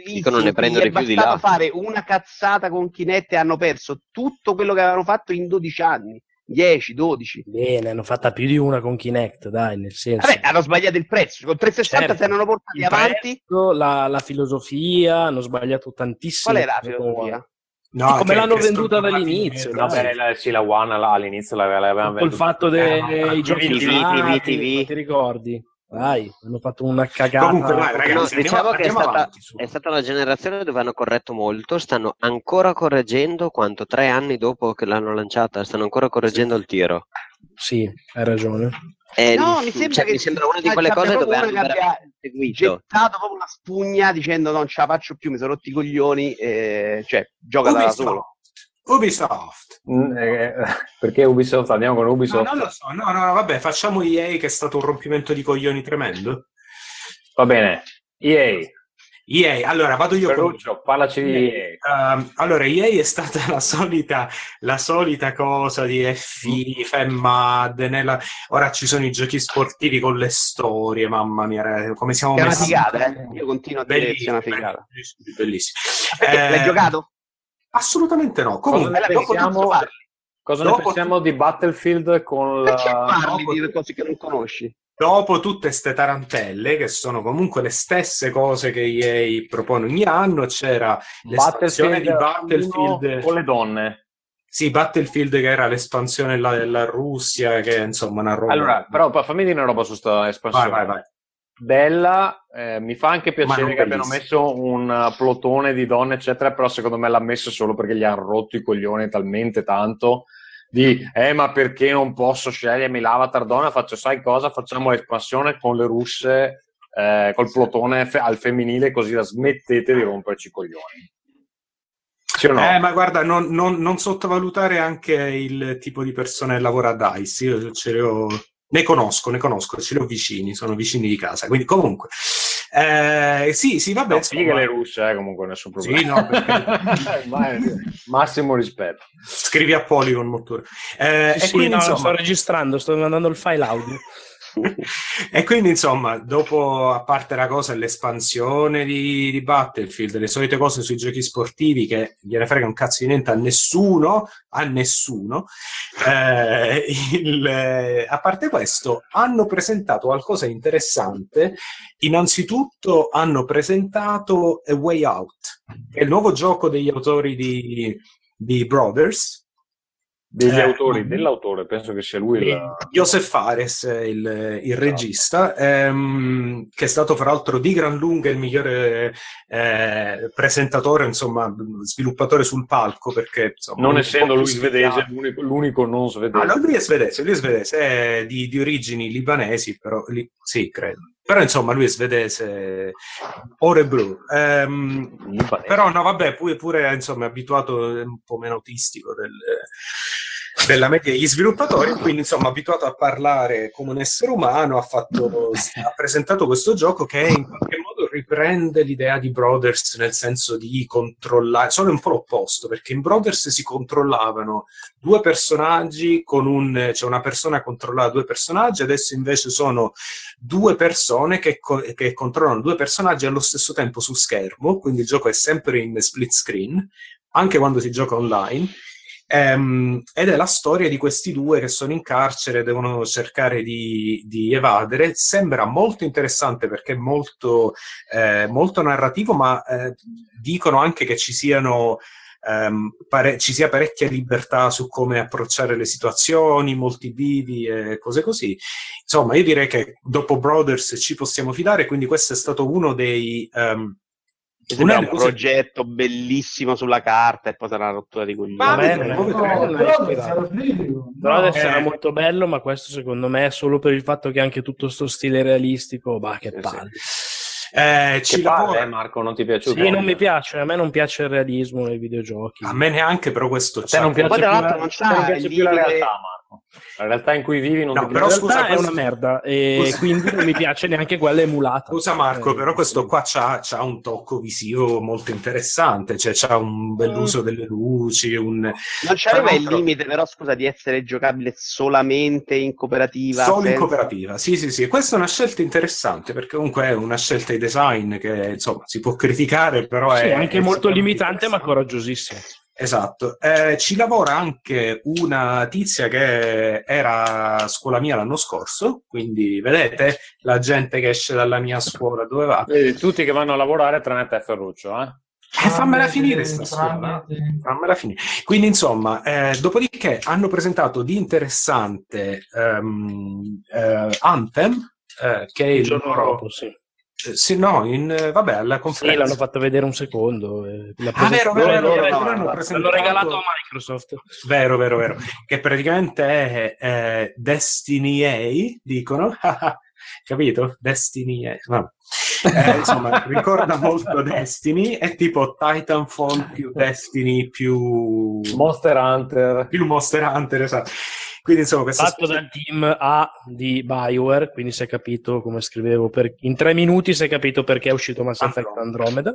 dicono ne prendono di più è di bastato là. fare una cazzata con Kinect e hanno perso tutto quello che avevano fatto in 12 anni, 10, 12. Bene, hanno fatta più di una con Kinect, dai, nel senso. Vabbè, hanno sbagliato il prezzo. Con 360 Certo. si erano portati Il avanti. prezzo, la, la filosofia, hanno sbagliato tantissimo. Qual è la filosofia? No, come l'hanno venduta dall'inizio, dai. Vabbè, la- sì, la One la- all'inizio l'avevano Col venduta. fatto dei Eh, giochi TV, privati, TV. ti ricordi? Dai, hanno fatto una cagata. No, diciamo che è stata, è stata una generazione dove hanno corretto molto, stanno ancora correggendo quanto tre anni dopo che l'hanno lanciata, stanno ancora correggendo il tiro. Sì, hai ragione. Eh, No, mi cioè, sembra che mi sembra una di quelle cose dove hanno abbia gettato proprio una spugna dicendo non ce la faccio più, mi sono rotti i coglioni, eh, cioè gioca da solo. Ubisoft. Mm, eh, [LAUGHS] perché Ubisoft? Andiamo con No, Ubisoft. non lo so, no, no, vabbè, facciamo EA che è stato un rompimento di coglioni tremendo. Va bene, EA. EA, allora vado io con Ferruccio, parlaci di EA. Ehm, allora, EA è stata [LAUGHS] la solita, la solita cosa di è FIFA e Madden. la- Ora ci sono i giochi sportivi con le storie, mamma mia, come siamo È una messi. figata, eh? Io continuo a dire che sia una Bellissimo, figata. bellissimo, bellissimo. Eh, l'hai giocato? Assolutamente no. Cosa Comunque, ne dopo pensiamo, cosa ne Dopo pensiamo di Battlefield con Perché la... parli di cose che non conosci? Dopo tutte ste tarantelle, che sono comunque le stesse cose che EA propone ogni anno, c'era l'espansione di Battlefield con le donne. Sì, Battlefield che era l'espansione là della Russia, che insomma una roba. Allora, però fammi dire una roba su sta espansione. Vai, vai, vai. Bella, eh, mi fa anche piacere che abbiano messo un uh, plotone di donne, eccetera, però secondo me l'ha messo solo perché gli hanno rotto i coglioni talmente tanto di, eh, ma perché non posso scegliermi l'avatar donna? Faccio, sai cosa? Facciamo l'espansione con le russe, eh, col plotone fe- al femminile, così la smettete di romperci i coglioni. Sì o no? Eh, ma guarda, non, non- non sottovalutare anche il tipo di persone che lavora a DICE. Io ce le ho, ne conosco, ne conosco, ce li ho vicini, sono vicini di casa. Quindi, comunque, eh, sì, sì, vabbè. Insomma. fighe le russe, eh, comunque nessun problema. Sì, no, perché- [LAUGHS] Ma- massimo rispetto. Scrivi a Polygon molto. Eh, Sì, e sì, quindi, no, insomma, sto registrando, sto mandando il file audio. [LAUGHS] E quindi, insomma, dopo, a parte la cosa dell'espansione di, di Battlefield, le solite cose sui giochi sportivi che gliene frega un cazzo di niente a nessuno, a nessuno, eh, il- eh, a parte questo, hanno presentato qualcosa di interessante. Innanzitutto hanno presentato A Way Out, che è il nuovo gioco degli autori di, di Brothers, Degli Eh, autori, dell'autore, penso che sia lui il... Joseph Fares, il, il regista, ehm, che è stato fra l'altro di gran lunga il migliore eh, presentatore, insomma, sviluppatore sul palco, perché insomma, Non essendo lui svedese, l'unico, l'unico non svedese. Ah, no, lui è svedese, lui è svedese, è di, di origini libanesi, però li- sì, credo. Però insomma lui è svedese, ore blu. Ehm, però no, vabbè, pure, pure insomma è abituato, è un po' meno autistico del- della media degli sviluppatori, quindi insomma abituato a parlare come un essere umano, ha, fatto, [LAUGHS] ha presentato questo gioco che in qualche modo riprende l'idea di Brothers nel senso di controllare, solo un po' l'opposto, perché in Brothers si controllavano due personaggi con un, cioè una persona controllava due personaggi, adesso invece sono due persone che, co- che controllano due personaggi allo stesso tempo su schermo, quindi il gioco è sempre in split screen, anche quando si gioca online. Ehm, ed è la storia di questi due che sono in carcere, devono cercare di, di evadere. Sembra molto interessante perché è molto, eh, molto narrativo, ma eh, dicono anche che ci siano. ehm, pare- ci sia parecchia libertà su come approcciare le situazioni, molti bivi e cose così. Insomma, io direi che dopo Brothers ci possiamo fidare, quindi questo è stato uno dei. una sembra un progetto bellissimo sulla carta e poi sarà una rottura di coglioni. Ma Bene, no, Però adesso sarà eh. molto bello, ma questo secondo me è solo per il fatto che anche tutto sto stile realistico, bah, che palle. Eh, ci Che palle, lavora- eh, Marco, non ti piaciuto? Sì, non mi piace, a me non piace il realismo nei videogiochi. A me neanche, però questo A te non c'ha- piace, Poi, tra più, l'altro, la, non piace il più la realtà, Marco. La realtà in cui vivi non No, però in scusa, è questo- una merda e Scusa. quindi non mi piace neanche quella emulata. Scusa Marco, Eh, però questo qua c'ha, c'ha un tocco visivo molto interessante, cioè c'ha un bell'uso delle luci, un... Non c'aveva Tra il limite, però, scusa, di essere giocabile solamente in cooperativa. Solo in senza- cooperativa, sì, sì, sì. Questa è una scelta interessante perché comunque è una scelta di design che insomma si può criticare, però Sì, è anche è molto limitante ma interessante. Esatto. Eh, ci lavora anche una tizia che era a scuola mia l'anno scorso, quindi vedete la gente che esce dalla mia scuola dove va. Vedi, tutti che vanno a lavorare tranne te Ferruccio, eh? Eh, fammela Tranne- finire sta scuola. tranne- Fammela finire. Quindi, insomma, eh, dopodiché hanno presentato di interessante ehm, eh, Anthem, eh, che è Il il giorno loro- dopo, sì. Sì, no, in, vabbè, alla Sì, conferenza. l'hanno fatto vedere un secondo. eh, Ah, vero, vero, vero, vero, hanno no, presentato- L'hanno regalato a Microsoft. Vero, vero, vero. Che praticamente è eh, Destiny A, dicono. [LAUGHS] Capito? Destiny A. Vabbè. Eh, insomma, [LAUGHS] ricorda molto Destiny. È tipo Titanfall più Destiny più... Monster Hunter. più Monster Hunter, esatto. Quindi, insomma, questa Fatto dal team A di Bioware, quindi si è capito come scrivevo. per- In tre minuti si è capito perché è uscito Mass Effect Andromeda.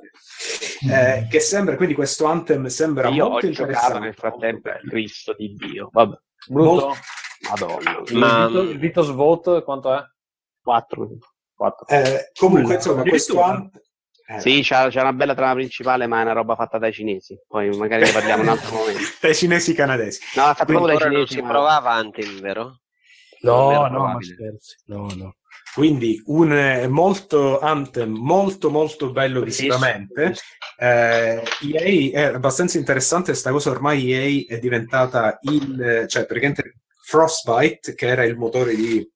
eh, che sembra, quindi questo Anthem sembra Io molto ho giocato interessante. nel frattempo. Cristo di Dio. Vabbè, Brutto? madonna. Ma- Il Vitos, Vote quanto è? 4. 4. Eh, comunque, insomma, questo Addirittura. Eh, Sì, c'ha una bella trama principale, ma è una roba fatta dai cinesi. Poi magari ne parliamo un [LAUGHS] altro momento. dai cinesi canadesi. No, è fatta proprio dai cinesi. si ma- provava Anthem, vero? No, no, ma scherzi. No, no. Quindi un eh, molto Anthem, molto molto bello visivamente. Eh, EA è abbastanza interessante questa cosa, ormai EA è diventata il, cioè praticamente Frostbite, che era il motore di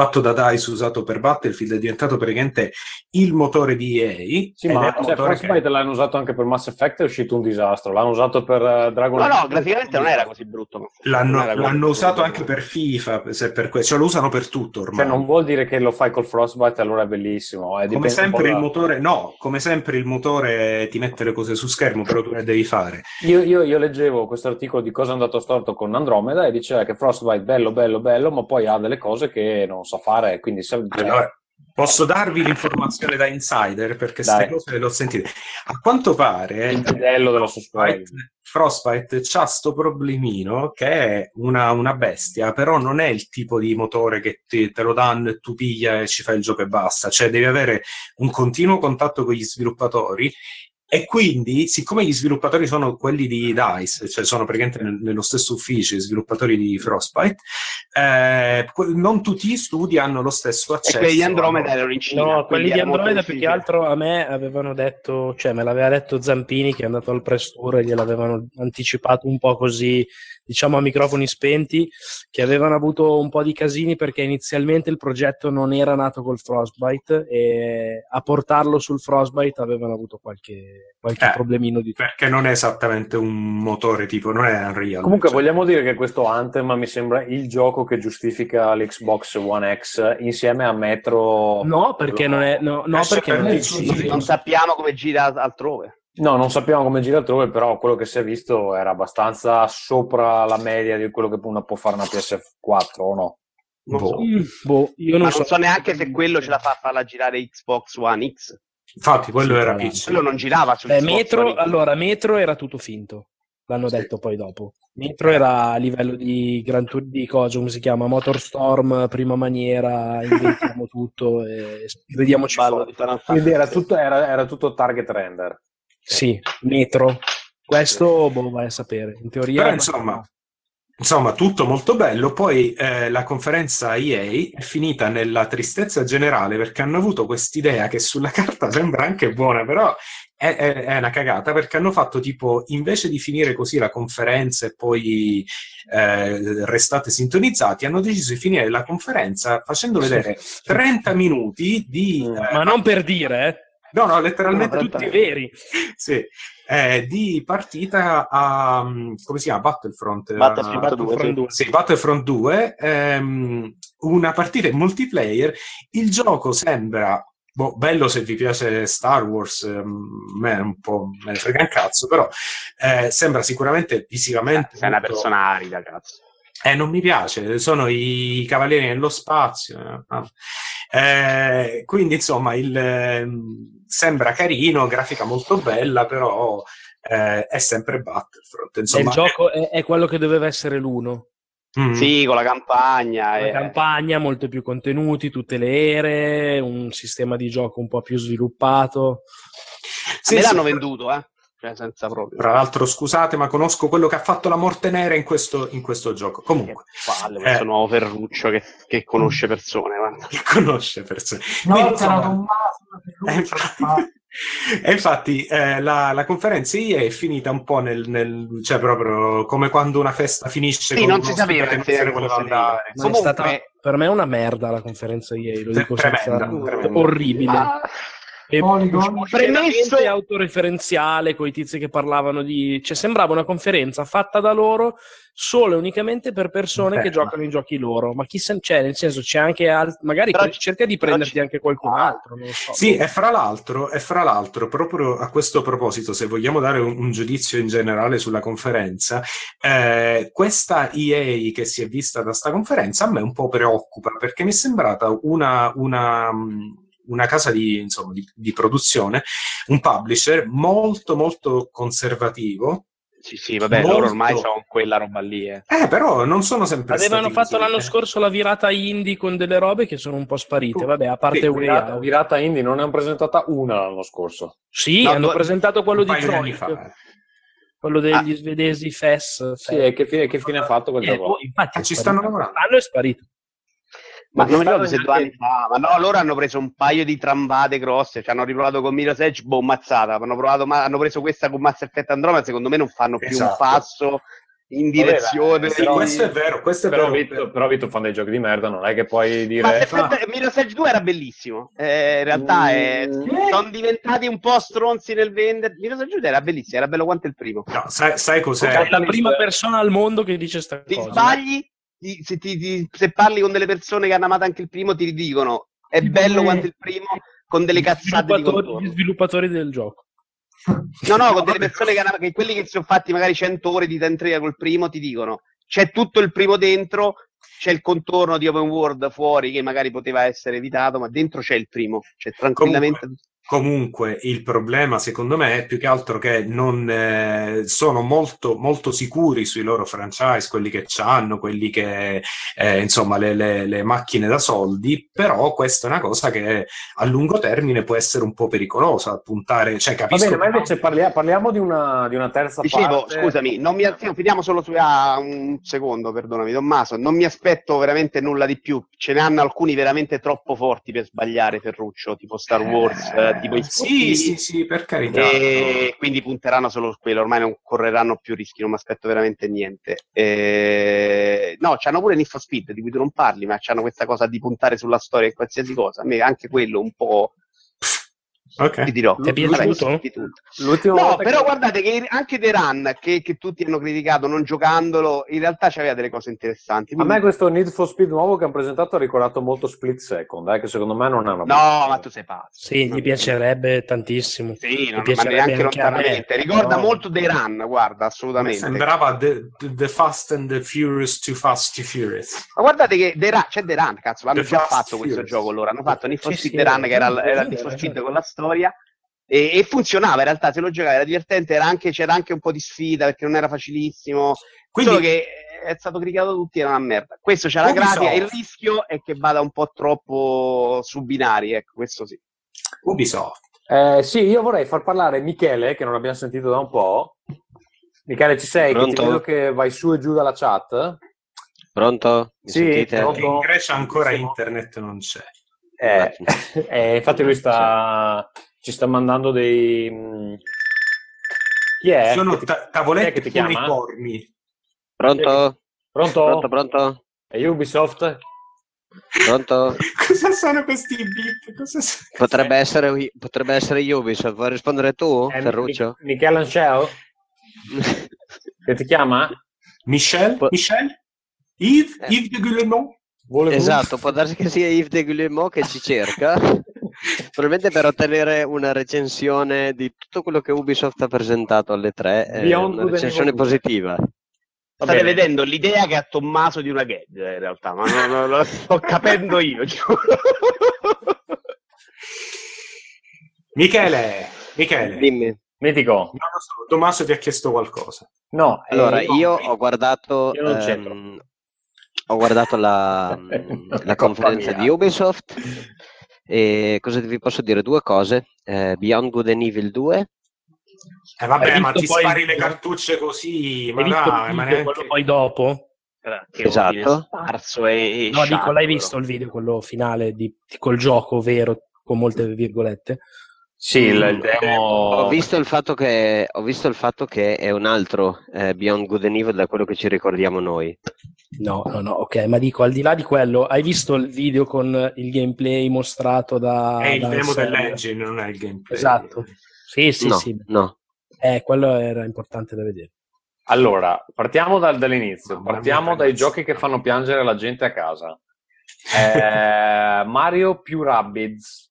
fatto da DICE usato per Battlefield, è diventato praticamente il motore di EA. Sì, ma cioè, motore che- Frostbite l'hanno usato anche per Mass Effect, è uscito un disastro. L'hanno usato per eh, Dragon No, no, Age. graficamente non era così brutto. l'hanno, era così l'hanno brutto. usato anche per FIFA, se per que- cioè lo usano per tutto ormai. Cioè, non vuol dire che lo fai col Frostbite allora è bellissimo. eh, Come sempre il da- motore, no, come sempre il motore ti mette le cose su schermo, però tu ne devi fare. Io, io- io leggevo questo articolo di cosa è andato storto con Andromeda e diceva che Frostbite bello, bello, bello, ma poi ha delle cose che non sa fare. Quindi se... Allora, posso darvi l'informazione da insider perché queste cose le ho sentite. A quanto pare il modello della sua storia. Frostbite, Frostbite c'ha sto problemino che è una, una bestia, però non è il tipo di motore che ti- te lo danno e tu piglia e ci fai il gioco e basta. Cioè devi avere un continuo contatto con gli sviluppatori e quindi, siccome gli sviluppatori sono quelli di DICE, cioè sono praticamente nel- nello stesso ufficio gli sviluppatori di Frostbite, eh, non tutti gli studi hanno lo stesso E accesso. quelli di a- Andromeda erano in Cina. No, quelli di Andromeda più che altro a me avevano detto, cioè me l'aveva detto Zampini che è andato al press tour e gliel'avevano anticipato un po' così, diciamo a microfoni spenti, che avevano avuto un po' di casini perché inizialmente il progetto non era nato col Frostbite e a portarlo sul Frostbite avevano avuto qualche, qualche Eh. problemino di Perché non è esattamente un motore tipo, non è Unreal. Comunque Cioè, vogliamo dire che questo Anthem mi sembra il gioco che giustifica l'Xbox One X insieme a Metro. No, perché non è, no, no, Esce perché per non è. Non sappiamo come gira altrove. No, non sappiamo come gira altrove, però quello che si è visto era abbastanza sopra la media di quello che una può fare una PS4 o no? Non Boh. so. Mm, boh, io Ma non non so. so neanche se quello ce la fa a farla girare Xbox One X. Infatti, quello Sì, era PC. Quello non girava su Beh, Xbox Metro, One X. allora, Metro era tutto finto, l'hanno Sì. detto poi dopo. Metro era a livello di Gran Tour di cosa, come si chiama? Motorstorm, prima maniera, inventiamo [LAUGHS] tutto e Fantasy. Quindi era tutto, era, era tutto target render. Sì, Metro. Questo, boh, vai a sapere. In teoria... Però insomma, insomma, tutto molto bello. Poi eh, la conferenza EA è finita nella tristezza generale perché hanno avuto quest'idea che sulla [LAUGHS] carta sembra anche buona, però è, è- è una cagata perché hanno fatto tipo, invece di finire così la conferenza e poi eh, restate sintonizzati, hanno deciso di finire la conferenza facendo vedere 30 minuti di... Eh, Ma non per dire, eh. No, no, [LAUGHS] letteralmente No, Tutti veri. sì, eh, di partita a mm, come si chiama? Battlefront. Battlefront a- 2, Battlefront 2. Sì, Battlefront 2, ehm, una partita in multiplayer. Il gioco sembra boh, bello se vi piace Star Wars, ehm, me un po' me ne frega un cazzo, però eh, sembra sicuramente visivamente. Sei una molto- persona arida, cazzo. Eh, non mi piace, sono i cavalieri nello spazio. eh, quindi, insomma, il, ehm, sembra carino, grafica molto bella, però eh, è sempre Battlefront. Insomma, il gioco è, è quello che doveva essere l'uno. Mm. Sì, con la campagna. La eh. campagna, molto più contenuti, tutte le ere, un sistema di gioco un po' più sviluppato. A me sì, l'hanno sì. venduto, eh. Cioè, senza proprio. Tra l'altro, scusate, ma conosco quello che ha fatto la morte nera in questo, in questo gioco. Comunque, Palle, questo Eh. nuovo Ferruccio che, che conosce persone. guarda. [LAUGHS] che conosce persone. Una Quindi, insomma, Tommaso, Eh, infatti, [LAUGHS] e infatti eh, la, la conferenza EA è finita un po' nel, nel- cioè proprio come quando una festa finisce Sì, con non si sapeva che se ne voleva andare. Ma è Comunque- stata per me una merda la conferenza EA, lo dico tremenda, senza tremenda. orribile. Ah, E. Premesso- autoreferenziale con i tizi che parlavano di cioè sembrava una conferenza fatta da loro solo e unicamente per persone che Bella. giocano i giochi loro ma chi se c'è nel senso c'è anche al- magari Però- cerca di prenderti anche qualcun altro non lo so Sì, e fra l'altro, e fra l'altro, proprio a questo proposito, se vogliamo dare un, un giudizio in generale sulla conferenza, eh, questa EA che si è vista da sta conferenza a me un po' preoccupa perché mi è sembrata una, una, mh, una casa di, insomma, di, di produzione, un publisher molto molto conservativo. Sì, sì, vabbè, Molto. loro ormai sono quella roba lì. Eh. Eh, però non sono sempre avevano stati fatto così, l'anno eh. scorso la virata indie con delle robe che sono un po' sparite vabbè a parte Sì, Way Virata, Out. virata indie non ne hanno presentata una l'anno scorso. sì No, hanno due- presentato quello di fa. eh. quello degli svedesi FES Sì, e che fine, che fine ha fatto quel Eh, gioco? infatti Ah, è ci stanno lavorando. Quest'anno è sparito Ma Ma non mi ricordo se due anni fa, ma no, loro hanno preso un paio di trambate grosse, ci hanno riprovato con Mirror's Edge, boh, mazzata, hanno, provato, ma hanno preso questa con Mass Effect Andromeda, secondo me non fanno più Esatto. un passo in Vabbè, direzione Sì, però- questo è vero, questo è Però vero. Vito, però Vito fan dei giochi di merda, non è che puoi dire... Mass Ah. Effect, Mirror's Edge 2 era bellissimo, eh, in realtà è- Mm. sono diventati un po' stronzi nel vendere, Mirror's Edge 2 era bellissimo, era bello quanto il primo. No, sai, sai cos'è? è la prima persona al mondo che dice sta Ti cosa sbagli, ti- se, ti- ti- se parli con delle persone che hanno amato anche il primo ti dicono è Tipo bello quanto il primo, con delle cazzate di sviluppatori, contorno. gli sviluppatori del gioco. No, no, con delle persone che, hanno- che quelli che si sono fatti magari 100 ore di Tentria col primo ti dicono. C'è tutto il primo dentro, c'è il contorno di open world fuori che magari poteva essere evitato, ma dentro c'è il primo, c'è tranquillamente Comunque il problema secondo me è più che altro che non eh, sono molto, molto sicuri sui loro franchise, quelli che hanno, quelli che eh, insomma le, le- le macchine da soldi, però questa è una cosa che a lungo termine può essere un po' pericolosa, puntare, cioè Va capisco bene, ma invece parlia- parliamo di una, di una terza Dicevo, parte. scusami, non mi, sì, finiamo solo su ah, un secondo, perdonami, Tommaso, non mi aspetto veramente nulla di più, ce ne hanno alcuni veramente troppo forti per sbagliare Ferruccio, tipo Star Wars, eh, tipo i sì, sì, sì, per carità. e quindi punteranno solo su quello, ormai non correranno più rischi, non mi aspetto veramente niente. Eh, no, c'hanno pure for Speed, di cui tu non parli, ma c'hanno questa cosa di puntare sulla storia e qualsiasi cosa. A me anche quello un po'... Ok. Ti dirò. Ti è Vabbè, piaciuto? tutto. L'ultima No, però che- guardate che anche The Run, che, che tutti hanno criticato non giocandolo, in realtà c'aveva delle cose interessanti. A Quindi- me questo Need for Speed nuovo che hanno presentato ha ricordato molto Split Second, eh, che secondo me non una No, ma tu sei pazzo. sì gli piacerebbe tantissimo Sì, Gli no, ma piacerebbe neanche anche a me, lontanamente. Ricorda però- molto The Run, guarda, Mi assolutamente. sembrava the, the Fast and the Furious, Too Fast, Too Furious. Ma guardate che The Run, c'è The Run, cazzo, l'hanno già fatto questo Furious. gioco loro. Hanno fatto Need for Sì, Speed sì, The Run, che era, era Need for Speed con la storia. E, e funzionava in realtà, se lo giocavi era divertente, era anche- c'era anche un po' di sfida perché non era facilissimo. Quindi- Solo che è stato criticato tutti, era una merda. Questo c'è la grafica, il rischio è che vada un po' troppo su binari, ecco, questo sì. Ubisoft. Eh, sì, io vorrei far parlare Michele, che non abbiamo sentito da un po'. Michele, ci sei? Che ti Pronto? vedo che vai su e giù dalla chat. Pronto? Mi Sì, sentite? pronto. In Grecia ancora internet non c'è. Eh, [LAUGHS] eh, infatti lui sta, ci sta mandando dei... mh, Chi è? Sono Che ti- ta- tavoletti che ti chiama? uniformi. Pronto? Pronto? Pronto, pronto? È Ubisoft? Pronto? [LAUGHS] Cosa sono questi beep? Cosa sono- Potrebbe essere, potrebbe essere Ubisoft. Vuoi rispondere tu, È Ferruccio? Mi- Michele Ancel? [LAUGHS] Che ti chiama? Michel? Po- Michel? Yves? Eh. Yves de Guillemot? Vuole Esatto, può darsi che sia Yves de Guillemot che ci cerca. [LAUGHS] Probabilmente per ottenere una recensione di tutto quello che Ubisoft ha presentato alle tre, eh, una recensione positiva. State bene. vedendo l'idea che ha Tommaso di una gag in realtà, ma non, non- non lo sto [LAUGHS] capendo io. Michele, Michele, Dimmi. Mitico. Tommaso ti ha chiesto qualcosa. No, Allora, eh, io ho guardato, Io non ehm. Ho guardato la, [LAUGHS] la conferenza di Ubisoft e cosa vi posso dire? Due cose. Eh, Beyond Good and Evil 2 Eh vabbè, ma ti poi- spari le cartucce così, ma dai, ma neanche... quello poi dopo? Che Esatto. Sparso e, e No, dico, sciatto, l'hai visto il video, quello finale di, col gioco vero, con molte virgolette? Sì, il, il demo... Ho visto il fatto che, ho visto il fatto che è un altro eh, Beyond Good and Evil da quello che ci ricordiamo noi. No, no, no, ok, ma dico, al di là di quello, hai visto il video con il gameplay mostrato da... È il da demo dell'engine, non è il gameplay. Esatto. Sì, sì, no, sì. no. Eh, quello era importante da vedere. Allora, partiamo dal- dall'inizio, partiamo dai giochi che fanno piangere la gente a casa. Eh, [LAUGHS] Mario più Rabbids.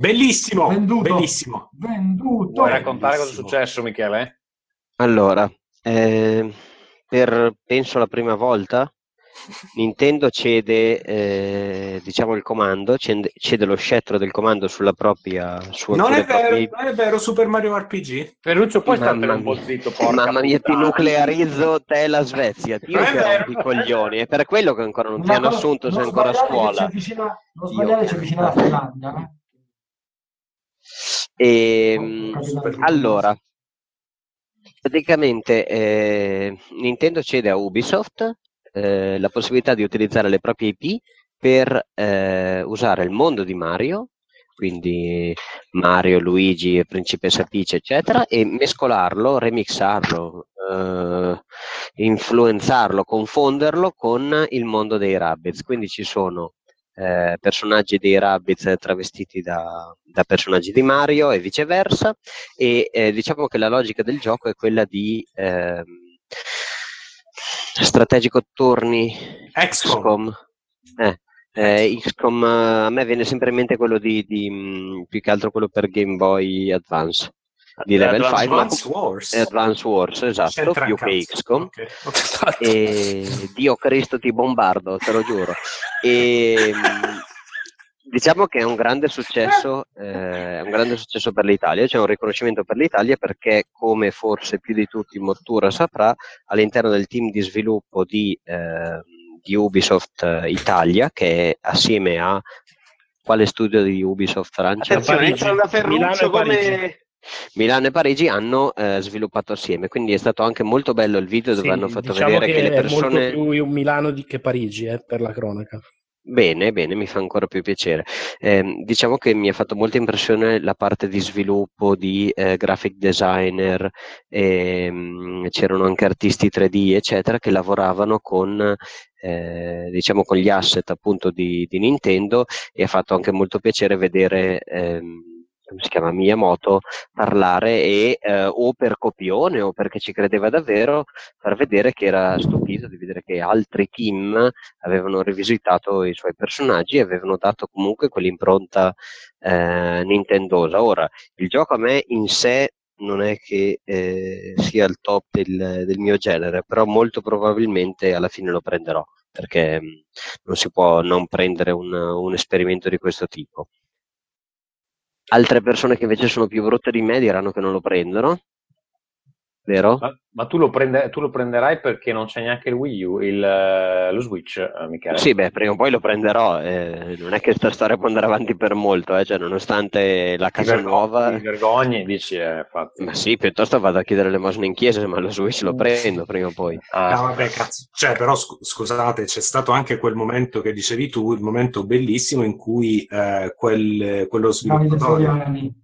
Bellissimo, Venduto. bellissimo. Venduto. Vuoi raccontare cosa è successo, Michele? Allora, eh, per penso la prima volta, Nintendo cede, eh, diciamo, il comando, cede, cede lo scettro del comando sulla propria, su Non è vero, proprie- non è vero, Super Mario RPG. Ferruccio, puoi startene un po' zitto, porca Mamma mia, ti nuclearizzo te e la Svezia, ti Non rompi i coglioni, è per quello che ancora non ti Ma hanno non- assunto, sei non ancora a scuola. Non sbagliare, ci avvicina la cazzo. Finlandia. E, anche allora, praticamente eh, Nintendo cede a Ubisoft eh, la possibilità di utilizzare le proprie IP per eh, usare il mondo di Mario, quindi Mario, Luigi, Principessa Peach, eccetera, e mescolarlo, remixarlo, eh, influenzarlo, confonderlo con il mondo dei Rabbids. Quindi ci sono eh, personaggi dei Rabbids travestiti da, da personaggi di Mario e viceversa. E eh, diciamo che la logica del gioco è quella di ehm, strategico torni. XCOM. XCOM eh, eh, XCOM eh, a me viene sempre in mente quello di, di, mh, più che altro quello per Game Boy Advance di level Advance 5 ma- Advance Wars. eh, Advance Wars esatto più che. XCOM Ok, ok. e Dio Cristo ti bombardo, te lo giuro. E, mh, diciamo che è un grande successo, eh, è un grande successo per l'Italia, c'è un riconoscimento per l'Italia perché, come forse più di tutti Mottura saprà, all'interno del team di sviluppo di, eh, di Ubisoft eh, Italia, che è assieme a quale studio di Ubisoft Francia? Attenzione, Parigi. entra da Milano Ferruccio Parigi. come... Milano e Parigi hanno eh, sviluppato assieme, quindi è stato anche molto bello il video dove Sì, hanno fatto diciamo vedere che, le è persone... molto più Milano di che Parigi, eh, per la cronaca. Bene, bene, mi fa ancora più piacere. Ehm, diciamo che mi ha fatto molta impressione la parte di sviluppo di eh, graphic designer, ehm, c'erano anche artisti 3D, eccetera, che lavoravano con, eh, diciamo, con gli asset appunto di, di Nintendo e ha fatto anche molto piacere vedere, ehm, si chiama, Miyamoto parlare e eh, o per copione o perché ci credeva davvero far vedere che era stupito di vedere che altri team avevano rivisitato i suoi personaggi e avevano dato comunque quell'impronta eh, nintendosa. Ora, il gioco a me in sé non è che eh, sia il top del, del mio genere, però molto probabilmente alla fine lo prenderò, perché mh, non si può non prendere un, un esperimento di questo tipo. Altre persone che invece sono più brutte di me diranno che non lo prendono, vero? Ma, ma tu, lo prende- tu lo prenderai perché non c'è neanche il Wii U, il, eh, lo Switch, eh, Michele. Sì, beh, prima o poi lo prenderò. eh, non è che sta storia può andare avanti per molto, eh, cioè, nonostante la Ti casa vergogni- nuova. Ti vergogni, dici, eh, infatti. Ma sì, piuttosto vado a chiedere l'elemosina in chiesa, ma lo Switch lo prendo prima o poi. Ah, No, vabbè, cazzo. Cioè, però scu- scusate, c'è stato anche quel momento che dicevi tu, il momento bellissimo in cui eh, quel, quello Davide sviluppatore, Soriani.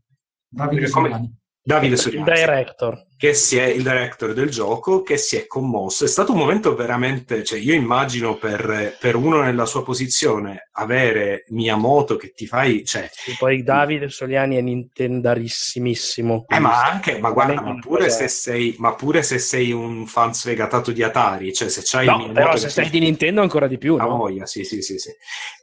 Davide Soriani. Davide Il Soriani, director. Che si è il director del gioco, che si è commosso. È stato un momento veramente, cioè io immagino per, per uno nella sua posizione avere Miyamoto che ti fai, cioè, E poi Davide Soliani è nintendarissimissimo. eh, ma anche, ma guarda, ma pure, se sei, ma pure se sei un fan sfegatato di Atari, cioè se c'hai No, Miyamoto però se sei di Nintendo ancora di più, no? voglia, sì, sì, sì, sì.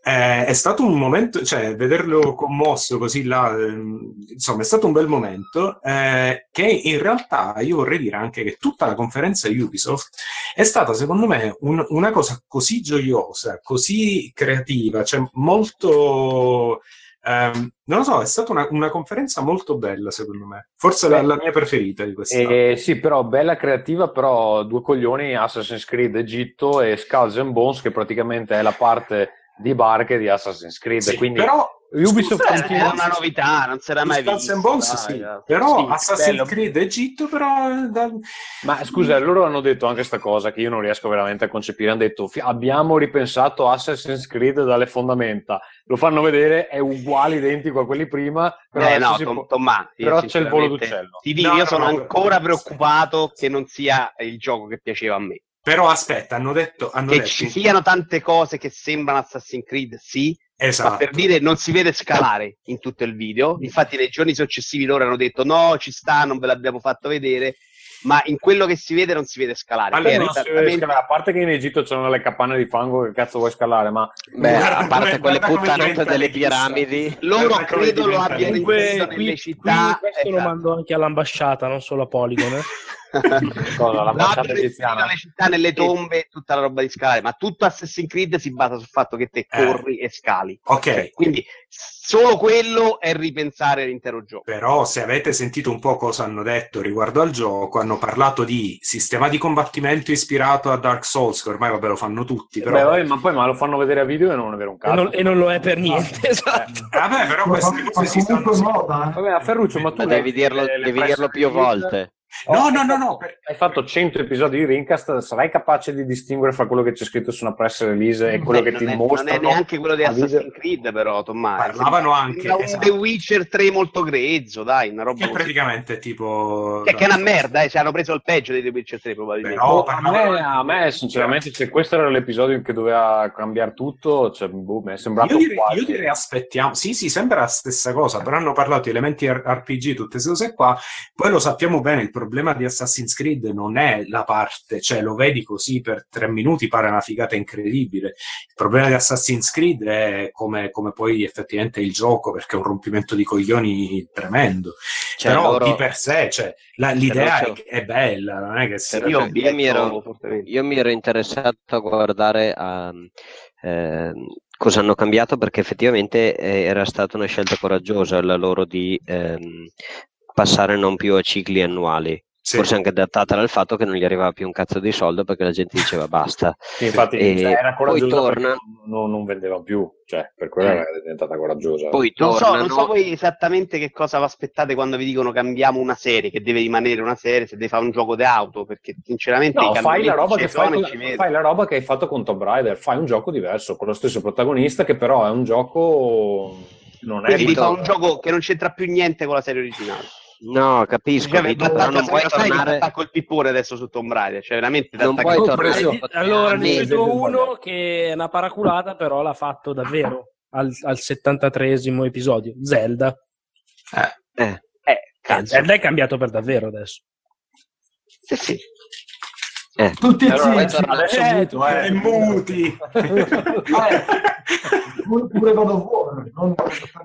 Eh, è stato un momento, cioè, vederlo commosso così là, ehm, insomma, è stato un bel momento, eh, che in realtà io vorrei dire anche che tutta la conferenza Ubisoft è stata secondo me un- una cosa così gioiosa, così creativa, cioè molto... ehm, non lo so, è stata una, una conferenza molto bella secondo me, forse la, la mia preferita di quest'anno. Eh, sì, però bella creativa, però due coglioni Assassin's Creed Egitto e Skulls and Bones, che praticamente è la parte di barche di Assassin's Creed. Sì, quindi però Ubisoft Beh, continua- era una novità, non si era mai Skulls visto. and Bones, dai, sì, dai. però Sì, Assassin's bello. Creed Egitto però eh, da- Ma scusa, loro hanno detto anche questa cosa che io non riesco veramente a concepire. Hanno detto: "Fi- Abbiamo ripensato Assassin's Creed dalle fondamenta. Lo fanno vedere, è uguale, identico a quelli prima. Però, Eh, no, si Tom- può- Tommaso, io però c'è il volo d'uccello. Ti dico, No, io no, sono no, ancora no, preoccupato che non sia il gioco che piaceva a me. però aspetta, hanno detto... Hanno Che detto ci siano tante cose che sembrano Assassin's Creed, sì, esatto. ma per dire non si vede scalare in tutto il video. Infatti, nei giorni successivi loro hanno detto no, ci sta, non ve l'abbiamo fatto vedere. Ma in quello che si vede non si vede scalare. Allora, non si vede esattamente- scalare. a parte che in Egitto c'erano le capanne di fango, che cazzo vuoi scalare? Ma Beh, Guarda a parte quelle diventa delle piramidi. Loro credo lo abbiano qui, nelle qui città. questo lo esatto. mando anche all'ambasciata, non solo a Polygon. eh. [LAUGHS] cosa? La egiziana? le città, nelle tombe, tutta la roba di scalare, ma tutto Assassin's Creed si basa sul fatto che te Eh. corri e scali. Ok, Cioè, quindi solo quello è ripensare l'intero gioco. Però se avete sentito un po' cosa hanno detto riguardo al gioco, hanno parlato di sistema di combattimento ispirato a Dark Souls, che ormai vabbè lo fanno tutti, però... Beh, vabbè, ma poi ma lo fanno vedere a video e non è vero un E cazzo. non, e non lo è per niente, [LAUGHS] esatto. Eh, vabbè, però Ma, queste ma cose si stanno... moda, eh. Vabbè, a Ferruccio, ma tu Ma devi dirlo, le- le devi dirlo più volte. No, no, no, no, Hai fatto 100 episodi di Rincast, sarai capace di distinguere fra quello che c'è scritto su una press release e quello che non, ti è, non mostrano? è neanche quello di a? Assassin's Creed, però, Tommaso. Parlavano anche, Sembra un esatto. The Witcher 3 molto grezzo, dai, una roba che così. praticamente è tipo... Che, che è una merda, eh, cioè, hanno preso il peggio dei The Witcher 3 probabilmente. Però Oh, a, parlavano me, a me, sinceramente, se questo era l'episodio che doveva cambiare tutto, cioè, boh, mi è sembrato Io direi, quasi. io direi aspettiamo, sì sì sembra la stessa cosa, però hanno parlato di elementi RPG, tutte queste cose qua, poi lo sappiamo bene, il problema di Assassin's Creed non è la parte, cioè lo vedi così per tre minuti, pare una figata incredibile, il problema di Assassin's Creed è come, come poi effettivamente il gioco, perché è un rompimento di coglioni tremendo, Cioè, però loro- di per sé, cioè, la- l'idea Però è, è bella, non è che. Però Io cioè, io mi ero-. Io mi ero interessato a guardare a, ehm, cosa hanno cambiato perché effettivamente eh, era stata una scelta coraggiosa la loro di ehm, passare non più a cicli annuali. Sì. Forse anche adattata dal fatto che non gli arrivava più un cazzo di soldo perché la gente diceva basta. Sì, infatti E cioè, era poi coraggiosa torna- non, non vendeva più, cioè, per quello era diventata coraggiosa. Poi Non so, non so voi esattamente che cosa vi aspettate quando vi dicono cambiamo una serie, che deve rimanere una serie, se deve fare un gioco d'auto, perché sinceramente No, i fai la, roba che fai, con, fai la roba che hai fatto con Tomb Raider, fai un gioco diverso, con lo stesso protagonista che però è un gioco... Non è Quindi fa un gioco che non c'entra più niente con la serie originale. No, capisco, Cioè, Vito, però non puoi tornare. attacco il pippone adesso su Tomb Raider, cioè veramente Non puoi tornare preso- Allora, ne vedo uno che è una paraculata, però l'ha fatto davvero al, al 73esimo episodio. Zelda. Eh. Eh, Eh, Eh. Zelda è cambiato per davvero adesso. Sì, sì. eh. Tutti Allora, zitti. adesso, Eh, eh. E muti! [LAUGHS] Pure God of War. non-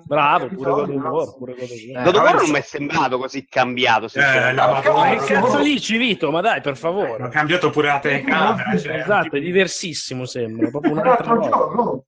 Bravo, pure God of War. Pure God of War. God of War vabbè, non mi è sembrato così cambiato, Eh, Ma che cazzo dici, Vito? Ma dai, per favore. Hanno cambiato pure la telecamera. Cioè, Esatto, è diversissimo, sembra. Proprio Un [LAUGHS] un'altra altro gioco. Può,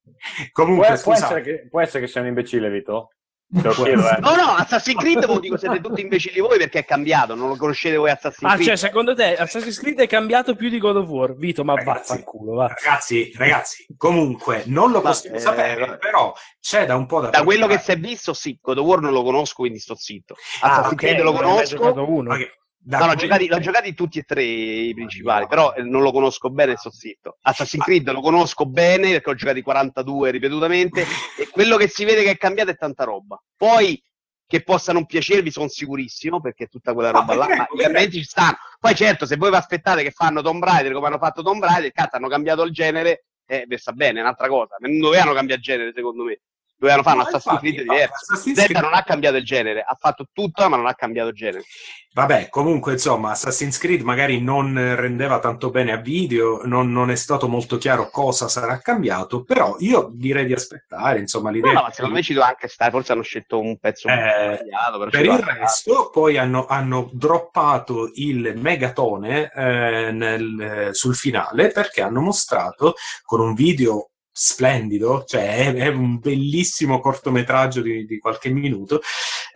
Comunque, può scusa, essere che, può essere che sei un imbecille, Vito? No, no, Assassin's Creed lo dico, siete tutti imbecilli voi perché è cambiato, non lo conoscete voi Assassin's Ah, Creed. cioè, secondo te Assassin's Creed è cambiato più di God of War? Vito, ma Ragazzi, vaffanculo, va. ragazzi, ragazzi, comunque non lo Ma, possiamo eh, sapere, però c'è da un po' da Da quello che si è visto, sì, God of War non lo conosco, quindi sto zitto. Ah, Assassin's ok, Creed lo conosco. uno. Da No, l'ho giocati, l'ho giocati tutti e tre i principali, però eh, non lo conosco bene e sto zitto. Assassin's Creed lo conosco bene perché ho giocati 42 ripetutamente e quello che si vede che è cambiato è tanta roba. Poi che possa non piacervi sono sicurissimo perché tutta quella No, roba là, vedremo, ma i vedremo. cambiamenti ci stanno. Poi certo, se voi vi aspettate che fanno Tomb Raider come hanno fatto Tomb Raider, cazzo, hanno cambiato il genere, eh, sta bene, è un'altra cosa. Non dovevano cambiare genere secondo me. Dovevano fare No, un Assassin's Creed diverso. Assassin's Zelda Creed- non ha cambiato il genere, ha fatto tutto, ma non ha cambiato il genere. Vabbè, comunque, insomma, Assassin's Creed magari non rendeva tanto bene a video, non, non è stato molto chiaro cosa sarà cambiato, però io direi di aspettare, insomma, No, l'idea no, è ma secondo me ci doveva anche stare. Forse hanno scelto un pezzo un Eh, ci per il resto, poi hanno, hanno droppato il megatone eh, nel- eh, sul finale perché hanno mostrato con un video splendido, cioè è, è un bellissimo cortometraggio di, di qualche minuto.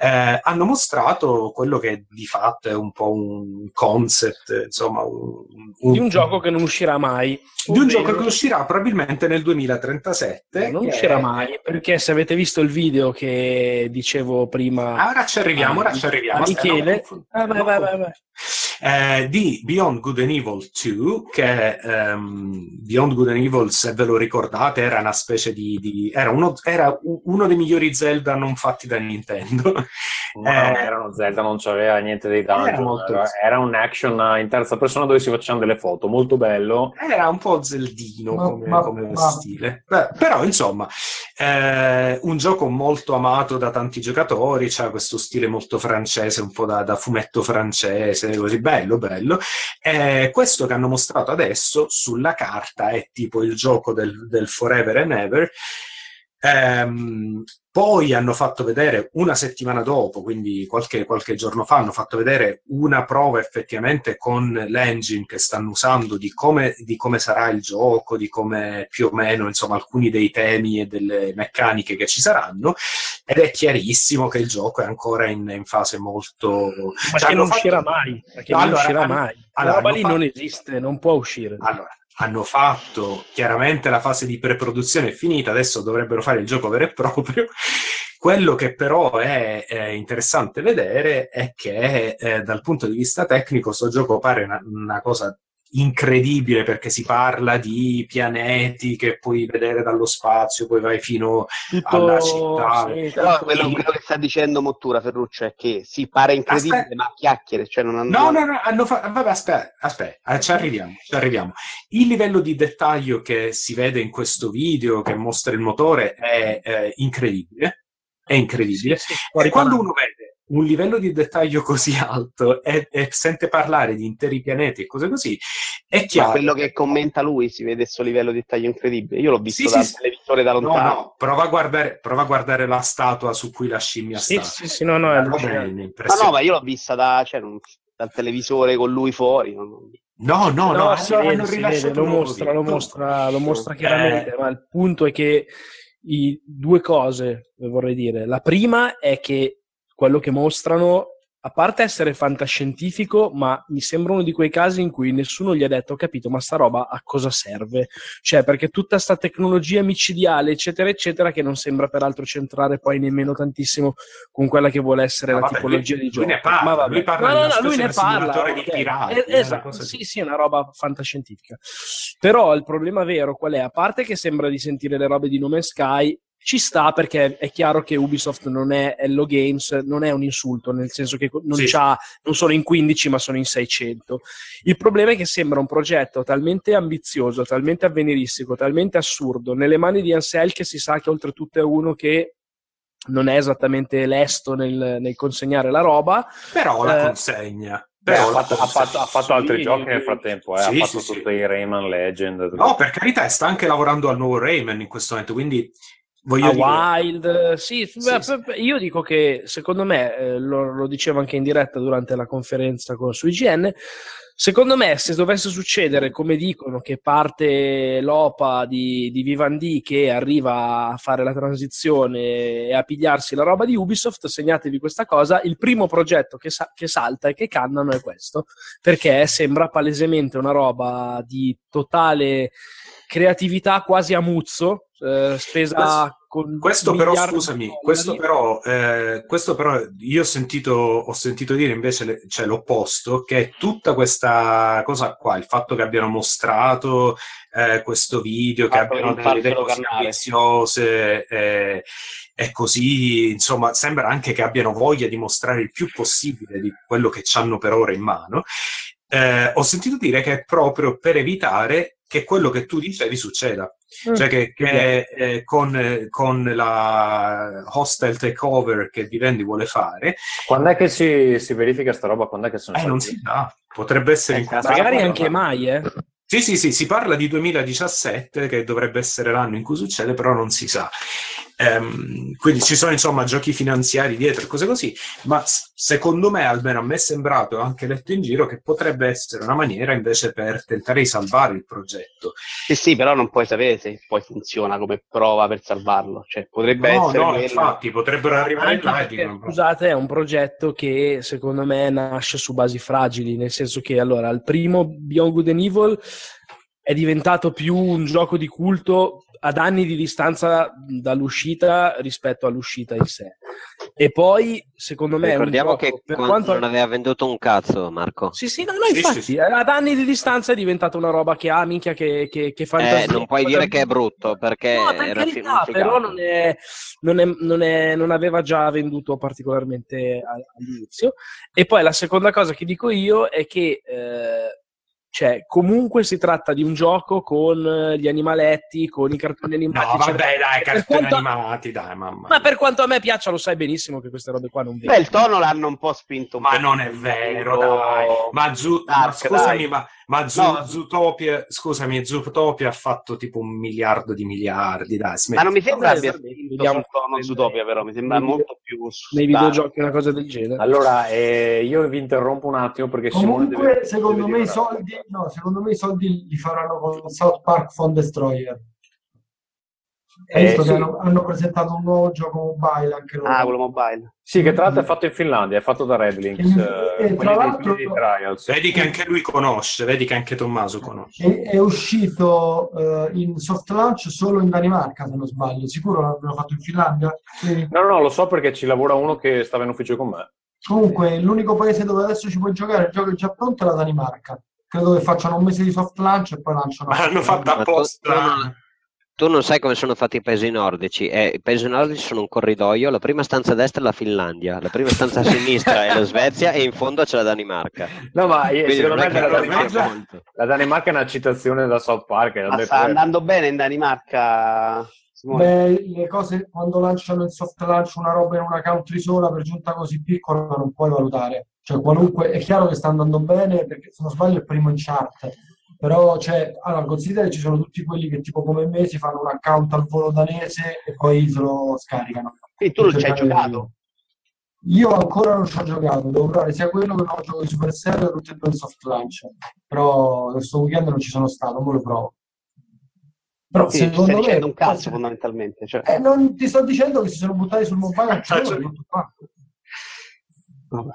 eh, hanno mostrato quello che di fatto è un po' un concept, insomma, un, un- Di un gioco che non uscirà mai. di un gioco che uscirà probabilmente nel 2037. Non che uscirà è- mai, perché se avete visto il video che dicevo prima... Ah, ora ci arriviamo, ora ci arriviamo. a Aspetta, non Michele... confond- Ah, vai, non vai, confond- vai, vai. Eh, di Beyond Good and Evil 2, che ehm, Beyond Good and Evil, se ve lo ricordate, era una specie di... di- era, uno, era uno dei migliori Zelda non fatti da Nintendo. Non [LAUGHS] Eh, era uno Zelda, non c'aveva niente dei Era dungeon, molto- era, era un action in terza persona dove si facevano delle foto, molto bello. Era un po' zeldino Ma- come, ma- come ma- stile. Beh, però, insomma, eh, un gioco molto amato da tanti giocatori, c'ha questo stile molto francese, un po' da, da fumetto francese, così bello, bello. Eh, questo che hanno mostrato adesso sulla carta è tipo il gioco del, del Forever and Ever. Ehm, poi hanno fatto vedere una settimana dopo, quindi qualche, qualche giorno fa, hanno fatto vedere una prova effettivamente con l'engine che stanno usando di come, di come sarà il gioco, di come più o meno, insomma, alcuni dei temi e delle meccaniche che ci saranno. Ed è chiarissimo che il gioco è ancora in, in fase molto. Ma Cioè, che non uscirà fatto- mai, perché No, non allora, uscirà mai. La allora, roba hanno lì fatto- non esiste, non può uscire. allora, hanno fatto chiaramente la fase di pre-produzione è finita, adesso dovrebbero fare il gioco vero e proprio. [LAUGHS] Quello che però è, è interessante vedere è che eh, dal punto di vista tecnico sto gioco pare una, una cosa incredibile perché si parla di pianeti che puoi vedere dallo spazio, poi vai fino alla città. sì, Però tutto- quello, quello che sta dicendo Mottura Ferruccio è che si pare incredibile, Aspetta. ma a chiacchiere. Cioè non No, no, no, hanno fa- vabbè, aspetta, aspetta, eh, ci arriviamo, ci arriviamo. Il livello di dettaglio che si vede in questo video che mostra il motore è eh, incredibile, è incredibile. Sì, sì, E quando uno vede un livello di dettaglio [LAUGHS] così alto e, e sente parlare di interi pianeti e cose così, è Ma chiaro. quello che commenta lui si vede questo livello di dettaglio incredibile. Io l'ho visto Sì, dal sì, televisore da No, lontano. no, prova a, guardare, prova a guardare la statua su cui la scimmia Sì, sta. sì, sì, no, no, è è Ma impressionante. no, ma io l'ho vista da, cioè, dal televisore con lui fuori. non- No, no, no, No, si hanno vede, vede, lo mostra, lo mostra, lo mostra Eh, chiaramente, ma il punto è che i due cose, vorrei dire. La prima è che quello che mostrano, a parte essere fantascientifico, ma mi sembra uno di quei casi in cui nessuno gli ha detto, ho capito, ma sta roba a cosa serve? Cioè, perché tutta sta tecnologia micidiale, eccetera, eccetera, che non sembra peraltro centrare poi nemmeno tantissimo con quella che vuole essere Ma la vabbè, tipologia lui- di lui gioco. ne parla, Ma vabbè. lui parla no, no, no, lui ne parla. simulatore di pirati, Eh, esatto, sì, di- sì, è una roba fantascientifica. Però il problema vero qual è? A parte che sembra di sentire le robe di No Man's Sky, ci sta perché è chiaro che Ubisoft non è Hello Games, non è un insulto, nel senso che non, Sì. c'ha, non sono in 15 ma sono in 600. Il problema è che sembra un progetto talmente ambizioso, talmente avveniristico, talmente assurdo, nelle mani di Ansel che si sa che oltretutto è uno che non è esattamente lesto nel, nel consegnare la roba. Però la Eh, consegna. Beh, Però ha, fatto, ha fatto- ha fatto altri Sì, giochi nel frattempo, eh, sì, ha fatto sì, tutti sì. i Rayman Legend. No, per carità, sta anche lavorando al nuovo Rayman in questo momento, quindi voglio. Wild, sì, Sì, beh, sì. io dico che secondo me, eh, lo, lo dicevo anche in diretta durante la conferenza con, su IGN, secondo me se dovesse succedere come dicono che parte l'OPA di, di Vivendi che arriva a fare la transizione e a pigliarsi la roba di Ubisoft, segnatevi questa cosa, il primo progetto che, sa- che salta e che cannano è questo, perché sembra palesemente una roba di totale creatività quasi a muzzo, eh, spesa Questo- con Questo però, scusami, questo però, eh, questo però io ho sentito, ho sentito dire invece le- cioè, l'opposto, che tutta questa cosa qua, il fatto che abbiano mostrato eh, questo video, che abbiano delle idee così ambiziose eh, e così, insomma, sembra anche che abbiano voglia di mostrare il più possibile di quello che hanno per ora in mano. Eh, ho sentito dire che è proprio per evitare che quello che tu dicevi succeda. Mm. Cioè che, che, eh, con, eh, con la hostile takeover che Vivendi vuole fare, Quando è che si, si verifica sta roba? Quando è che sono eh, non si sa, potrebbe essere in cazzo, Magari ma- anche mai, eh. Sì, sì, sì, si parla di 2017, che dovrebbe essere l'anno in cui succede, però non si sa. Ehm, quindi ci sono insomma giochi finanziari dietro e cose così, ma s- secondo me, almeno a me è sembrato, ho anche letto in giro, che potrebbe essere una maniera invece per tentare di salvare il progetto. Sì, sì, però non puoi sapere se poi funziona come prova per salvarlo. Cioè, potrebbe No, essere no, quello- infatti, potrebbero arrivare Anche là perché, dicono... scusate, è un progetto che secondo me nasce su basi fragili, nel senso che allora il primo Beyond Good and Evil è diventato più un gioco di culto ad anni di distanza dall'uscita rispetto all'uscita in sé. E poi, secondo me, Ricordiamo che per quanto non aveva venduto un cazzo, Marco. Sì, sì, no, no, infatti, eh, ad anni di distanza è diventata una roba che ha, minchia, che, che, che fantasia. Eh, non puoi dire che è brutto perché No, per carità, però non, è, non, è- non è- non aveva già venduto particolarmente all'inizio. E poi la seconda cosa che dico io è che eh, cioè, comunque si tratta di un gioco con eh, gli animaletti, con i cartoni animati. No, vabbè, dai, cartoni quanto- animati, dai, mamma. Ma per quanto a me piaccia, lo sai benissimo che queste robe qua non Beh, vengono. il tono l'hanno un po' spinto un Ma po' non è vero, dai. Ma, Zu- ma dark, scusami, dai. ma, ma No. Zootopia, scusami, Zootopia ha fatto tipo un miliardo di miliardi, dai, smetti. Ma non mi sembra abbia spinto vediamo. sul tono Zootopia, però mi sembra Nei molto più Nei videogiochi una cosa del genere. Allora, eh, io vi interrompo un attimo perché Simone Comunque, deve... secondo deve me, i soldi, no, secondo me i soldi li faranno con South Park Phone Destroyer. Hai Eh, visto sì. che hanno, hanno presentato un nuovo gioco mobile anche loro. Ah, quello mobile. Sì, che tra l'altro è fatto in Finlandia, è fatto da Redlinks, E- eh, e tra l'altro- dei Trials. Vedi che anche lui conosce, vedi che anche Tommaso conosce. È, è uscito eh, in soft launch solo in Danimarca, se non sbaglio. Sicuro l'abbiano fatto in Finlandia? Sì. No, no, lo so perché ci lavora uno che stava in ufficio con me. Comunque, l'unico paese dove adesso ci puoi giocare, il gioco è già pronto, è la Danimarca. Credo che facciano un mese di soft launch e poi lanciano. Ma l'hanno fatto apposta. Tu non sai come sono fatti i paesi nordici. Eh, I paesi nordici sono un corridoio, la prima stanza a destra è la Finlandia, la prima stanza a sinistra è la Svezia e in fondo c'è la Danimarca. No, ma eh, Quindi secondo non è me che la Danimarca, la Danimarca è una citazione da South Park. ha Ma sta eh, andando bene in Danimarca? Beh, le cose quando lanciano in soft launch una roba in una country sola per giunta così piccola non puoi valutare. Cioè, qualunque è chiaro che sta andando bene perché se non sbaglio è il primo in chart. Però, cioè, allora, considera che ci sono tutti quelli che tipo come me si fanno un account al volo danese e poi se lo scaricano. Quindi tu non ci hai giocato? Io ancora non ci ho giocato, devo provare sia quello che nuovo gioco di Supercell, tutti e due in soft launch. Però questo weekend non ci sono stato, ora lo provo. Però ci secondo stai me dicendo un cazzo fondamentalmente. Cioè, eh, non ti sto dicendo che si sono buttati sul mobile anche Faccio- loro, tutto qua.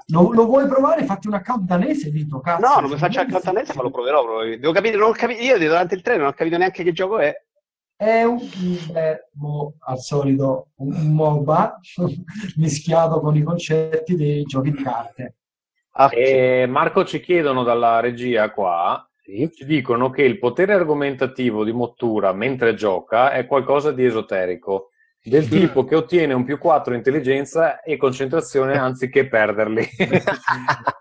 Lo, lo vuoi provare? Fatti un account danese, Vito, cazzo. no, non mi faccio il cantanese, ma lo proverò. probabilmente. Devo capire, non ho capito, io durante il treno non ho capito neanche che gioco è. È un, mo, al solito, un MOBA [LAUGHS] mischiato con i concetti dei giochi di carte. Ah, E Marco ci chiedono dalla regia qua, ci dicono che il potere argomentativo di Mottura mentre gioca è qualcosa di esoterico, del tipo che ottiene un più 4 intelligenza e concentrazione anziché perderli.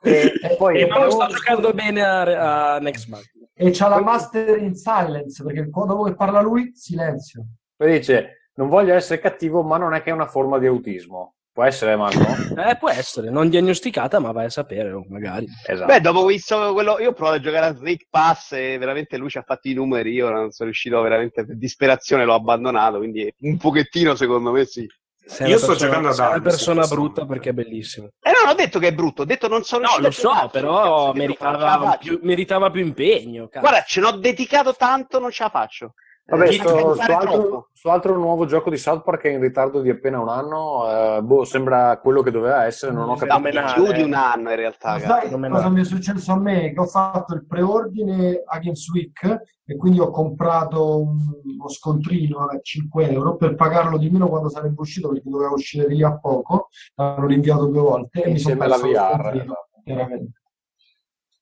e, e [LAUGHS] poi E Paolo sta giocando bene a, a Next Month. E c'ha la master in silence, perché quando dopo che parla lui, silenzio. poi dice non voglio essere cattivo, ma non è che è una forma di autismo. Può essere, Marco? Eh, può essere, non diagnosticata, ma vai a sapere, oh, magari. Esatto. Beh, dopo visto quello, io ho provato a giocare a Snake Pass e veramente lui ci ha fatto i numeri. Io non sono riuscito veramente per disperazione, l'ho abbandonato. Quindi un pochettino, secondo me, sì. Sei Io una sto persona- giocando a sei una persona questo brutta perché è bellissimo. E non ho detto che è brutto, ho detto non sono No, lo so, però meritava più, meritava più impegno. cazzo. Guarda, ce n'ho dedicato tanto, non ce la faccio. Vabbè, Eh, sto, fare altro, su altro nuovo gioco di South Park che è in ritardo di appena un anno, eh, boh, sembra quello che doveva essere, non ho No, capito. Fenomenale. più di un anno in realtà. Sai cosa mi è successo a me? Che ho fatto il preordine a Games Week e quindi ho comprato un- uno scontrino a 5 euro per pagarlo di meno quando sarebbe uscito perché doveva uscire lì a poco. L'hanno rinviato due volte e mi sono perso lo VR, chiaramente.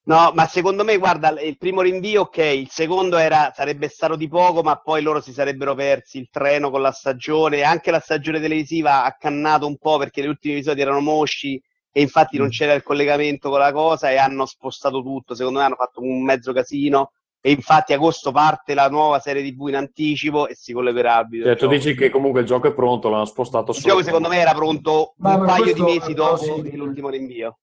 No, ma secondo me, guarda, il primo rinvio, ok, il secondo era, sarebbe stato di poco, ma poi loro si sarebbero persi il treno con la stagione, anche la stagione televisiva ha cannato un po' perché gli ultimi episodi erano mosci e infatti non c'era il collegamento con la cosa e hanno spostato tutto, secondo me hanno fatto un mezzo casino e infatti agosto parte la nuova serie TV in anticipo e si collegherà al Cioè, videogioco. tu dici che comunque il gioco è pronto, l'hanno spostato Il solo. gioco secondo me era pronto Ma un paio di mesi dopo sì. l'ultimo rinvio,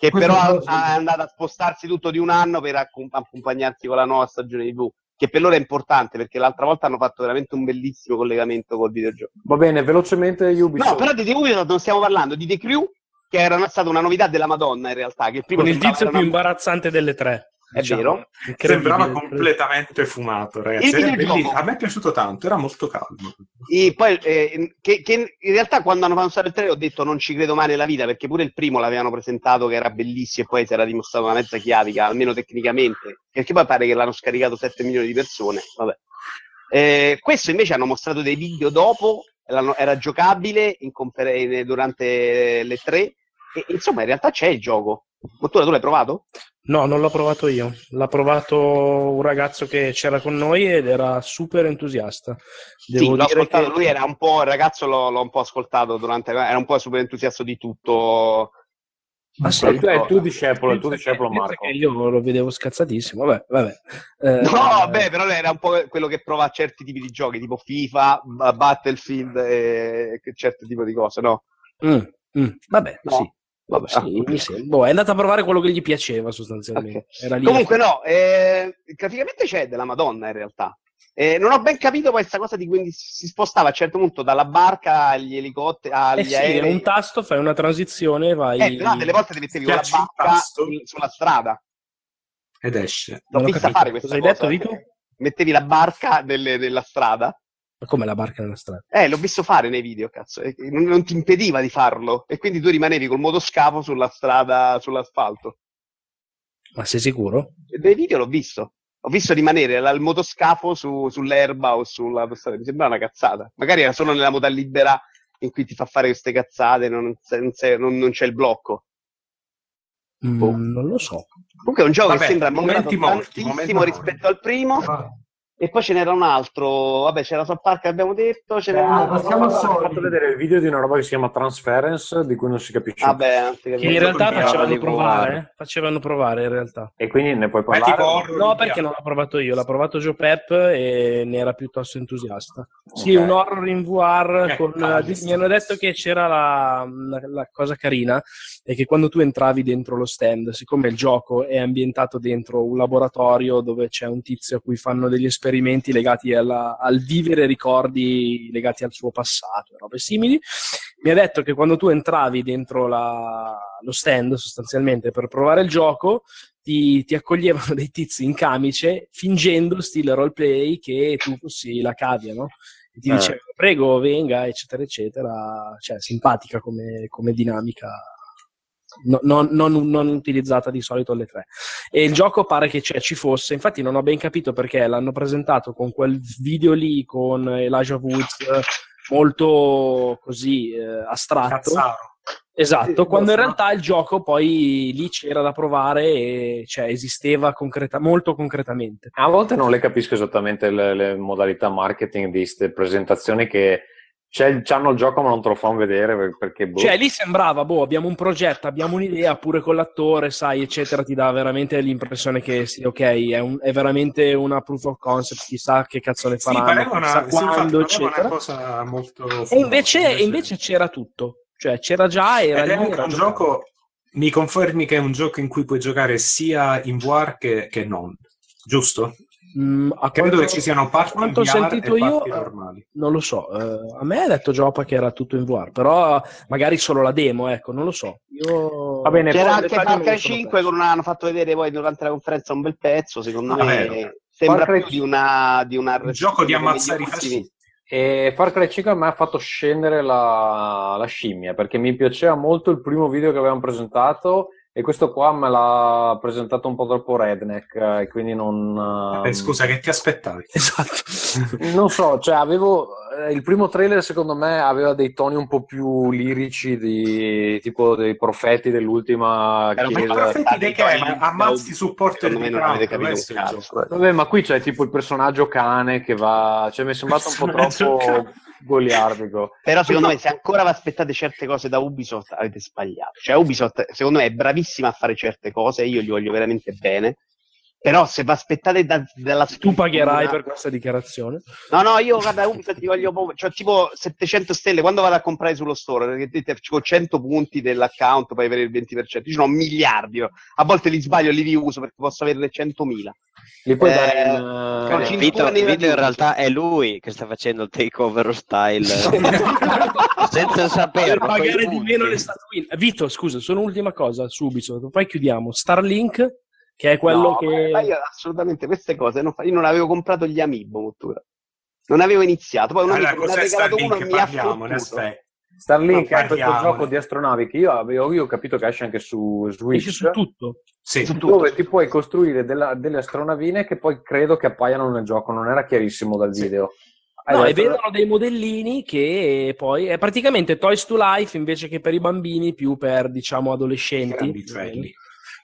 che Questo però sì. è andato a spostarsi tutto di un anno per accom- accompagnarsi con la nuova stagione TV, che per loro è importante perché l'altra volta hanno fatto veramente un bellissimo collegamento col videogioco. Va bene, velocemente Ubisoft. No, però di The Ubisoft non stiamo parlando di The Crew, che era stata una novità della Madonna in realtà, che il primo Con il tizio più una- imbarazzante delle tre. È vero. Incredibile. Sembrava completamente fumato, ragazzi. Videogioco. A me è piaciuto tanto, era molto calmo. E poi, eh, che, che in realtà quando hanno fatto il 3 ho detto non ci credo mai nella vita, perché pure il primo l'avevano presentato che era bellissimo e poi si era dimostrato una mezza chiavica, almeno tecnicamente, perché poi pare che l'hanno scaricato 7 milioni di persone. Vabbè. Eh, questo invece hanno mostrato dei video dopo, era giocabile confer- durante le 3 e insomma in realtà c'è il gioco. Mottura, tu l'hai provato? No, non l'ho provato io. L'ha provato un ragazzo che c'era con noi ed era super entusiasta. Devo sì, l'ho dire ascoltato, che- lui era un po', il ragazzo l'ho, l'ho un po' ascoltato durante, era un po' super entusiasta di tutto. Ah, sì? Il tuo discepolo, tuo discepolo Marco. io lo vedevo scazzatissimo. Vabbè, vabbè. Eh, No, vabbè, però era un po' quello che prova a certi tipi di giochi, tipo FIFA, Battlefield e certi tipi di cose, no? mm, mm, vabbè, No. sì. Vabbè, Sì, sembra. Boh, è andato a provare quello che gli piaceva sostanzialmente. Era lì Comunque no, eh, graficamente c'è della Madonna in realtà. Eh, non ho ben capito questa cosa di quindi si spostava a un certo punto dalla barca agli elicotteri, agli Eh sì, aerei. un tasto, fai una transizione e vai. Eh, no, delle volte ti mettevi con la barca in- sulla strada. Ed esce. L'ho Non ho vista fare questa Cosa hai cosa. detto, Vito? Mettevi la barca nelle- nella strada. Ma come la barca nella strada? Eh, l'ho visto fare nei video, cazzo. Non, non ti impediva di farlo. E quindi tu rimanevi col motoscafo sulla strada, sull'asfalto. Ma sei sicuro? Nei video l'ho visto. Ho visto rimanere la- il motoscafo su- sull'erba o sulla strada. Mi sembra una cazzata. Magari era solo nella moda libera in cui ti fa fare queste cazzate, non, non- non- non c'è il blocco. Mm, Boh. non lo so. Comunque è un gioco Vabbè, che sembra momenti morti, momenti tantissimo morti. rispetto al primo. E poi ce n'era un altro. Vabbè, c'era South Park, abbiamo detto. Ce n'era Ah, un altro. passiamo al Ho fatto vedere il video di una roba che si chiama Transference, di cui non si capisce. Vabbè, non si Che in realtà facevano provare, provare. eh? facevano provare in realtà. E quindi ne puoi parlare? tipo No, perché non l'ho provato io, l'ha provato Joe Pep e ne era piuttosto entusiasta. Sì, Ok. un horror in VR Che con, palle, mi hanno detto che c'era la, la- la cosa carina è che quando tu entravi dentro lo stand, siccome il gioco è ambientato dentro un laboratorio dove c'è un tizio a cui fanno degli esperimenti legati alla- al vivere ricordi legati al suo passato e robe simili, mi ha detto che quando tu entravi dentro la- lo stand sostanzialmente per provare il gioco ti, ti accoglievano [LAUGHS] dei tizi in camice fingendo stile roleplay che tu fossi la cavia, no? E ti Eh. dicevano prego venga eccetera eccetera, cioè simpatica come, come dinamica no- non, non- non utilizzata di solito alle tre. E il gioco pare che c'è, ci fosse, infatti non ho ben capito perché l'hanno presentato con quel video lì con Elijah Woods molto così eh, astratto. Cazzaro. Esatto, Sì, quando in realtà il gioco poi lì c'era da provare e cioè, esisteva concreta- molto concretamente. A volte non le capisco esattamente le, le modalità marketing di queste presentazioni che c'è, c'hanno il gioco ma non te lo fanno vedere per- perché boh. Cioè lì sembrava, boh, abbiamo un progetto, abbiamo un'idea, pure con l'attore, sai, eccetera, ti dà veramente l'impressione che sì, ok, è, un- è veramente una proof of concept, chissà che cazzo ne Sì, faranno, chissà una, sì, infatti, quando, pareva eccetera. una cosa molto... E invece, e invece c'era tutto, cioè c'era già, era Ed è lì, un giocato. gioco... Mi confermi che è un gioco in cui puoi giocare sia in VR che, che non, giusto? Mm, a Credo quanto- che ci siano parti in quanto ho VR sentito e io, parti normali. non lo so. eh, a me ha detto Giopa che era tutto in VR, però magari solo la demo, ecco, non lo so. Io... Va bene, C'era anche Far non Cry lo sono 5 perso. con una, hanno fatto vedere poi durante la conferenza un bel pezzo, secondo Ah, me vero. sembra Far più di una, di una Un gioco di ammazzare i fascisti. E Far Cry 5 a me ha fatto scendere la, la scimmia perché mi piaceva molto il primo video che avevamo presentato e questo qua me l'ha presentato un po' troppo redneck e quindi non... Eh, scusa, che ti aspettavi? [LAUGHS] Esatto. Non so, cioè avevo eh, il primo trailer secondo me aveva dei toni un po' più lirici di tipo dei profeti dell'ultima Era un Ma chiesa. profeti di che? Ma ammazzi supporter di non avete capito. Vabbè, ma qui c'è tipo il personaggio cane che va, cioè mi è sembrato un po' troppo cane. Goliardico. [LAUGHS] Però secondo me se ancora vi aspettate certe cose da Ubisoft avete sbagliato. Cioè Ubisoft secondo me è bravissima a fare certe cose, io gli voglio veramente bene. Però se vi aspettate da, dalla Tu pagherai per questa dichiarazione. No, no, io guarda, Ubisoft ti voglio proprio, cioè tipo 700 stelle quando vado a comprare sullo store, perché te- te- ho 100 punti dell'account per avere il 20%, io ce n'ho miliardi, a volte li sbaglio, li riuso perché posso averne 100.000. Li puoi Eh, dare in, cintura Vito, Vito in realtà è lui che sta facendo il takeover style [LAUGHS] senza Per saperlo. coi pagare di punti. meno le statuine. Vito, scusa, solo un'ultima cosa, subito, poi chiudiamo. Starlink, che è quello No, che... ma io assolutamente queste cose non fa- io non avevo comprato gli Amiibo Mottura. Non avevo iniziato, poi un Allora, amico ne ha regalato uno e Starlink? mi ha fottuto. Starlink è questo gioco di astronavi che io avevo io ho capito che esce anche su Switch. Esce su tutto. Sì. Su tutto. dove ti puoi costruire della- delle astronavine che poi credo che appaiano nel gioco, non era chiarissimo dal video. Hai No, e vendono dei modellini che poi è praticamente Toys to Life invece che per i bambini, più per diciamo adolescenti. Grandicelli.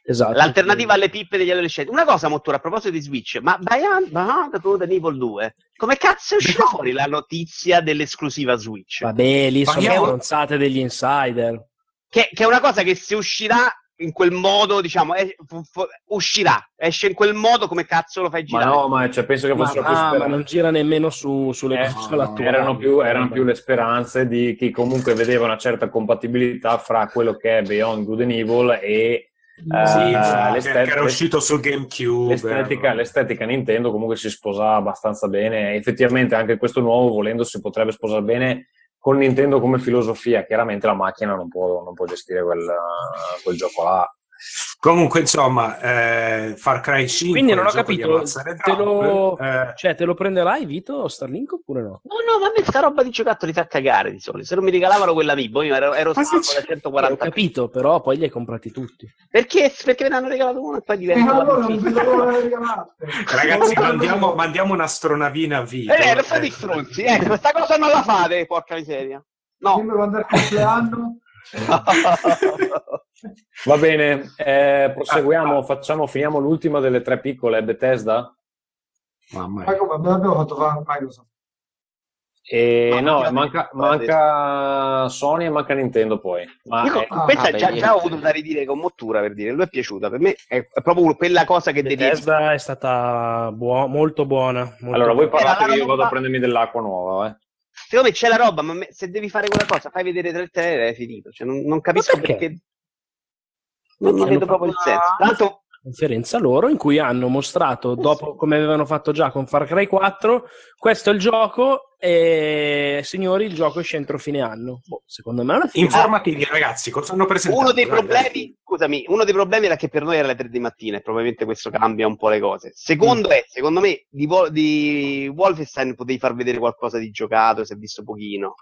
Esatto. L'alternativa alle pippe degli adolescenti. Una cosa, Mottura, a proposito di Switch, ma Beyond Beyond Good and Evil 2, come cazzo è uscita fuori la notizia dell'esclusiva Switch? Vabbè, lì sono stronzate degli insider. Che, che è una cosa che se uscirà in quel modo, diciamo, è- fu- fu- uscirà, esce in quel modo, come cazzo lo fai Ma girare? no, ma cioè, penso che Ma, fossero più ah, ma non gira nemmeno su, sulle Eh, [LAUGHS] console attuali. erano, più, erano più le speranze di chi comunque vedeva una certa compatibilità fra quello che è Beyond Good and Evil e Sì, infatti, l'este- che era uscito su GameCube. l'estetica, l'estetica Nintendo comunque si sposa abbastanza bene. Effettivamente anche questo nuovo, volendo, si potrebbe sposare bene con Nintendo come filosofia. Chiaramente la macchina non può, non può gestire quel, quel gioco là. Comunque, insomma, eh, Far Cry 5 Quindi non ho capito, te lo, eh, cioè, te lo prenderai Vito Starlink oppure no? No, no, ma a me sta roba di giocattoli fa cagare di solito. Se non mi regalavano quell'amiibo, io ero, ero se da c'è- 140 Ho capito, però poi li hai comprati tutti. Perché? Perché me ne hanno regalato uno e poi diventa non vincita. vedo l'ora di chiamarti. Ragazzi, mandiamo, mandiamo un'astronavina a Vito. Eh, lo fate Eh, i stronzi, eh, questa cosa non la fate, porca miseria. No. Dimmi quando è il compleanno. [LAUGHS] Va bene, eh, proseguiamo, facciamo, finiamo l'ultima delle tre piccole, Bethesda. Mamma Ma come me l'abbiamo fatto fare Microsoft? E Ma no, manca- manca, Sony e manca Nintendo poi. Ma Io, è- questa vabbè, già, già ho avuto da ridire con Mottura per dire, lui è piaciuta, per me è, proprio quella cosa che devi... Bethesda è stata buo- molto buona. molto allora, voi parlate che io vado a prendermi dell'acqua nuova, eh. Secondo me c'è la roba, ma me- se devi fare quella cosa, fai vedere tre trailer e è finito. Cioè, non, non capisco perché? perché... Non, non Perché vedo proprio il senso. Tanto, conferenza loro in cui hanno mostrato, dopo come avevano fatto già con Far Cry 4, questo è il gioco e signori il gioco esce entro fine anno. Boh, secondo me è una figata. Informativi, ragazzi, cosa hanno presentato? uno dei problemi, scusami, uno dei problemi era che per noi era le 3 di mattina e probabilmente questo cambia un po' le cose. Secondo è, secondo me, di, di Wolfenstein potevi far vedere qualcosa di giocato, si è visto pochino.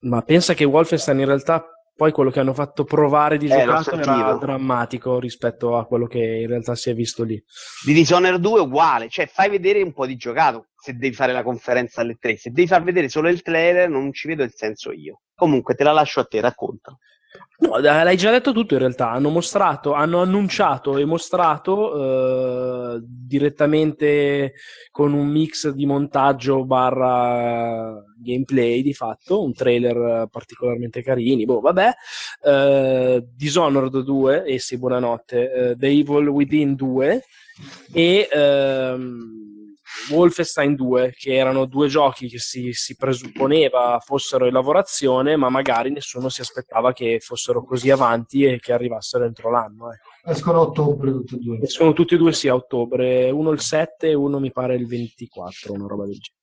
Ma pensa che Wolfenstein in realtà poi quello che hanno fatto provare di Eh, giocato era drammatico rispetto a quello che in realtà si è visto lì. Di Dishonored 2 è uguale, cioè fai vedere un po' di giocato se devi fare la conferenza alle 3. Se devi far vedere solo il trailer non ci vedo il senso io. Comunque te la lascio a te, racconta. No, dai, l'hai già detto tutto in realtà. Hanno mostrato, hanno annunciato e mostrato eh, direttamente con un mix di montaggio barra gameplay di fatto, un trailer particolarmente carini. Boh, vabbè. Eh, Dishonored 2, e sì, buonanotte. eh, The Evil Within 2 e ehm, Wolfenstein 2, che erano due giochi che si, si presupponeva fossero in lavorazione, ma magari nessuno si aspettava che fossero così avanti e che arrivassero entro l'anno. ecco. Escono a ottobre tutti e due. E sono tutti e due sì a ottobre, uno il 7 e uno mi pare il 24, una roba del genere.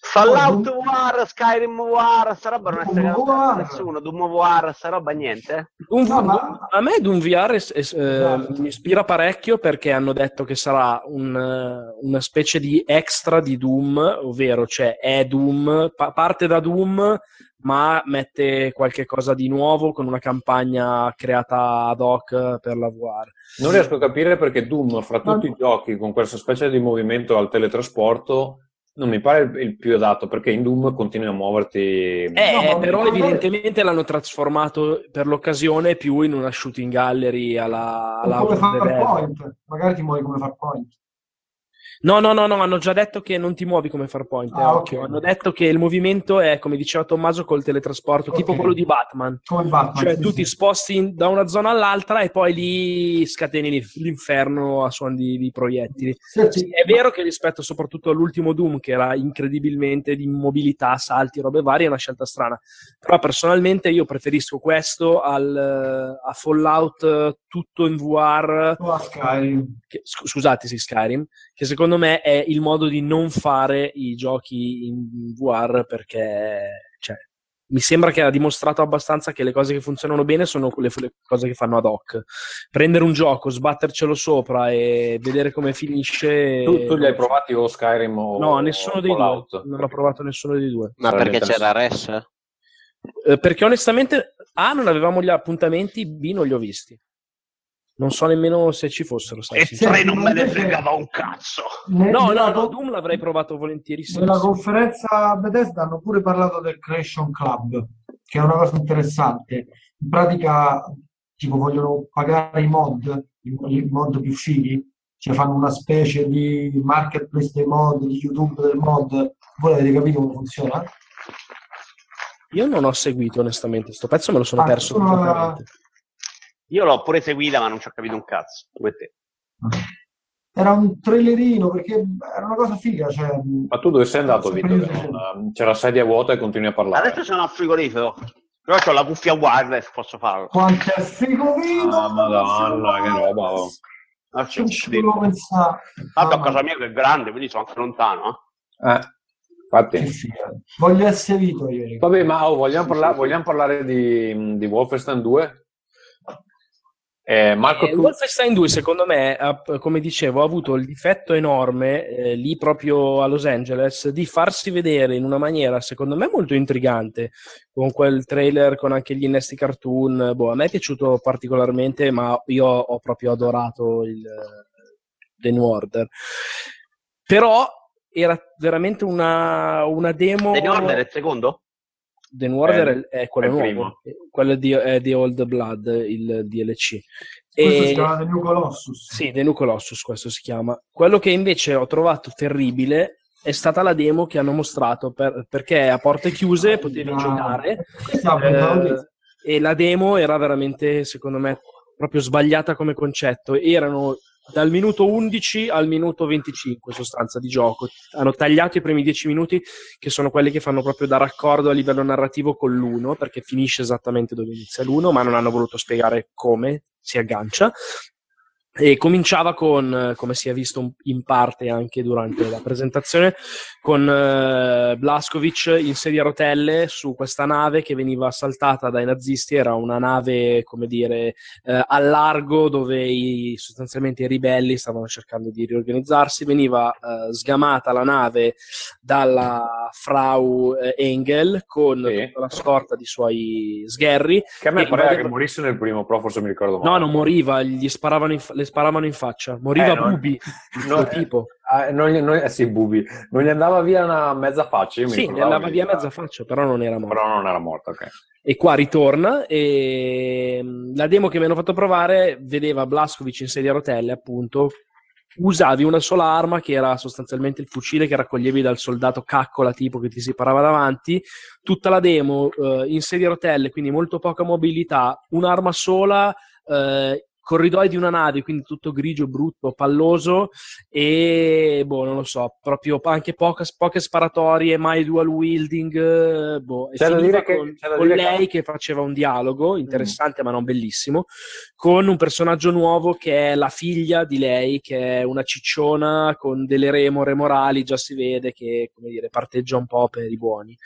Fallout War, Skyrim War, sta roba non è Doom fregata War. da nessuno. Doom War, sta roba niente. Doom- No, ma- a me Doom VR es- es- eh, Esatto. mi ispira parecchio perché hanno detto che sarà un, eh, una specie di extra di Doom, ovvero cioè è Doom, pa- parte da Doom ma mette qualche cosa di nuovo con una campagna creata ad hoc per la VR. Non riesco a capire perché Doom, fra Ma- tutti i giochi con questa specie di movimento al teletrasporto, non mi pare il- più adatto perché in Doom continui a muoverti. Eh, No, ma- però evidentemente l'hanno trasformato per l'occasione più in una shooting gallery alla, alla come. Farpoint. Magari ti muovi come Farpoint. No, no, no, no, hanno già detto che non ti muovi come Farpoint, eh, Ah, occhio. ok. Hanno detto che il movimento è, come diceva Tommaso, col teletrasporto, tipo Ok. quello di Batman. Come Batman. Cioè, sì, tu sì. ti sposti in- da una zona all'altra e poi lì scateni l'in- l'inferno a suon di, di proiettili. Senti, Sì, è vero che rispetto soprattutto all'ultimo Doom, che era incredibilmente di mobilità, salti, robe varie, è una scelta strana. Però personalmente io preferisco questo al, a Fallout eh, tutto in VR tu a Skyrim. che- sc- scusate sì Skyrim, che secondo me è il modo di non fare i giochi in VR perché cioè, mi sembra che ha dimostrato abbastanza che le cose che funzionano bene sono quelle le cose che fanno ad hoc. Prendere un gioco, sbattercelo sopra e vedere come finisce. Tu, tu li hai provati o Skyrim o No, nessuno dei Fallout? due. Non ho provato nessuno dei due. Ma perché c'era. Res? Eh, perché onestamente, A, non avevamo gli appuntamenti, B, non li ho visti. Non so nemmeno se ci fossero. sai, E tre non me ne fregava un cazzo. Ne- No, no, no, Doom l'avrei provato volentierissimo. Nella conferenza Bethesda hanno pure parlato del Creation Club, che è una cosa interessante. In pratica, tipo, vogliono pagare i mod, i mod più fighi, cioè fanno una specie di marketplace dei mod, di YouTube del mod. Voi avete capito come funziona? Io non ho seguito onestamente sto pezzo, me lo sono Ah, perso sono- completamente. Io l'ho pure seguita, ma non ci ho capito un cazzo. Come te. Era un trailerino perché era una cosa figa. Cioè, Ma tu dove sei andato, Vito? Non- C'era sedia vuota e continui a parlare. Adesso sono al frigorifero. Però ho la cuffia wireless, posso farlo. quanto è figo Vito! Ah, madonna, che roba. oh. Ah, non ci volevo pensare. Tanto a casa mia che è grande, quindi sono anche lontano. eh. Eh, infatti. Voglio essere Vito ieri. Vabbè, ma oh, vogliamo, parla- vogliamo parlare di, di Wolfenstein 2? Eh, Marco, Eh, tu... Wolfenstein 2, secondo me, ha- come dicevo, ha avuto il difetto enorme eh, lì proprio a Los Angeles di farsi vedere in una maniera, secondo me, molto intrigante, con quel trailer con anche gli innesti cartoon. Boh, a me è piaciuto particolarmente, ma io ho proprio adorato il The New Order. Però era veramente una, una demo. The New Order è il secondo? The New Order è, è quello è nuovo, quello di, è di Old Blood, il DLC. Questo E- si chiama The New Colossus. sì, The New Colossus questo si chiama. Quello che invece ho trovato terribile è stata la demo che hanno mostrato per- perché a porte chiuse potevi Ah, giocare è la puntata eh, e la demo era veramente, secondo me, proprio sbagliata come concetto. Erano dal minuto 11 al minuto 25 sostanza di gioco. Hanno tagliato i primi 10 minuti che sono quelli che fanno proprio da raccordo a livello narrativo con l'uno perché finisce esattamente dove inizia l'uno ma non hanno voluto spiegare come si aggancia. E cominciava con, eh, come si è visto in parte anche durante la presentazione, con eh, Blaskovic in sedia a rotelle su questa nave che veniva assaltata dai nazisti. Era una nave, come dire, eh, a largo dove i, sostanzialmente i ribelli stavano cercando di riorganizzarsi. Veniva eh, sgamata la nave dalla Frau eh, Engel con Sì. tutta la scorta di suoi sgherri. Che a me pareva che morisse nel primo, però forse mi ricordo male. No, non moriva, gli sparavano in le sparavano in faccia. Moriva Eh. Bubi, No, il eh, tipo. Ah, non, gli- non- eh sì, Bubi. Non gli andava via una mezza faccia. Io Sì, ricordavo andava via mezza faccia, però non era morto. Però non era morta, ok. E qua ritorna e mm, la demo che mi hanno fatto provare vedeva Blaskovic in sedia a rotelle, appunto. Usavi una sola arma che era sostanzialmente il fucile che raccoglievi dal soldato caccola tipo che ti si parava davanti. Tutta la demo eh, in sedia a rotelle, quindi molto poca mobilità, un'arma sola, eh, corridoi di una nave, quindi tutto grigio, brutto, palloso e boh, non lo so, proprio anche poca- poche sparatorie, mai dual wielding, boh, e C'è da dire che- con, c'è da con dire che- lei che faceva un dialogo interessante ma non bellissimo, con un personaggio nuovo che è la figlia di lei, che è una cicciona con delle remore morali, già si vede che come dire, parteggia un po' per i buoni.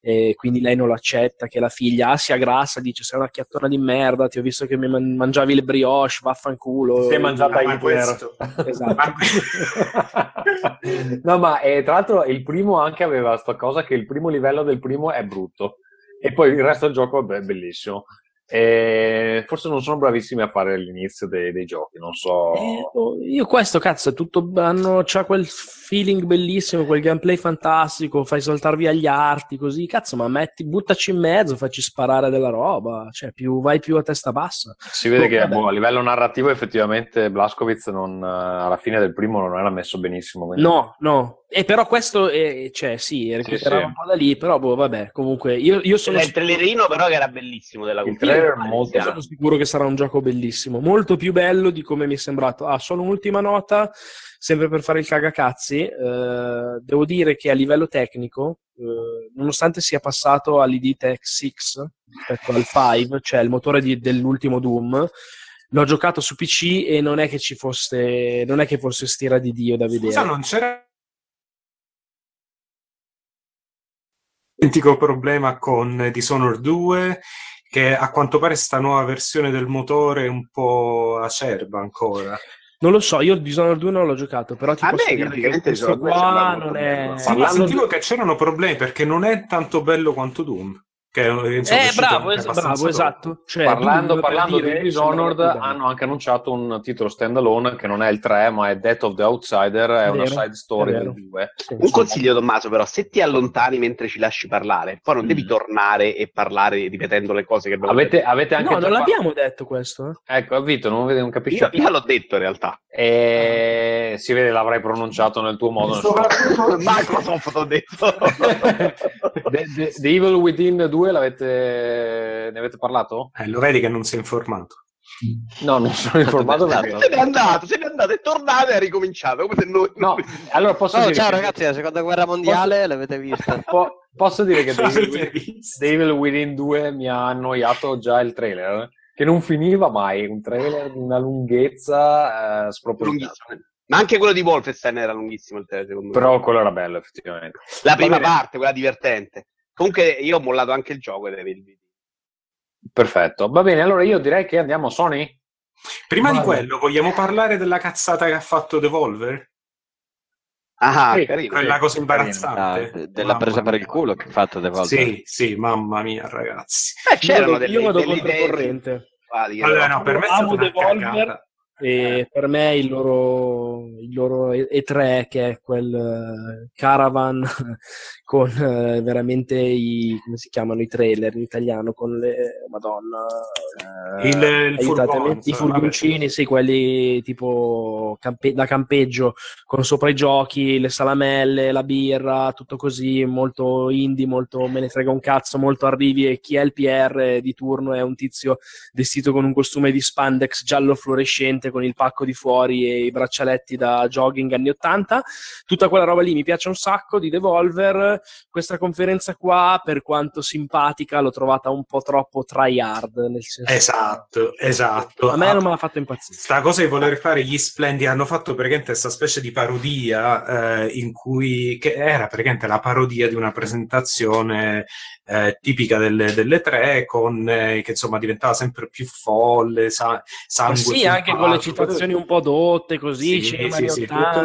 E quindi lei non lo accetta, che la figlia ah, sia grassa, dice sei una chiattona di merda, ti ho visto che mi man- mangiavi le brioche, vaffanculo. Si è mangiata Ma Hitler. Esatto. [LAUGHS] no, ma eh, tra l'altro il primo anche aveva sta cosa che il primo livello del primo è brutto e poi il resto del gioco è bellissimo. E forse non sono bravissimi a fare l'inizio dei, dei giochi, non so. Eh, oh, io questo cazzo è tutto hanno c'ha quel feeling bellissimo, quel gameplay fantastico, fai saltare via gli arti così, cazzo, ma metti buttaci in mezzo, facci sparare della roba, cioè più vai più a testa bassa. Si vede Boh, che boh, a livello narrativo effettivamente Blaskowitz non, eh, alla fine del primo non era messo benissimo. quindi- No, no. E però questo, è, cioè, sì, recuperava sì. un po' da lì, però, boh, vabbè, comunque, io, io sono, il trailerino però che era bellissimo della Il trailer molto sono sicuro che sarà un gioco bellissimo, molto più bello di come mi è sembrato. Ah, solo un'ultima nota, sempre per fare il cagacazzi, eh, devo dire che a livello tecnico, eh, nonostante sia passato all'ID Tech 6 rispetto al 5, cioè il motore di- dell'ultimo Doom, l'ho giocato su PC e non è che ci fosse, non è che fosse stira di Dio da vedere. Scusa, non c'era identico problema con Dishonored 2 che a quanto pare sta nuova versione del motore è un po' acerba ancora. Non lo so, io il Dishonored 2 non l'ho giocato, però ti A posso me dire che praticamente questo Dishonored 2 qua non è... Sì, ma sentivo che c'erano problemi perché non è tanto bello quanto Doom. Che è, insomma, è Eh, bravo, es- bravo, esatto. Cioè, parlando Doom, parlando dire, di Dishonored, hanno anche annunciato un titolo standalone che non è il 3, ma è Death of the Outsider, è una Vero, side story è del vero. 2. Un consiglio, Tommaso, però, se ti allontani mentre ci lasci parlare, poi non Mm. devi tornare e parlare ripetendo le cose che abbiamo Avete, detto. avete anche No, non l'abbiamo detto questo. eh. Ecco, Vito, non, non capisci. Io, io l'ho detto in realtà. E si vede l'avrai pronunciato nel tuo modo. Soprattutto Microsoft ho detto. [LAUGHS] The, The- The Evil Within 2 l'avete, ne avete parlato? Eh, lo vedi che non sei informato. No, non sono [LAUGHS] informato perché... se n'è andato, se n'è andato, è tornato e ha ricominciato. Come se noi... No, allora posso Oh, dire ciao che- ragazzi, la seconda guerra mondiale l'avete vista? [LAUGHS] po- posso dire che The [LAUGHS] L'avete Evil, visto? The Evil Within 2 mi ha annoiato già il trailer, che non finiva mai, un trailer di una lunghezza eh, spropositata. Ma anche quello di Wolfenstein era lunghissimo il trailer, secondo me. Però quello era bello, effettivamente. La prima parte, quella divertente. Comunque io ho mollato anche il gioco ed avevi il video. Perfetto. Va bene, allora io direi che andiamo Sony. Prima di Vale. quello, vogliamo parlare della cazzata che ha fatto Devolver? Ah, Sì, carino. Quella cosa Ah, imbarazzante. della Mamma presa per il culo che ha fatto The Volver. Sì, sì, mamma mia, ragazzi. Eh, c'erano Io- delle, io vado delle idee controcorrente. che Allora, no, per me è stata Devolver cagata. E per me il loro, il loro E- E3 che è quel eh, caravan [LAUGHS] con eh, veramente i come si chiamano i trailer in italiano con le madonna eh, Il- il aiutatemi, furgone, i furgoncini sì quelli tipo campe- da campeggio con sopra i giochi le salamelle la birra tutto così molto indie molto me ne frega un cazzo molto arrivi e chi è il PR di turno è un tizio vestito con un costume di spandex giallo fluorescente con il pacco di fuori e i braccialetti da jogging anni 80 tutta quella roba lì mi piace un sacco di Devolver. Questa conferenza qua per quanto simpatica l'ho trovata un po' troppo tryhard nel senso Esatto, esatto. a me non me l'ha fatto impazzire. Sta cosa di voler fare gli splendi hanno fatto praticamente questa specie di parodia eh, in cui che era praticamente la parodia di una presentazione eh, tipica delle, delle tre con eh, che insomma diventava sempre più folle, sa- Ma sangue sì, sul anche con le palco. citazioni un po' dotte così, Sì, cinema sì, sì, 80, tutto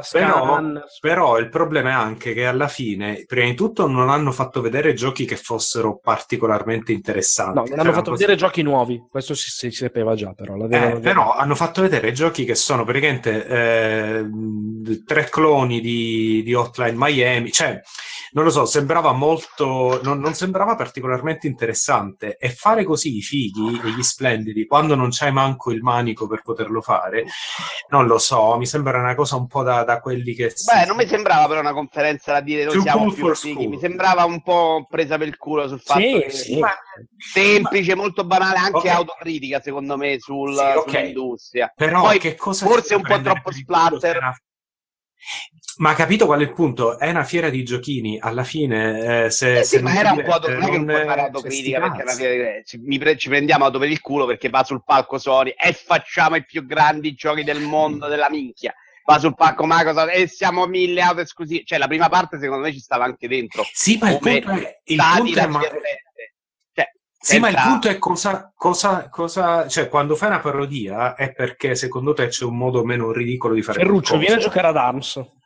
così. Però, però il problema è anche che alla fine, prima di tutto, non hanno fatto vedere giochi che fossero particolarmente interessanti. No, non hanno Cioè, fatto così- vedere giochi nuovi, questo si, si sapeva già però. Eh, però hanno fatto vedere giochi che sono praticamente eh, tre cloni di, di Hotline Miami, cioè non lo so, sembrava molto, non, non sembrava particolarmente interessante e fare così i fighi e gli splendidi quando non c'hai manco il manico per poterlo fare, non lo so, mi sembra una cosa un po' da, da quelli che... Beh, non mi sembrava però una conferenza da dire noi siamo più fighi, mi sembrava un po' presa per il culo sul fatto Sì, che sì. Ma- semplice, molto banale, anche Ok. autocritica secondo me sul, Sì, ok. sull'industria. Però Poi che cosa forse un po' troppo per splatter. Se Ma capito qual è il punto? È una fiera di giochini, alla fine eh, se, Eh se sì, ma era un po' diverte, non è che non fare autocritica perché alla fine ci, mi pre- ci prendiamo auto per il culo perché va sul palco Sony e facciamo i più grandi giochi del mondo della minchia. Va sul palco Microsoft e siamo mille auto esclusive. Cioè, la prima parte secondo me ci stava anche dentro. Sì, ma il punto è, il punto è ma-. Cioè, Sì, ma il punto è cosa, cosa, cosa, cioè quando fai una parodia è perché secondo te c'è un modo meno ridicolo di fare Ferruccio, vieni a giocare ad ARMS.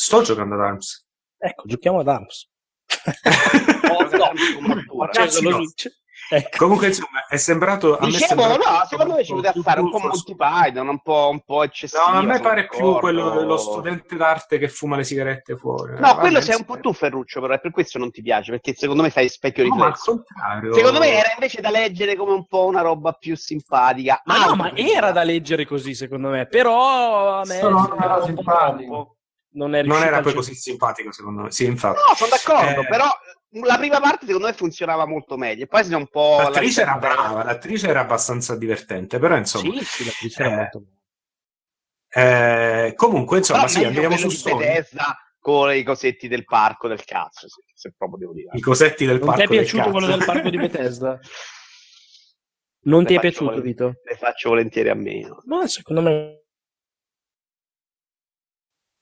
Sto giocando ad Arms. Ecco, giochiamo ad ARMS. [LAUGHS] Oh, no, Cazzi lo no. Switch. Ecco. Comunque, insomma, è sembrato. A me Dicevo, sembrato no, secondo me ci poteva fare un po' Monty Python, un po', un po' eccessivo. No, a me sono pare più quello lo studente d'arte che fuma le sigarette fuori. No, Vabbè, quello sei un po' tu, Ferruccio, però è per questo non ti piace, perché secondo me fai specchio No, riflesso. contrario. Secondo me era invece da leggere come un po' una roba più simpatica. Ma no, Altro ma era da leggere così, secondo me. Però a me era un po'. Non, è Non era poi così simpatico, secondo me. Sì, infatti. No, sono d'accordo, Eh, però la prima parte secondo me funzionava molto meglio. E poi si è un po'... L'attrice era lasciata- brava, l'attrice era abbastanza divertente, però insomma. Sì, sì, l'attrice era Eh, molto eh, comunque, insomma, Però sì, andiamo su Sony. Bethesda con i cosetti del parco del cazzo, se, se proprio devo dire. I cosetti del Non parco ti è del piaciuto cazzo. quello del parco di Bethesda? [LAUGHS] Non Le ti è piaciuto, volentieri- Vito? Le faccio volentieri a meno. Ma secondo me...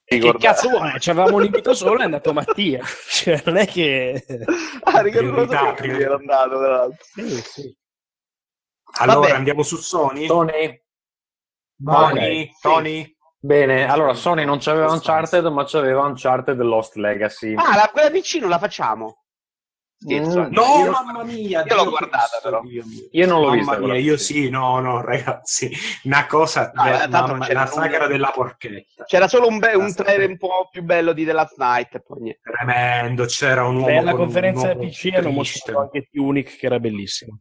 Che cazzo vuoi? C'avevamo un invito solo e è andato Mattia. [LAUGHS] Cioè, non è che... Ah, ricordo che era andato, tra l'altro. Sì, sì. Allora Vabbè. andiamo su Sony. Sony? Vai. Tony, Tony. Bene, allora Sony non c'aveva Uncharted, ma c'aveva Uncharted Lost Legacy. Ah, la, quella non la facciamo? Scherzo. Mm. No, Io- mamma mia. Io l'ho guardata, però. Dio mio. Io non l'ho Mamma vista. mia, io sì, no, no, [LAUGHS] ragazzi, una cosa, No, beh, eh, mamma- c'era la sagra della porchetta. C'era solo un, be- un trailer un po' più bello di The Last Night poi. Tremendo, c'era un uomo Beh, con un conferenza uomo PC hanno mostrato anche Tunic, che era bellissimo.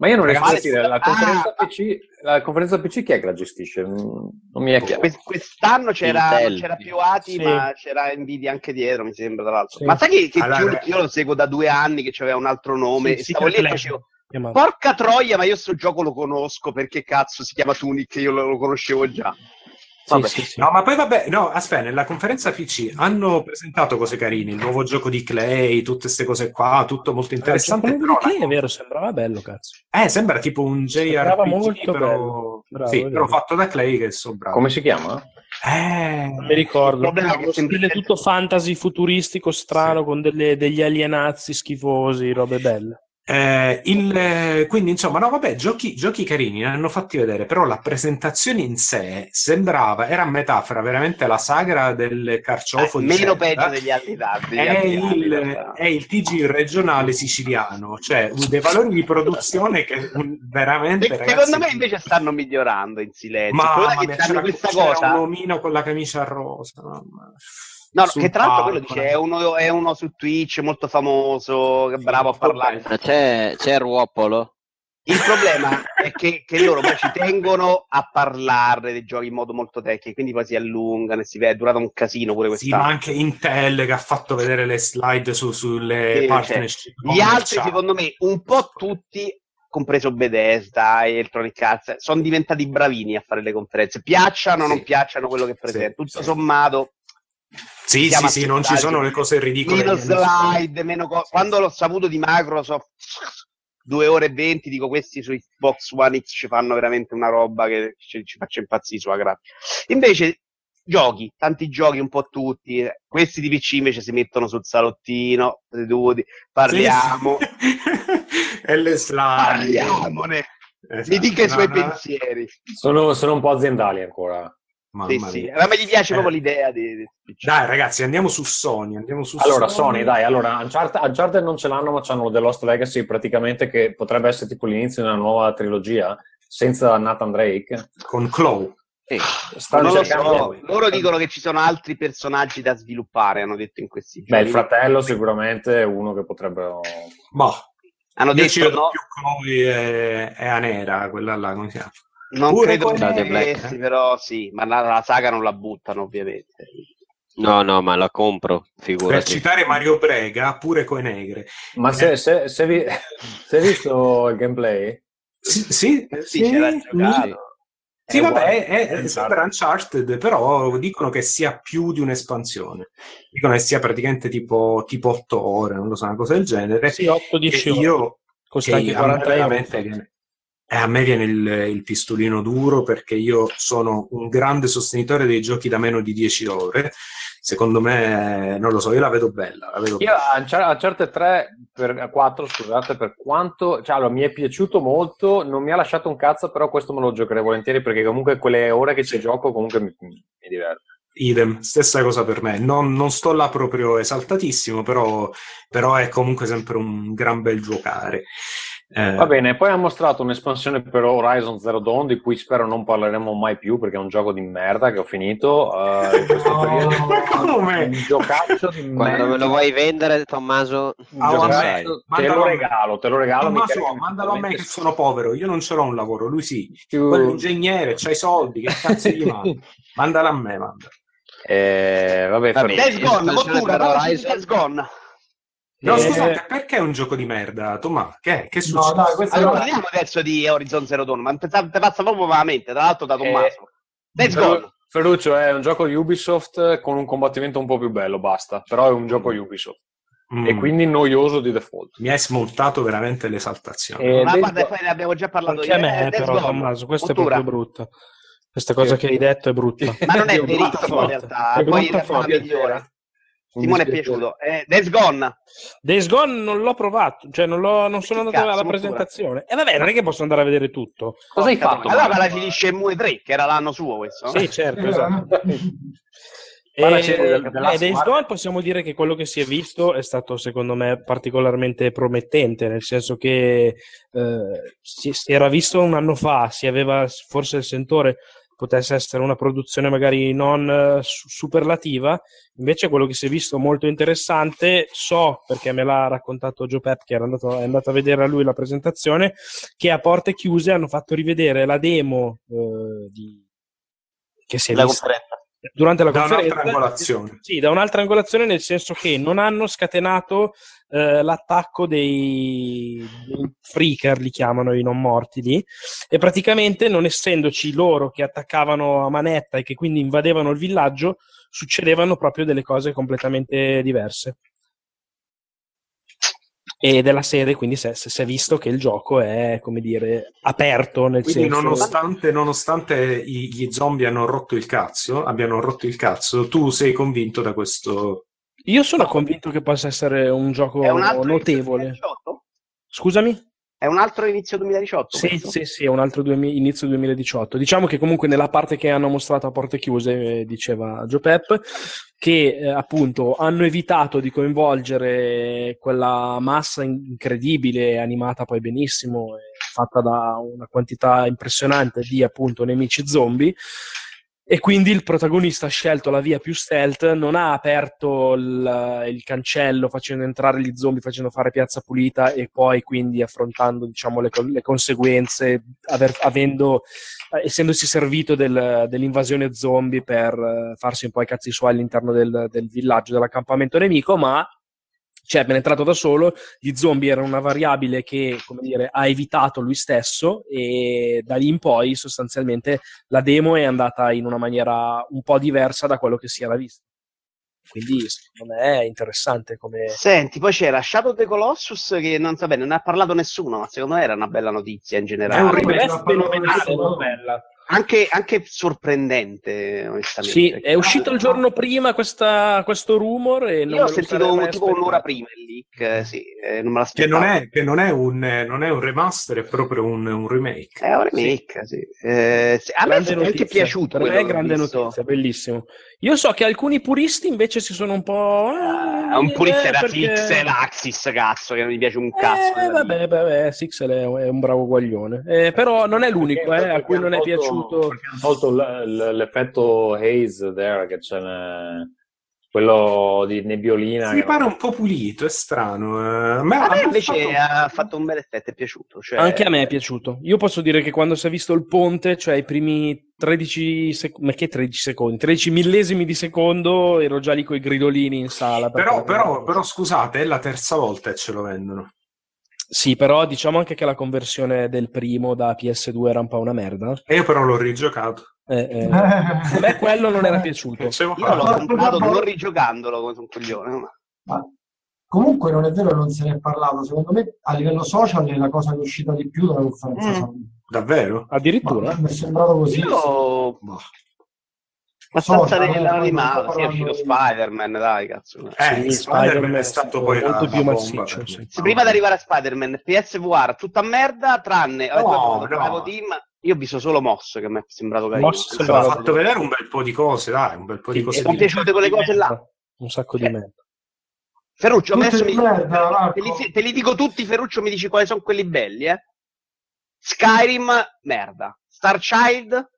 Ma io non riesco a capire, la ah, conferenza, PC, la conferenza PC chi è che la gestisce? Non mi è chiaro. Que- quest'anno c'era, c'era più ATI, Sì. ma c'era Nvidia anche dietro, mi sembra, tra l'altro. Sì. Ma sai che, che Allora- Tunic io lo seguo da due anni, che aveva un altro nome, Sì, e sì, stavo lì e facevo, porca troia, ma io sto gioco lo conosco, perché cazzo si chiama Tunic, io lo, lo conoscevo già. Sì, Vabbè. sì, sì. No, ma poi vabbè, no, aspetta, nella conferenza PC hanno presentato cose carine, il nuovo gioco di Clay, tutte queste cose qua, tutto molto interessante, però Clay, è vero, sembrava bello, cazzo. eh, sembra tipo un Sembrava JRPG, molto però, bello. Bravo, sì, però fatto da Clay che so bravo. Come si chiama? Eh, Non mi ricordo. Il problema è che stile tutto fantasy futuristico strano Sì. con delle- degli alienazzi schifosi, robe belle. Eh, il- eh, quindi insomma, no, vabbè, giochi, giochi carini ne hanno fatti vedere, però la presentazione in sé sembrava, era a metà fra veramente la sagra del carciofo Eh, di meno peggio degli altri anni, in il, e il TG regionale siciliano, cioè dei valori di produzione che veramente, ragazzi, Secondo me invece stanno migliorando in silenzio. È mia, che c'era, questa c'era cosa. un omino con la camicia rosa. mamma. No, che tra l'altro quello dice è uno, è uno su Twitch molto famoso, che è bravo a parlare. c'è, c'è Ruopolo? Il problema è che, che loro poi ci [LAUGHS] tengono a parlare dei giochi in modo molto tecnico, quindi poi si allungano e si vede, è durato un casino pure Sì, ma anche Intel che ha fatto vedere le slide su- sulle Sì, partnership. Gli altri, secondo me, un po' tutti, compreso Bethesda e Electronic Arts, sono diventati bravini a fare le conferenze. Piacciono o non Sì. piacciono quello che presenta. Tutto sì. sommato, Sì, sì, sì, non ci sono le cose ridicole. meno slide, meno co- Quando l'ho saputo di Microsoft, 2 ore e 20, dico questi su Xbox One X ci fanno veramente una roba che ci, ci faccia impazzire sulla grafica. Invece, giochi, tanti giochi, un po' tutti. Questi di PC invece si mettono sul salottino, seduti, parliamo, Sì. [LAUGHS] e le slide. parliamone. Esatto. Mi dica i suoi no, pensieri. Sono, sono un po' aziendali ancora. Mamma Sì, mia. sì. A me gli piace Eh. proprio l'idea di, di. Dai, ragazzi, andiamo su Sony. Andiamo su Allora, Sony, dai, allora, Uncharted, Uncharted non ce l'hanno, ma c'hanno The Lost Legacy praticamente che potrebbe essere tipo l'inizio di una nuova trilogia senza Nathan Drake. Con Chloe. Stanno non lo cercando... so, loro dicono che ci sono altri personaggi da sviluppare, hanno detto in questi Beh, giorni. il fratello sicuramente è uno che potrebbero... Boh, hanno io ci detto no, più Chloe e, e Anera, quella là, come si chiama? Non Pure credo con che Black, eh? però sì, ma la, la saga non la buttano ovviamente. No, no, ma la compro, Per figurati. citare Mario Brega, pure coi negre. Ma se, se, se, vi... se hai visto il gameplay? Sì, sì, Sì, c'era giocato. Sì, È vabbè, è, è, Uncharted. sembra Uncharted, però dicono che sia più di un'espansione. Dicono che sia praticamente tipo, tipo 8 ore, non lo so, una cosa del genere. Sì, 8-10 Che ore. io, Costa che anche a me 40 euro. veramente eh, a me viene il, il pistolino duro perché io sono un grande sostenitore dei giochi da meno di 10 ore. Secondo me, non lo so, io la vedo bella. La vedo Io a Unchar- a Uncharted 3 per 4, scusate, per quanto cioè, allora, mi è piaciuto molto, non mi ha lasciato un cazzo, però questo me lo giocherei volentieri perché comunque quelle ore che ci gioco comunque mi, mi diverte. Idem, stessa cosa per me. Non, non sto là proprio esaltatissimo, però, però è comunque sempre un gran bel giocare. Eh, Va bene, poi ha mostrato un'espansione per Horizon Zero Dawn di cui spero non parleremo mai più perché è un gioco di merda che ho finito eh, in questo [LAUGHS] periodo. Ma come? Un giocaccio di Quando merda. me lo vuoi vendere, Tommaso, Un Ah, vabbè. giocaccio- te lo regalo, te lo regalo. Tommaso, che mandalo a me che sono povero, io non ce l'ho un lavoro, lui sì. Quello è ingegnere, c'ha i soldi, che cazzo gli manda? [LAUGHS] Mandala a me, manda. Eh, vabbè, Va bene. Ferruccio. Days Gone. Days Gone. No, Eh, scusate, perché è un gioco di merda, Tommaso? Che, che No, succede? dai, questo Allora è parliamo adesso di Horizon Zero Dawn, ma te, te passa proprio vagamente, tra l'altro da Tommaso. Days Ferru- Gone. Ferruccio è un gioco di Ubisoft con un combattimento un po' più bello, basta. Però è un gioco Ubisoft. Mm. E quindi noioso di default. Mi hai smontato veramente l'esaltazione. Eh, Ma guarda, poi ne abbiamo già parlato Anche a ieri. me, Eh, però. Tommaso, questa è Mottura. proprio brutta. Questa cosa che hai detto è brutta. Ma non è È brutta in realtà, È poi è forte. migliore. Un Simone è piaciuto. Eh, Days Gone. Days Gone non l'ho provato, cioè non, l'ho- non sono andato cazzo, alla presentazione. E vabbè, non è che posso andare a vedere tutto. Cosa hai fatto? Allora me la finisce in Mue 3, che era l'anno suo questo. Sì, certo, esatto. Parlaci E, beh, Last Days. Gone possiamo dire che quello che si è visto è stato secondo me particolarmente promettente, nel senso che eh, si, si era visto un anno fa, si aveva forse il sentore potesse essere una produzione magari non eh, su- superlativa, invece quello che si è visto molto interessante, so perché me l'ha raccontato Joe Pep che era andato, è andato a vedere a lui la presentazione, che a porte chiuse hanno fatto rivedere la demo eh, di- che si è La vista conferenza. durante la Da conferenza un'altra angolazione. sì, da un'altra angolazione nel senso che non hanno scatenato eh, l'attacco dei, dei freaker, li chiamano i non morti lì, e praticamente non essendoci loro che attaccavano a manetta e che quindi invadevano il villaggio, succedevano proprio delle cose completamente diverse. E della serie, quindi si è, visto che il gioco è, come dire, aperto nel Quindi senso... nonostante, nonostante gli zombie hanno rotto il cazzo, abbiano rotto il cazzo, tu sei convinto da questo... Io sono convinto che possa essere un gioco È un altro notevole. inizio 2018? Scusami? È un altro inizio 2018? Sì, questo? sì, sì, è un altro duemi- inizio 2018. Diciamo che comunque nella parte che hanno mostrato a porte chiuse, eh, diceva Joe Pep, che eh, appunto hanno evitato di coinvolgere quella massa incredibile, animata poi benissimo, e fatta da una quantità impressionante di appunto nemici zombie. E quindi il protagonista ha scelto la via più stealth, non ha aperto il, il cancello facendo entrare gli zombie, facendo fare piazza pulita e poi quindi affrontando diciamo, le, le conseguenze, aver- avendo, eh, essendosi servito del- dell'invasione zombie per eh, farsi un po' i cazzi suoi all'interno del, del villaggio, dell'accampamento nemico, ma cioè penetrato da solo, gli zombie erano una variabile che, come dire, ha evitato lui stesso e da lì in poi sostanzialmente la demo è andata in una maniera un po' diversa da quello che si era visto. Quindi secondo me è interessante come... Senti, poi c'era Shadow of the Colossus che non so bene, non ne ha parlato nessuno, ma secondo me era una bella notizia in generale. È un è fenomenale, non bella. Anche, anche sorprendente, onestamente. Sì, è uscito il giorno prima questa- questo rumor e non Io ho sentito mai tipo un'ora prima il leak, eh, sì, eh, non me Che l'aspettavo. non è, che non è, un, eh, non è un remaster, è proprio un, un remake. È un remake, sì. Eh, sì, A me Grande è anche piaciuto. Per me è che grande notizia, bellissimo. Io so che alcuni puristi invece si sono un po'... È un purista eh, da perché- Pixel Axis, cazzo, che non gli piace un cazzo. Eh, vabbè, vabbè, Sixel è, un bravo guaglione. Eh, però non è l'unico eh, a cui non è piaciuto. Perché hanno tolto l- l- l'effetto haze there, che ce n'è quello di nebbiolina. Mi pare un po' pulito, è strano. eh. A me, A me ha invece fatto- ha fatto un bel effetto, è piaciuto. Cioè... Anche a me è piaciuto. Io posso dire che quando si è visto il ponte, cioè i primi 13 secondi, ma che 13 secondi? 13 millesimi di secondo ero già lì con i gridolini in sala. Però, però, però scusate, è la terza volta che ce lo vendono. Sì, però diciamo anche che la conversione del primo da PS2 era un po' una merda. E io però l'ho rigiocato. Eh, eh, a me quello non era piaciuto. Io l'ho comprato non rigiocandolo come un coglione. ma- Ma comunque non è vero che non se ne è parlato. Secondo me a livello social è la cosa che è uscita di più dalla conferenza Mm. Davvero? Addirittura? Ma mi è sembrato così. Io Boh. abbastanza Social, nell'animato, eh, sì, è uscito Spider-Man, dai, cazzo. Eh, Sì, Spider-Man è stato poi molto la più massiccio, sì. prima di arrivare a Spider-Man, PSVR, tutta merda, tranne No, dopo no. Team, io ho visto solo Moss che mi è sembrato carino. Moss Ha fatto vedere un bel po' di cose, dai, un bel po' di Sì, cose. sono piaciute quelle cose là. Un sacco di Eh. merda. Ferruccio, adesso mi- merda, te, li, te li dico tutti, Ferruccio mi dici quali sono quelli belli, eh? Skyrim, merda. Starchild,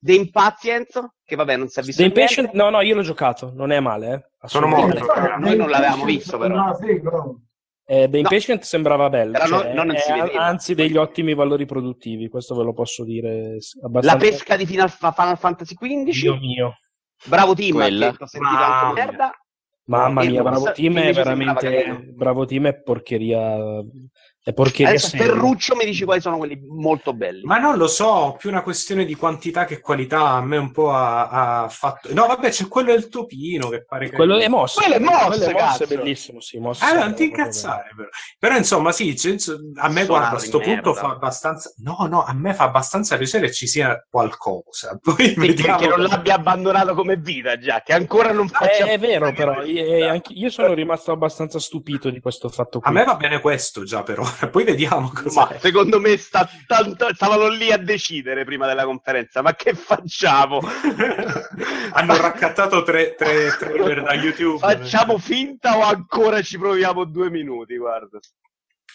The Impatient, che vabbè non si è visto The. Impatient, no, no, io l'ho giocato, non è male. Eh. Sono morto. Noi non l'avevamo visto, però. No, figo. Eh, The Impatient sembrava bello, cioè, non- non è- si vedeva. anzi degli ottimi valori produttivi, questo ve lo posso dire s- La abbastanza. pesca di Final, Final Fantasy XV. Dio mio. Bravo team, ho sentito Mamma anche mia. merda. Mamma mia, Bravo Team è veramente. Bravo Team è porcheria Adesso. Ferruccio mi dici quali sono quelli molto belli. Ma non lo so, più una questione di quantità che qualità. A me un po' ha, ha fatto. No, vabbè, c'è quello del topino che pare che. Quello è mosso. Quello è mosso, quello è, mosso, è bellissimo, sì, mosso Ah, è non ti incazzare, però. Però, insomma, sì, a me, Suonare guarda, a sto di punto merda. fa abbastanza. No, no, a me fa abbastanza piacere che ci sia qualcosa. [LAUGHS] Poi Sì, vediamo. che non l'abbia abbandonato come vita già, che ancora non bello. faccia... È, è vero, però, io, anche- io sono rimasto abbastanza stupito di questo fatto qui. A me va bene questo già, però. [LAUGHS] Poi vediamo cosa. Ma secondo me sta tanto... stavano lì a decidere prima della conferenza, ma che facciamo? [LAUGHS] Hanno raccattato tre, tre trailer da YouTube. Facciamo finta o ancora ci proviamo due minuti, guarda.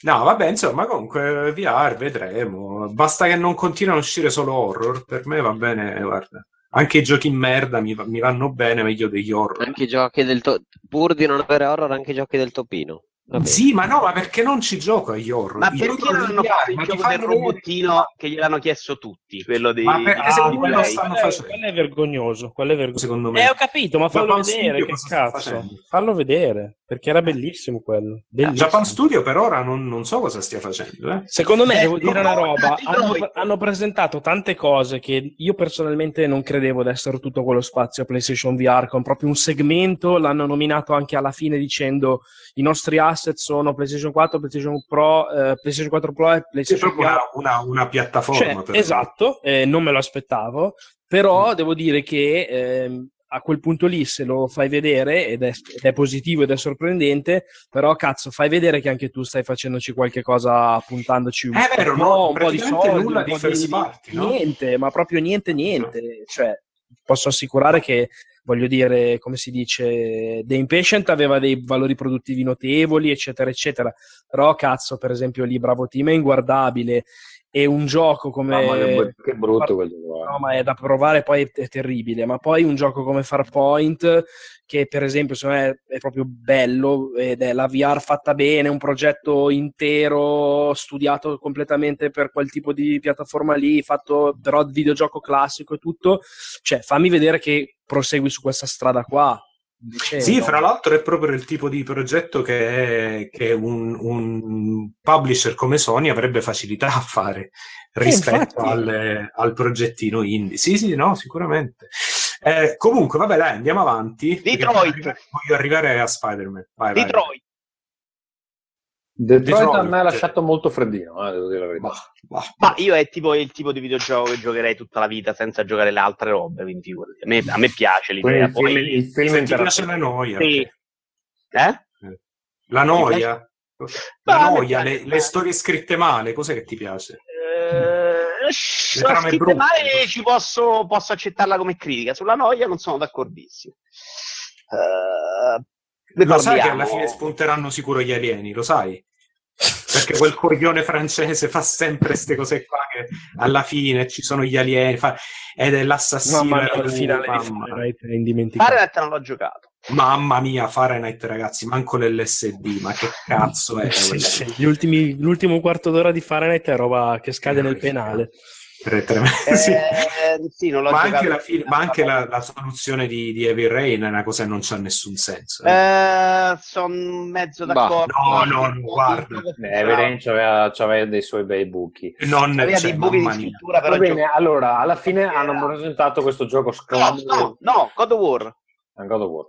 No, vabbè, insomma, comunque VR vedremo. Basta che non continuino a uscire solo horror. Per me va bene, guarda. Anche i giochi in merda mi, mi vanno bene meglio degli horror. Anche i giochi del to- pur di non avere horror, anche i giochi del topino. Vabbè. Sì, ma no, ma perché non ci gioco agli horror? Ma I perché horror non hanno fatto il ma gioco del vedere- robottino che gliel'hanno chiesto tutti? Quello dei... Ma perché dei- secondo dei me lo stanno quello, è, facendo. quello è vergognoso, quello è vergognoso. Secondo me. Eh, ho capito, ma fallo Japan vedere, che cazzo. facendo? Fallo vedere, perché era bellissimo quello. Bellissimo. Japan Studio per ora non, non so cosa stia facendo. Eh. Secondo me, Eh, devo dire una roba, dai, hanno, dai. hanno presentato tante cose che io personalmente non credevo di essere tutto quello spazio a PlayStation VR, con proprio un segmento, l'hanno nominato anche alla fine dicendo i nostri asset sono PlayStation 4, PlayStation Pro, eh, PlayStation 4 Pro e È PlayStation proprio VR. una, una- una piattaforma. Cioè, per esatto, eh, non me lo aspettavo, però devo dire che ehm, a quel punto lì se lo fai vedere ed è, ed è positivo ed è sorprendente, però cazzo fai vedere che anche tu stai facendoci qualche cosa puntandoci un, È vero, po', no? un po' di soldi, nulla un di first party, no? niente, ma proprio niente niente, cioè posso assicurare che voglio dire, come si dice, The Impatient aveva dei valori produttivi notevoli, eccetera, eccetera. Però, cazzo, per esempio, lì Bravo Team è inguardabile. E un gioco come. Mamma, che, che brutto quel gioco. eh. No, ma è da provare, poi è, è terribile. Ma poi un gioco come Farpoint, che per esempio secondo me è proprio bello, ed è la VR fatta bene, un progetto intero, studiato completamente per quel tipo di piattaforma lì, fatto però videogioco classico e tutto. Cioè, fammi vedere che prosegui su questa strada qua. Invece, Sì, fra l'altro è proprio il tipo di progetto che, che un, un publisher come Sony avrebbe facilità a fare rispetto infatti. al, al progettino indie. Sì, sì, no, sicuramente. Eh, comunque, vabbè, dai, andiamo avanti. Detroit. Voglio arrivare, a Spider-Man. Vai, vai. Detroit. Detroit, a me ha lasciato molto freddino, eh, devo dire la verità. Bah, bah. Ma io è tipo il tipo di videogioco che giocherei tutta la vita senza giocare le altre robe, quindi figurati. A me, a me piace l'idea. il film, Poi, il film Se ti piace la noia, Sì. ok. eh? la noia, Ma la noia, le, le storie scritte male, cos'è che ti piace? Eh, Le trame scritte brutte. male ci posso, posso accettarla come critica. Sulla noia non sono d'accordissimo. Eh, ne Lo sai che alla fine spunteranno sicuro gli alieni, lo sai? Perché quel coglione francese fa sempre queste cose qua che alla fine ci sono gli alieni fa- ed è l'assassino. Mamma mia, il finale di mamma. Fahrenheit è indimenticabile. Fahrenheit non l'ho giocato. Mamma mia, Fahrenheit ragazzi, manco l'LSD, ma che cazzo è? [LAUGHS] Sì, sì, gli ultimi- l'ultimo quarto d'ora di Fahrenheit è roba che scade nel penale. Tre- tre- sì. Eh, sì, non l'ho Ma anche, la, fine- ma anche la, la soluzione di, di Heavy Rain è una cosa che non c'ha nessun senso. eh. Eh, sono mezzo Bah, d'accordo. no, no, no, guarda. Eh, Everen c'aveva, c'aveva dei suoi bei buchi. non Aveva cioè, dei buchi di scrittura, però Va bene, gioco- allora, alla fine hanno Era- presentato questo gioco No, sclamoroso. no, no, God of War. God of War.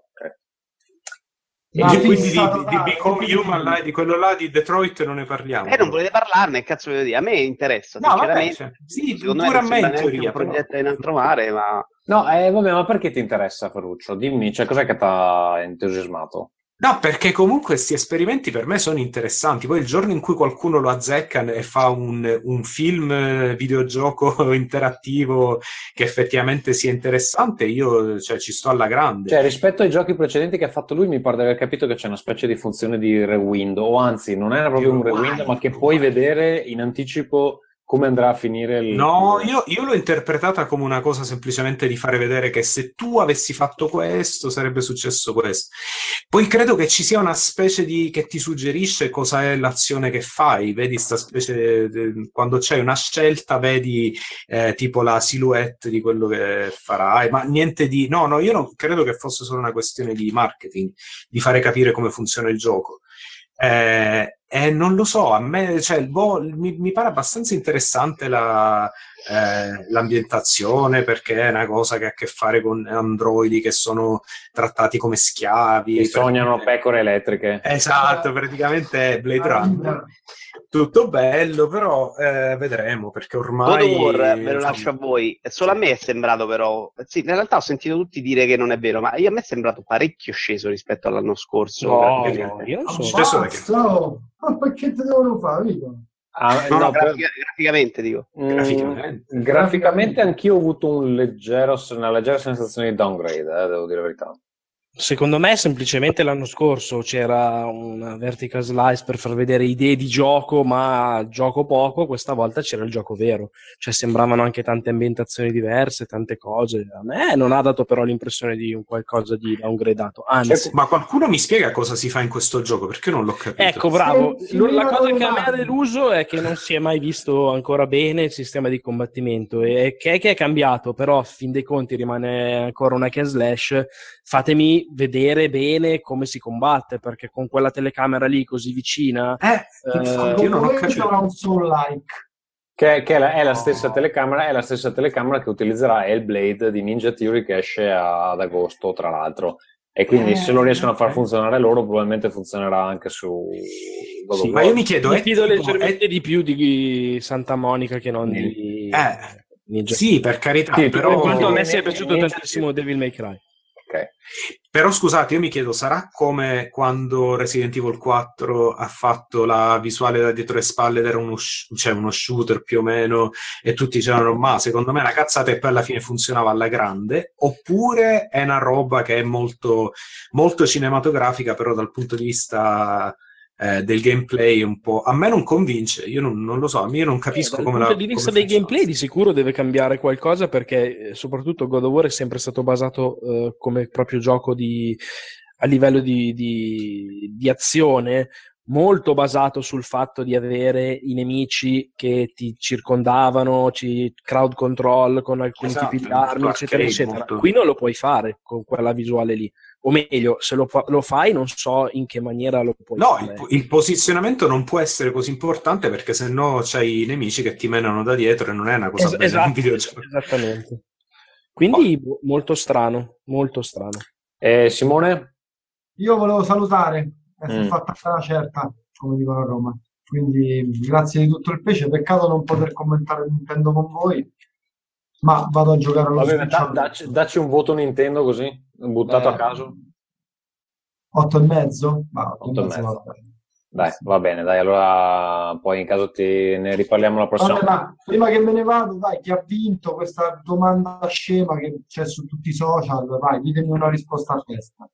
E Ma quindi di, di, Become Human, là, di quello là di Detroit non ne parliamo. Eh, non volete parlarne, cazzo voglio dire. A me interessa, No, vabbè, cioè, sì, Secondo me non teoria, un progetto in altro mare, ma... No, eh, vabbè, ma perché ti interessa, Ferruccio? Dimmi, cioè, cos'è che ti ha entusiasmato? No, perché comunque questi esperimenti per me sono interessanti. Poi il giorno in cui qualcuno lo azzecca e fa un, un film eh, videogioco [LAUGHS] interattivo che effettivamente sia interessante, io cioè, ci sto alla grande. Cioè, rispetto ai giochi precedenti che ha fatto lui, mi pare di aver capito che c'è una specie di funzione di rewind, o anzi, non era proprio un rewind, ma che puoi vedere in anticipo come andrà a finire il... No, io, io l'ho interpretata come una cosa semplicemente di fare vedere che se tu avessi fatto questo sarebbe successo questo. Poi credo che ci sia una specie di... che ti suggerisce cosa è l'azione che fai, vedi sta specie... quando c'è una scelta vedi eh, tipo la silhouette di quello che farai, ma niente di... No, no, io non credo che fosse solo una questione di marketing, di fare capire come funziona il gioco. Eh, e non lo so, a me cioè, boh, mi, mi pare abbastanza interessante la, eh, l'ambientazione perché è una cosa che ha a che fare con androidi che sono trattati come schiavi. Che sognano pecore elettriche. Esatto, praticamente è Blade Runner. Tutto bello, però eh, vedremo perché God ormai... of War ve lo insomma, lascio a voi. Solo a me è sembrato però. Sì, in realtà ho sentito tutti dire che non è vero, ma io- a me è sembrato parecchio sceso rispetto all'anno scorso. No, no, io non so. Stesso oh. ma perché te devono fare? Ah, No, no, grafica- graficamente dico. Mm, Graficamente. graficamente anch'io ho avuto un leggero, una leggera sensazione di downgrade, eh, devo dire la verità. Secondo me semplicemente l'anno scorso c'era una vertical slice per far vedere idee di gioco, ma gioco poco, questa volta c'era il gioco vero. Cioè sembravano anche tante ambientazioni diverse, tante cose. A me non ha dato però l'impressione di un qualcosa di downgradato, anzi. Ma qualcuno mi spiega cosa si fa in questo gioco? Perché non l'ho capito. Ecco, bravo. Sì, la cosa che a me ha deluso è che non si è mai visto ancora bene il sistema di combattimento e che è, che è cambiato, però a fin dei conti rimane ancora una and slash. Fatemi vedere bene come si combatte, perché con quella telecamera lì così vicina... Eh, Eh, infatti, io non ho capito. c'era un soul like. Che, che è, la, è la stessa telecamera, è la stessa telecamera che utilizzerà Hellblade di Ninja Theory che esce a- ad agosto, tra l'altro. E quindi Eh, se lo riescono a far funzionare loro, probabilmente funzionerà anche su Sì, ma io mi chiedo, Mi è fido tipo- leggermente è- di più di Santa Monica che non di Eh, Ninja. Sì, per carità, Sì, però... Per quanto a me sia piaciuto Ninja- tantissimo Devil May Cry. Ok. Però scusate, io mi chiedo, sarà come quando Resident Evil 4 ha fatto la visuale da dietro le spalle ed era uno, sh- cioè uno shooter più o meno e tutti dicevano ma secondo me è una cazzata e poi alla fine funzionava alla grande oppure è una roba che è molto, molto cinematografica però dal punto di vista eh, del gameplay un po'... A me non convince, io non, non lo so, io non capisco Eh, Dal come la... punto di vista dei funziona. gameplay di sicuro deve cambiare qualcosa perché eh, soprattutto God of War è sempre stato basato eh, come proprio gioco di, a livello di, di- di azione molto basato sul fatto di avere i nemici che ti circondavano, ci, crowd control con alcuni Esatto, tipi di armi, molto eccetera, eccetera. molto- Qui non lo puoi fare con quella visuale lì. O meglio, se lo, lo fai non so in che maniera lo puoi No, fare. il, il posizionamento non può essere così importante perché sennò c'hai i nemici che ti menano da dietro e non è una cosa Es- bella in un esatto, videogioco. esattamente. Quindi bo- molto strano, molto strano. E Simone? Io volevo salutare, è Mm. fatta una certa, come dicono a Roma. Quindi grazie di tutto il pesce, peccato non poter commentare Nintendo con voi, ma vado a giocare allo Vabbè, da- dacci, dacci un voto Nintendo così, buttato Eh, a caso. otto e mezzo? Ma otto Otto e mezzo, vabbè. Dai, va bene, dai, allora poi in caso ti ne riparliamo la prossima Vabbè, ma prima che me ne vado, dai, chi ha vinto questa domanda scema che c'è su tutti i social, vai, ditemi una risposta a testa.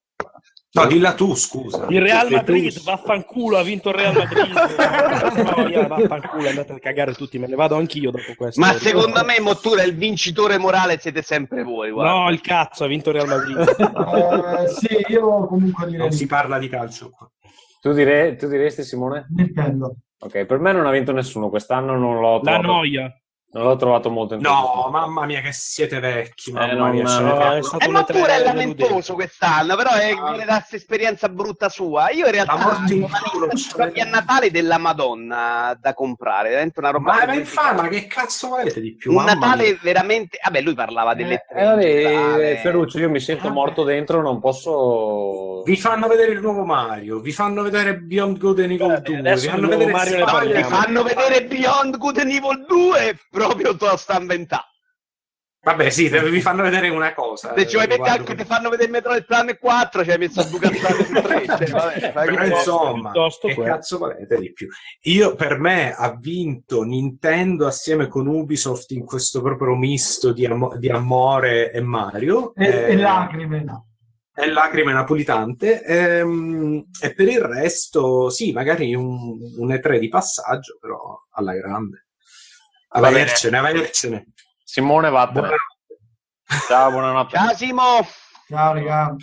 No, dilla tu, scusa. Il Real Sei tu. Madrid, vaffanculo, ha vinto il Real Madrid. [LAUGHS] no, via, vaffanculo, andate a cagare tutti, me ne vado anch'io dopo questo. Ma secondo me, Mottura, il vincitore morale siete sempre voi. Guarda. No, il cazzo, ha vinto il Real Madrid. [LAUGHS] Eh, sì, io comunque direi Non si parla di calcio qua. Tu, dire- tu diresti Simone? Nintendo. Ok, per me non ha vinto nessuno, quest'anno non l'ho La trovato, noia. Non l'ho trovato molto No, interessante. mamma mia che siete vecchi, mamma Eh, non- mia. no, fa- è stato Eh, Mottura è lamentoso quest'anno, però è, da questa esperienza brutta sua. Io in realtà ho una proprio a Natale della Madonna da comprare, veramente una roba. Ma, ma infatti, ma che cazzo volete di più? un Mamma Natale mia. veramente. Vabbè, lui parlava Eh, delle eh, vabbè, generale. Ferruccio, io mi sento morto dentro, non posso... Vi fanno vedere il nuovo Mario, vi fanno vedere Beyond Good and Evil 2, vi fanno vedere Mario No, mi fanno vedere Beyond Good and Evil 2 proprio tosta inventata. Vabbè, sì, te- vi fanno vedere una cosa. Se ci vuoi mettere riguardo- anche ti fanno vedere Metroid Prime 4, ci hai messo a bucazzare su 3. Cioè, vabbè, fai Però insomma, che quello. cazzo volete di più? Io per me ha vinto Nintendo assieme con Ubisoft in questo proprio misto di, amo- di amore e Mario E, eh, e lacrime. e lacrime napolitante ehm, e per il resto sì, magari un, un E3 di passaggio, però alla grande. Va bene. Avercene, avercene. Simone, vattene. Buonanotte. Ciao, buonanotte. Ciao Simo! Ciao, raga.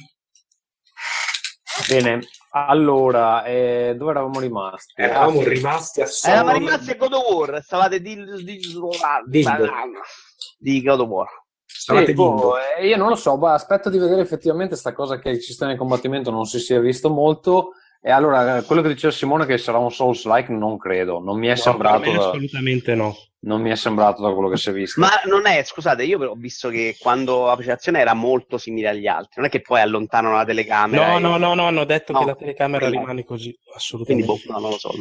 Bene, allora, eh, dove eravamo rimasti? Eravamo Ah, sì. rimasti a Eravamo solo rimasti a God of War, stavate di, di, di, di God of War. Sì, boh, eh, io non lo so, boh, aspetto di vedere effettivamente sta cosa che il sistema di combattimento non si sia visto molto. E allora, eh, quello che diceva Simone che sarà un Souls-like, non credo, non mi è No, sembrato, assolutamente no. Non mi è sembrato da quello che si è visto. Ma non è, scusate, io però ho visto che quando la presentazione era molto simile agli altri, non è che poi allontanano la telecamera. No, e- no, no, no, hanno detto No, che la telecamera quindi- rimane così, Quindi, assolutamente. boh, no, non lo so.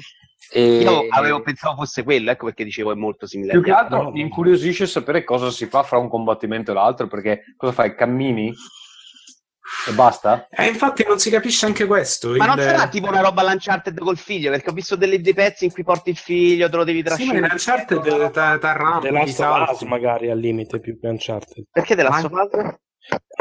E- Io avevo pensato fosse quello, ecco perché dicevo è molto simile Più agli che altri. altro no, mi incuriosisce sapere cosa si fa fra un combattimento e l'altro, perché cosa fai? Cammini? E basta? Eh, infatti non si capisce anche questo. Ma non il- sarà tipo una roba Uncharted col figlio, perché ho visto delle, dei pezzi in cui porti il figlio, te lo devi Sì, ma trascinare. in Uncharted ta- t'arrampi, The Last of. Us magari al limite più che Uncharted. Perché te la Ma- sto facendo?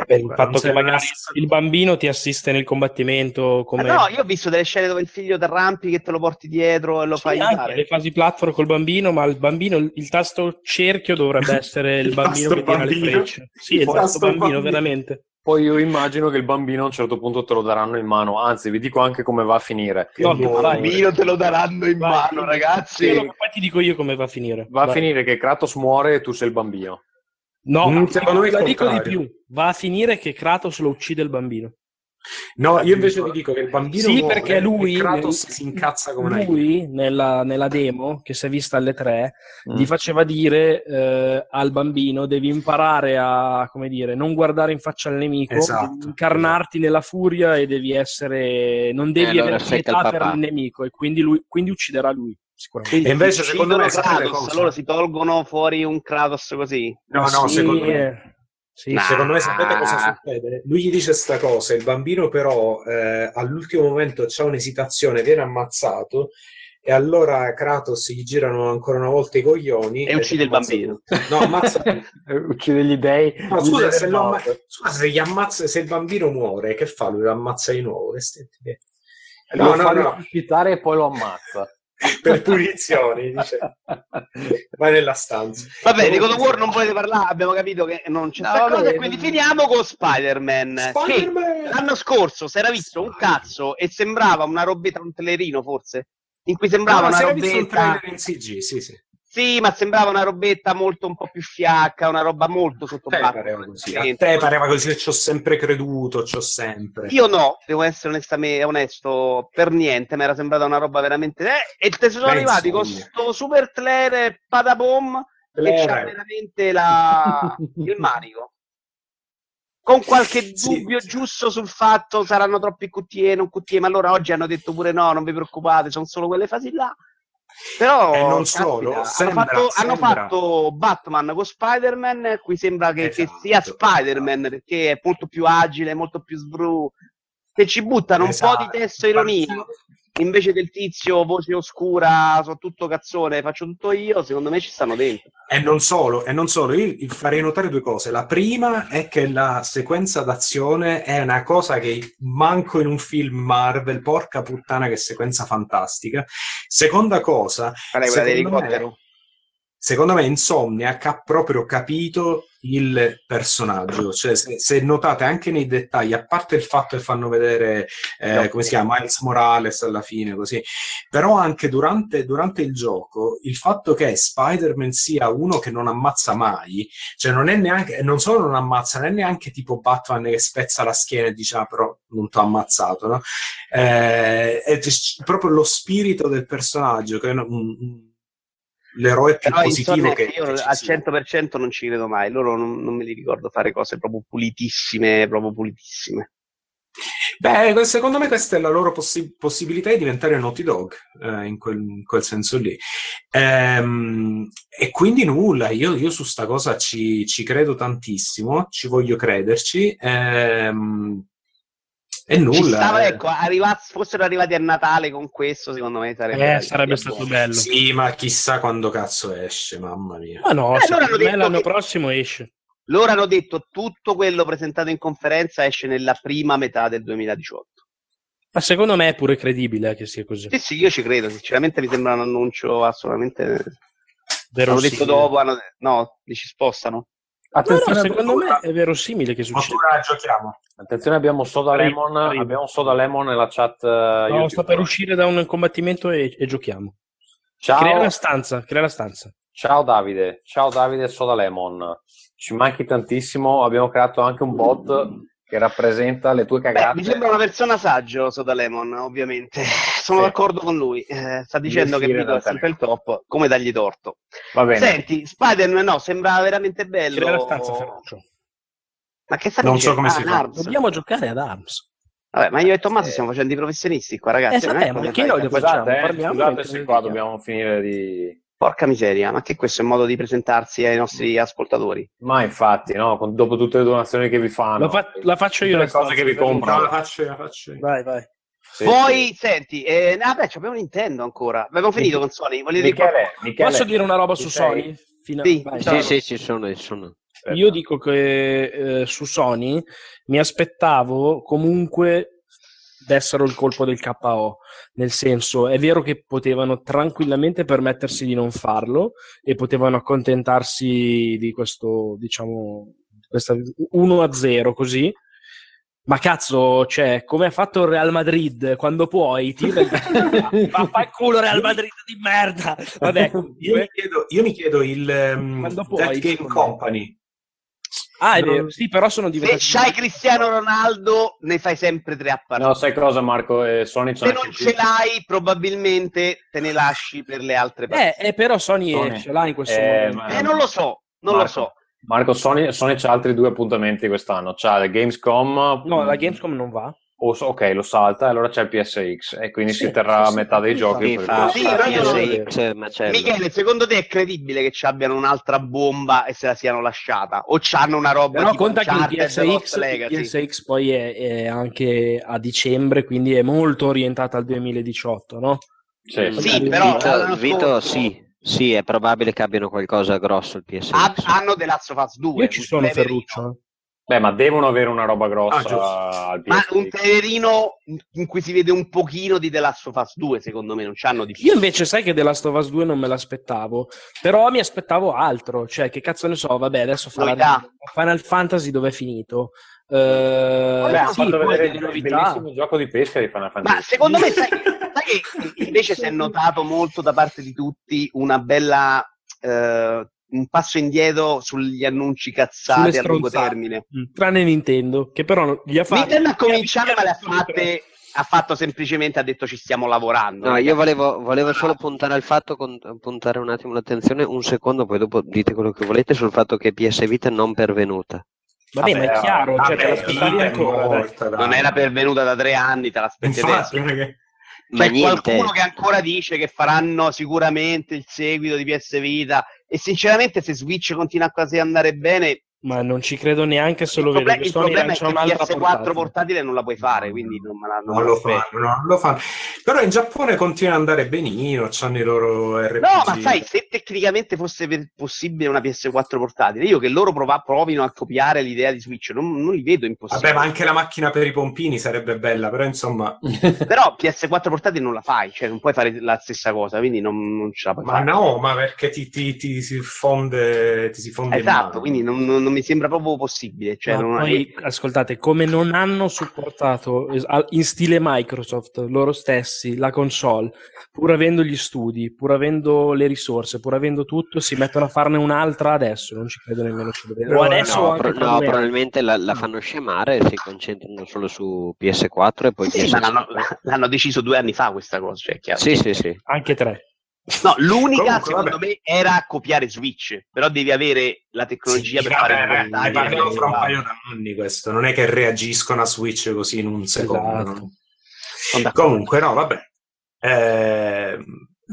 Per il Non fatto che magari essere- il bambino ti assiste nel combattimento come Ah, no, io ho visto delle scene dove il figlio ti arrampi che te lo porti dietro e lo Sì, fai anche andare. le fasi platform col bambino, ma il bambino, il, il tasto cerchio dovrebbe essere il Il bambino che tira le bambino. frecce. Sì, il Il tasto tasto bambino, bambino. veramente. Poi io immagino che il bambino a un certo punto te lo daranno in mano, anzi vi dico anche come va a finire. No. Il bambino te lo daranno in Vai. mano, ragazzi. Ma poi ti dico io come va a finire. Va a Vai. finire che Kratos muore e tu sei il bambino. No, Mm, il la dico di più. Va a finire che Kratos lo uccide il bambino. No, io invece vi dico che il bambino Sì, muore perché lui- Kratos si incazza come Lui, nella, nella demo che si è vista alle tre, Mm. gli faceva dire eh, al bambino devi imparare a, come dire, non guardare in faccia al nemico, Esatto, incarnarti nella furia e devi essere, non devi allora avere pietà per il nemico e quindi, lui, quindi ucciderà lui, sicuramente. E invece, secondo me, Kratos, loro si tolgono fuori un Kratos così. No, no, Sì, secondo me. Sì, Nah. Secondo me sapete cosa succede? Lui gli dice sta cosa, il bambino però eh, all'ultimo momento c'ha un'esitazione, viene ammazzato e allora Kratos gli girano ancora una volta i coglioni E uccide il bambino. tutti. No, ammazza. [LAUGHS] Uccide gli dei. No, gli scusa, dei se, amma- scusa, se gli ammazza, se il bambino muore, che fa? Lui lo ammazza di nuovo? No, no, fa no, risuscitare e poi lo ammazza. [LAUGHS] per punizioni, dice. Vai nella stanza. Vabbè, di God of War non volete parlare, abbiamo capito che non c'è No, cosa e quindi finiamo con Spider-Man. Spider-Man! L'anno scorso si era visto un cazzo e sembrava una robetta, un telerino forse, in cui sembrava No, una si era visto un robetta... trailer in CG, sì, sì. Sì, ma sembrava una robetta molto un po' più fiacca, una roba molto sotto A te pareva così, a te pareva così, ci ho sempre creduto, ci ho sempre. Io no, devo essere onestamente onesto, per niente, mi era sembrata una roba veramente... Eh, e te sono Beh, arrivati con insomma. sto super Claire Padabom che Claire. c'ha veramente la... [LAUGHS] il manico. Con qualche Sì. dubbio giusto sul fatto saranno troppi QTE, non QTE, ma allora oggi hanno detto pure no, non vi preoccupate, sono solo quelle fasi là. Però E non solo, hanno, sembra- fatto, hanno fatto Batman con Spider-Man, qui sembra che, che Esatto, sia Spider-Man perché è molto più agile, molto più sbru, che ci buttano un po' Esatto. di testo ironia invece del tizio voce oscura, so tutto cazzone, faccio tutto io, secondo me ci stanno dentro. E non solo, e non solo, io farei notare due cose. La prima è che la sequenza d'azione è una cosa che manco in un film Marvel, porca puttana che sequenza fantastica. Seconda cosa, quella dell'elicottero? Secondo me Insomniac ha proprio capito il personaggio, cioè se, se notate anche nei dettagli, a parte il fatto che fanno vedere eh, come si chiama Miles Morales alla fine, così, però anche durante, durante il gioco il fatto che Spider-Man sia uno che non ammazza mai, cioè non è neanche, non solo non ammazza, non è neanche tipo Batman che spezza la schiena e dice ah però non ti ho ammazzato, no? Eh, è proprio lo spirito del personaggio che è un- un- l'eroe più Però positivo che, io che al sia. 100% non ci credo mai, loro non, non me li ricordo fare cose proprio pulitissime, proprio pulitissime. Beh, secondo me questa è la loro possi- possibilità di diventare Naughty Dog, eh, in, quel, in quel senso lì. Ehm, e quindi nulla, io, io su sta cosa ci, ci credo tantissimo, ci voglio crederci. Ehm, e Ci nulla. stava, eh. ecco, arriva- fossero arrivati a Natale con questo, secondo me sarebbe, Eh, sarebbe stato bello. Sì, ma chissà quando cazzo esce, mamma mia. Ma no, Eh, secondo hanno me detto l'anno che- prossimo esce. Loro hanno detto tutto quello presentato in conferenza esce nella prima metà del 2018. Ma secondo me è pure credibile eh, che sia così. Sì, sì, io ci credo, sinceramente mi sembra un annuncio assolutamente... Hanno detto dopo, hanno... no, li ci spostano. No, no, secondo me è verosimile che succeda. Ancora giochiamo. Attenzione, abbiamo Soda Lemon, abbiamo Soda Lemon nella chat eh, No, YouTube. sto per uscire da un combattimento e, e giochiamo. Ciao. Crea la stanza, crea la stanza. Ciao Davide, ciao Davide Soda Lemon. Ci manchi tantissimo, abbiamo creato anche un bot che rappresenta le tue Beh, cagate. mi sembra una persona saggio, Soda Lemon, ovviamente. [LAUGHS] Sono Sì. d'accordo con lui. Eh, sta dicendo che Vito è sempre il top, come dargli torto. Va bene. Senti, Spider-Man no, sembra veramente bello. La stanza, Ferruccio. Ma che sta Non so come Ah, si fa. Dobbiamo giocare ad Arms. Vabbè, ma io e Tommaso stiamo facendo i professionisti qua, ragazzi. Eh, sappiamo, fai- noi lo facciamo, Scusate, eh, parliamo scusate se qua dobbiamo finire di... Porca miseria, ma che questo è un modo di presentarsi ai nostri ascoltatori? Ma infatti, no, con- dopo tutte le donazioni che vi fanno. La, fa- la faccio io le cose che vi comprano. No, la faccio, la faccio. Vai, vai. Sì, Poi, sì. senti, eh, ah, beh, abbiamo Nintendo ancora. Abbiamo finito con Sony. Volete dire Michele? Michele, Posso dire una roba su? Sony? Fino- Sì. Sì, sì, ci sono, ci sono. Io dico che eh, su Sony mi aspettavo comunque dessero il colpo del KO, nel senso è vero che potevano tranquillamente permettersi di non farlo e potevano accontentarsi di questo, diciamo, questa 1-0 così. Ma cazzo, cioè, come ha fatto il Real Madrid quando puoi, tira [LAUGHS] il... ma fa il culo Real Madrid di merda. Vabbè, Io mi chiedo, io mi chiedo il um, puoi, Game. Company. Ah, è vero, sì, però sono Se diventati c'hai Cristiano Ronaldo, ne fai sempre tre a partita. No, sai cosa Marco? Eh, Sony Se non ce l'hai, probabilmente te ne lasci per le altre Eh, partite. eh, però Sony, Sony. eh, ce l'ha in questo Eh, momento. ma- Eh, non lo so, non Marco, lo so. Marco, Sony, Sony c'ha altri due appuntamenti quest'anno. C'ha la Gamescom. No, la Gamescom non va. O so- ok, lo salta, e allora c'è il PSX e quindi Sì, si terrà sì, a metà dei sì, giochi. Sì, per fa, il Sì, PSX, macello. Michele, secondo te è credibile che ci abbiano un'altra bomba e se la siano lasciata? O c'hanno una roba Però tipo conta che il PSX, il PSX poi è, è anche a dicembre, quindi è molto orientata al 2018, no? Sì, Sì, Magari- però Vito, Vito, sì, sì, è probabile che abbiano qualcosa grosso il PSX. Ha- hanno The Last of Us 2. Io ci sono. Ferruccio. Beh, ma devono avere una roba grossa Ah, Ma un Teverino in cui si vede un pochino di The Last of Us 2, secondo me, non c'hanno di più. Io invece sai che The Last of Us 2 non me l'aspettavo, però mi aspettavo altro, cioè che cazzo ne so, vabbè adesso farà Novità. Final Fantasy dove è finito? Eh, Vabbè, hanno sì, fatto vedere il bellissimo gioco di pesca di Final Fantasy. Ma secondo me, sai, [LAUGHS] sai che invece si è notato molto da parte di tutti una bella. eh, un passo indietro sugli annunci cazzati a lungo termine. Mm, Tranne Nintendo, che però gli ha fatto... Nintendo a cominciare, ma le ha fatte. Ha fatto semplicemente, ha detto ci stiamo lavorando. No, io volevo, volevo solo puntare al fatto, con- puntare un attimo l'attenzione, un secondo, poi dopo dite quello che volete, sul fatto che PS Vita è non pervenuta. Vabbè, ma è chiaro, cioè, te vabbè, l'aspettavi Vita è ancora, dai. morta. Non era pervenuta da tre anni, te l'aspetti Infatti, adesso. che- Ma C'è niente, qualcuno che ancora dice che faranno sicuramente il seguito di PS Vita e sinceramente se Switch continua così a andare bene Ma non ci credo neanche se il, lo vedo. che il Sony problema è lancia che un'altra PS4 portata. portatile non la puoi fare quindi non me la, non non lo fanno, no, non lo fanno. Però in Giappone continua ad andare benino, hanno i loro RPG. No, ma sai, se tecnicamente fosse possibile una PS4 portatile, io che loro prova- provino a copiare l'idea di Switch, non, non li vedo impossibili. Vabbè, ma anche la macchina per i pompini sarebbe bella, però insomma... [LAUGHS] Però PS4 portatile non la fai, cioè non puoi fare la stessa cosa, quindi non, non ce la puoi Ma fare. no, ma perché ti, ti- ti si fonde, ti si fonde in Esatto, quindi non, non- mi sembra proprio possibile. Cioè, non- poi, ascoltate, come non hanno supportato in stile Microsoft loro stessi la console, pur avendo gli studi, pur avendo le risorse, pur avendo tutto, si mettono a farne un'altra adesso. Non ci credo nemmeno ci No, adesso no, anche pro- no, probabilmente la, la fanno scemare e si concentrano solo su PS4 e poi Sì, PS5. ma l'hanno, l'hanno deciso due anni fa questa cosa, cioè, è chiaro. Sì, sì, sì. Anche tre. No, l'unica Comunque, secondo vabbè. me era copiare Switch, però devi avere la tecnologia Sì, per vabbè, fare dai, portali, parliamo fra un paio d'anni questo, non è che reagiscono a Switch così in un secondo. Esatto. Comunque, no, vabbè. Eh,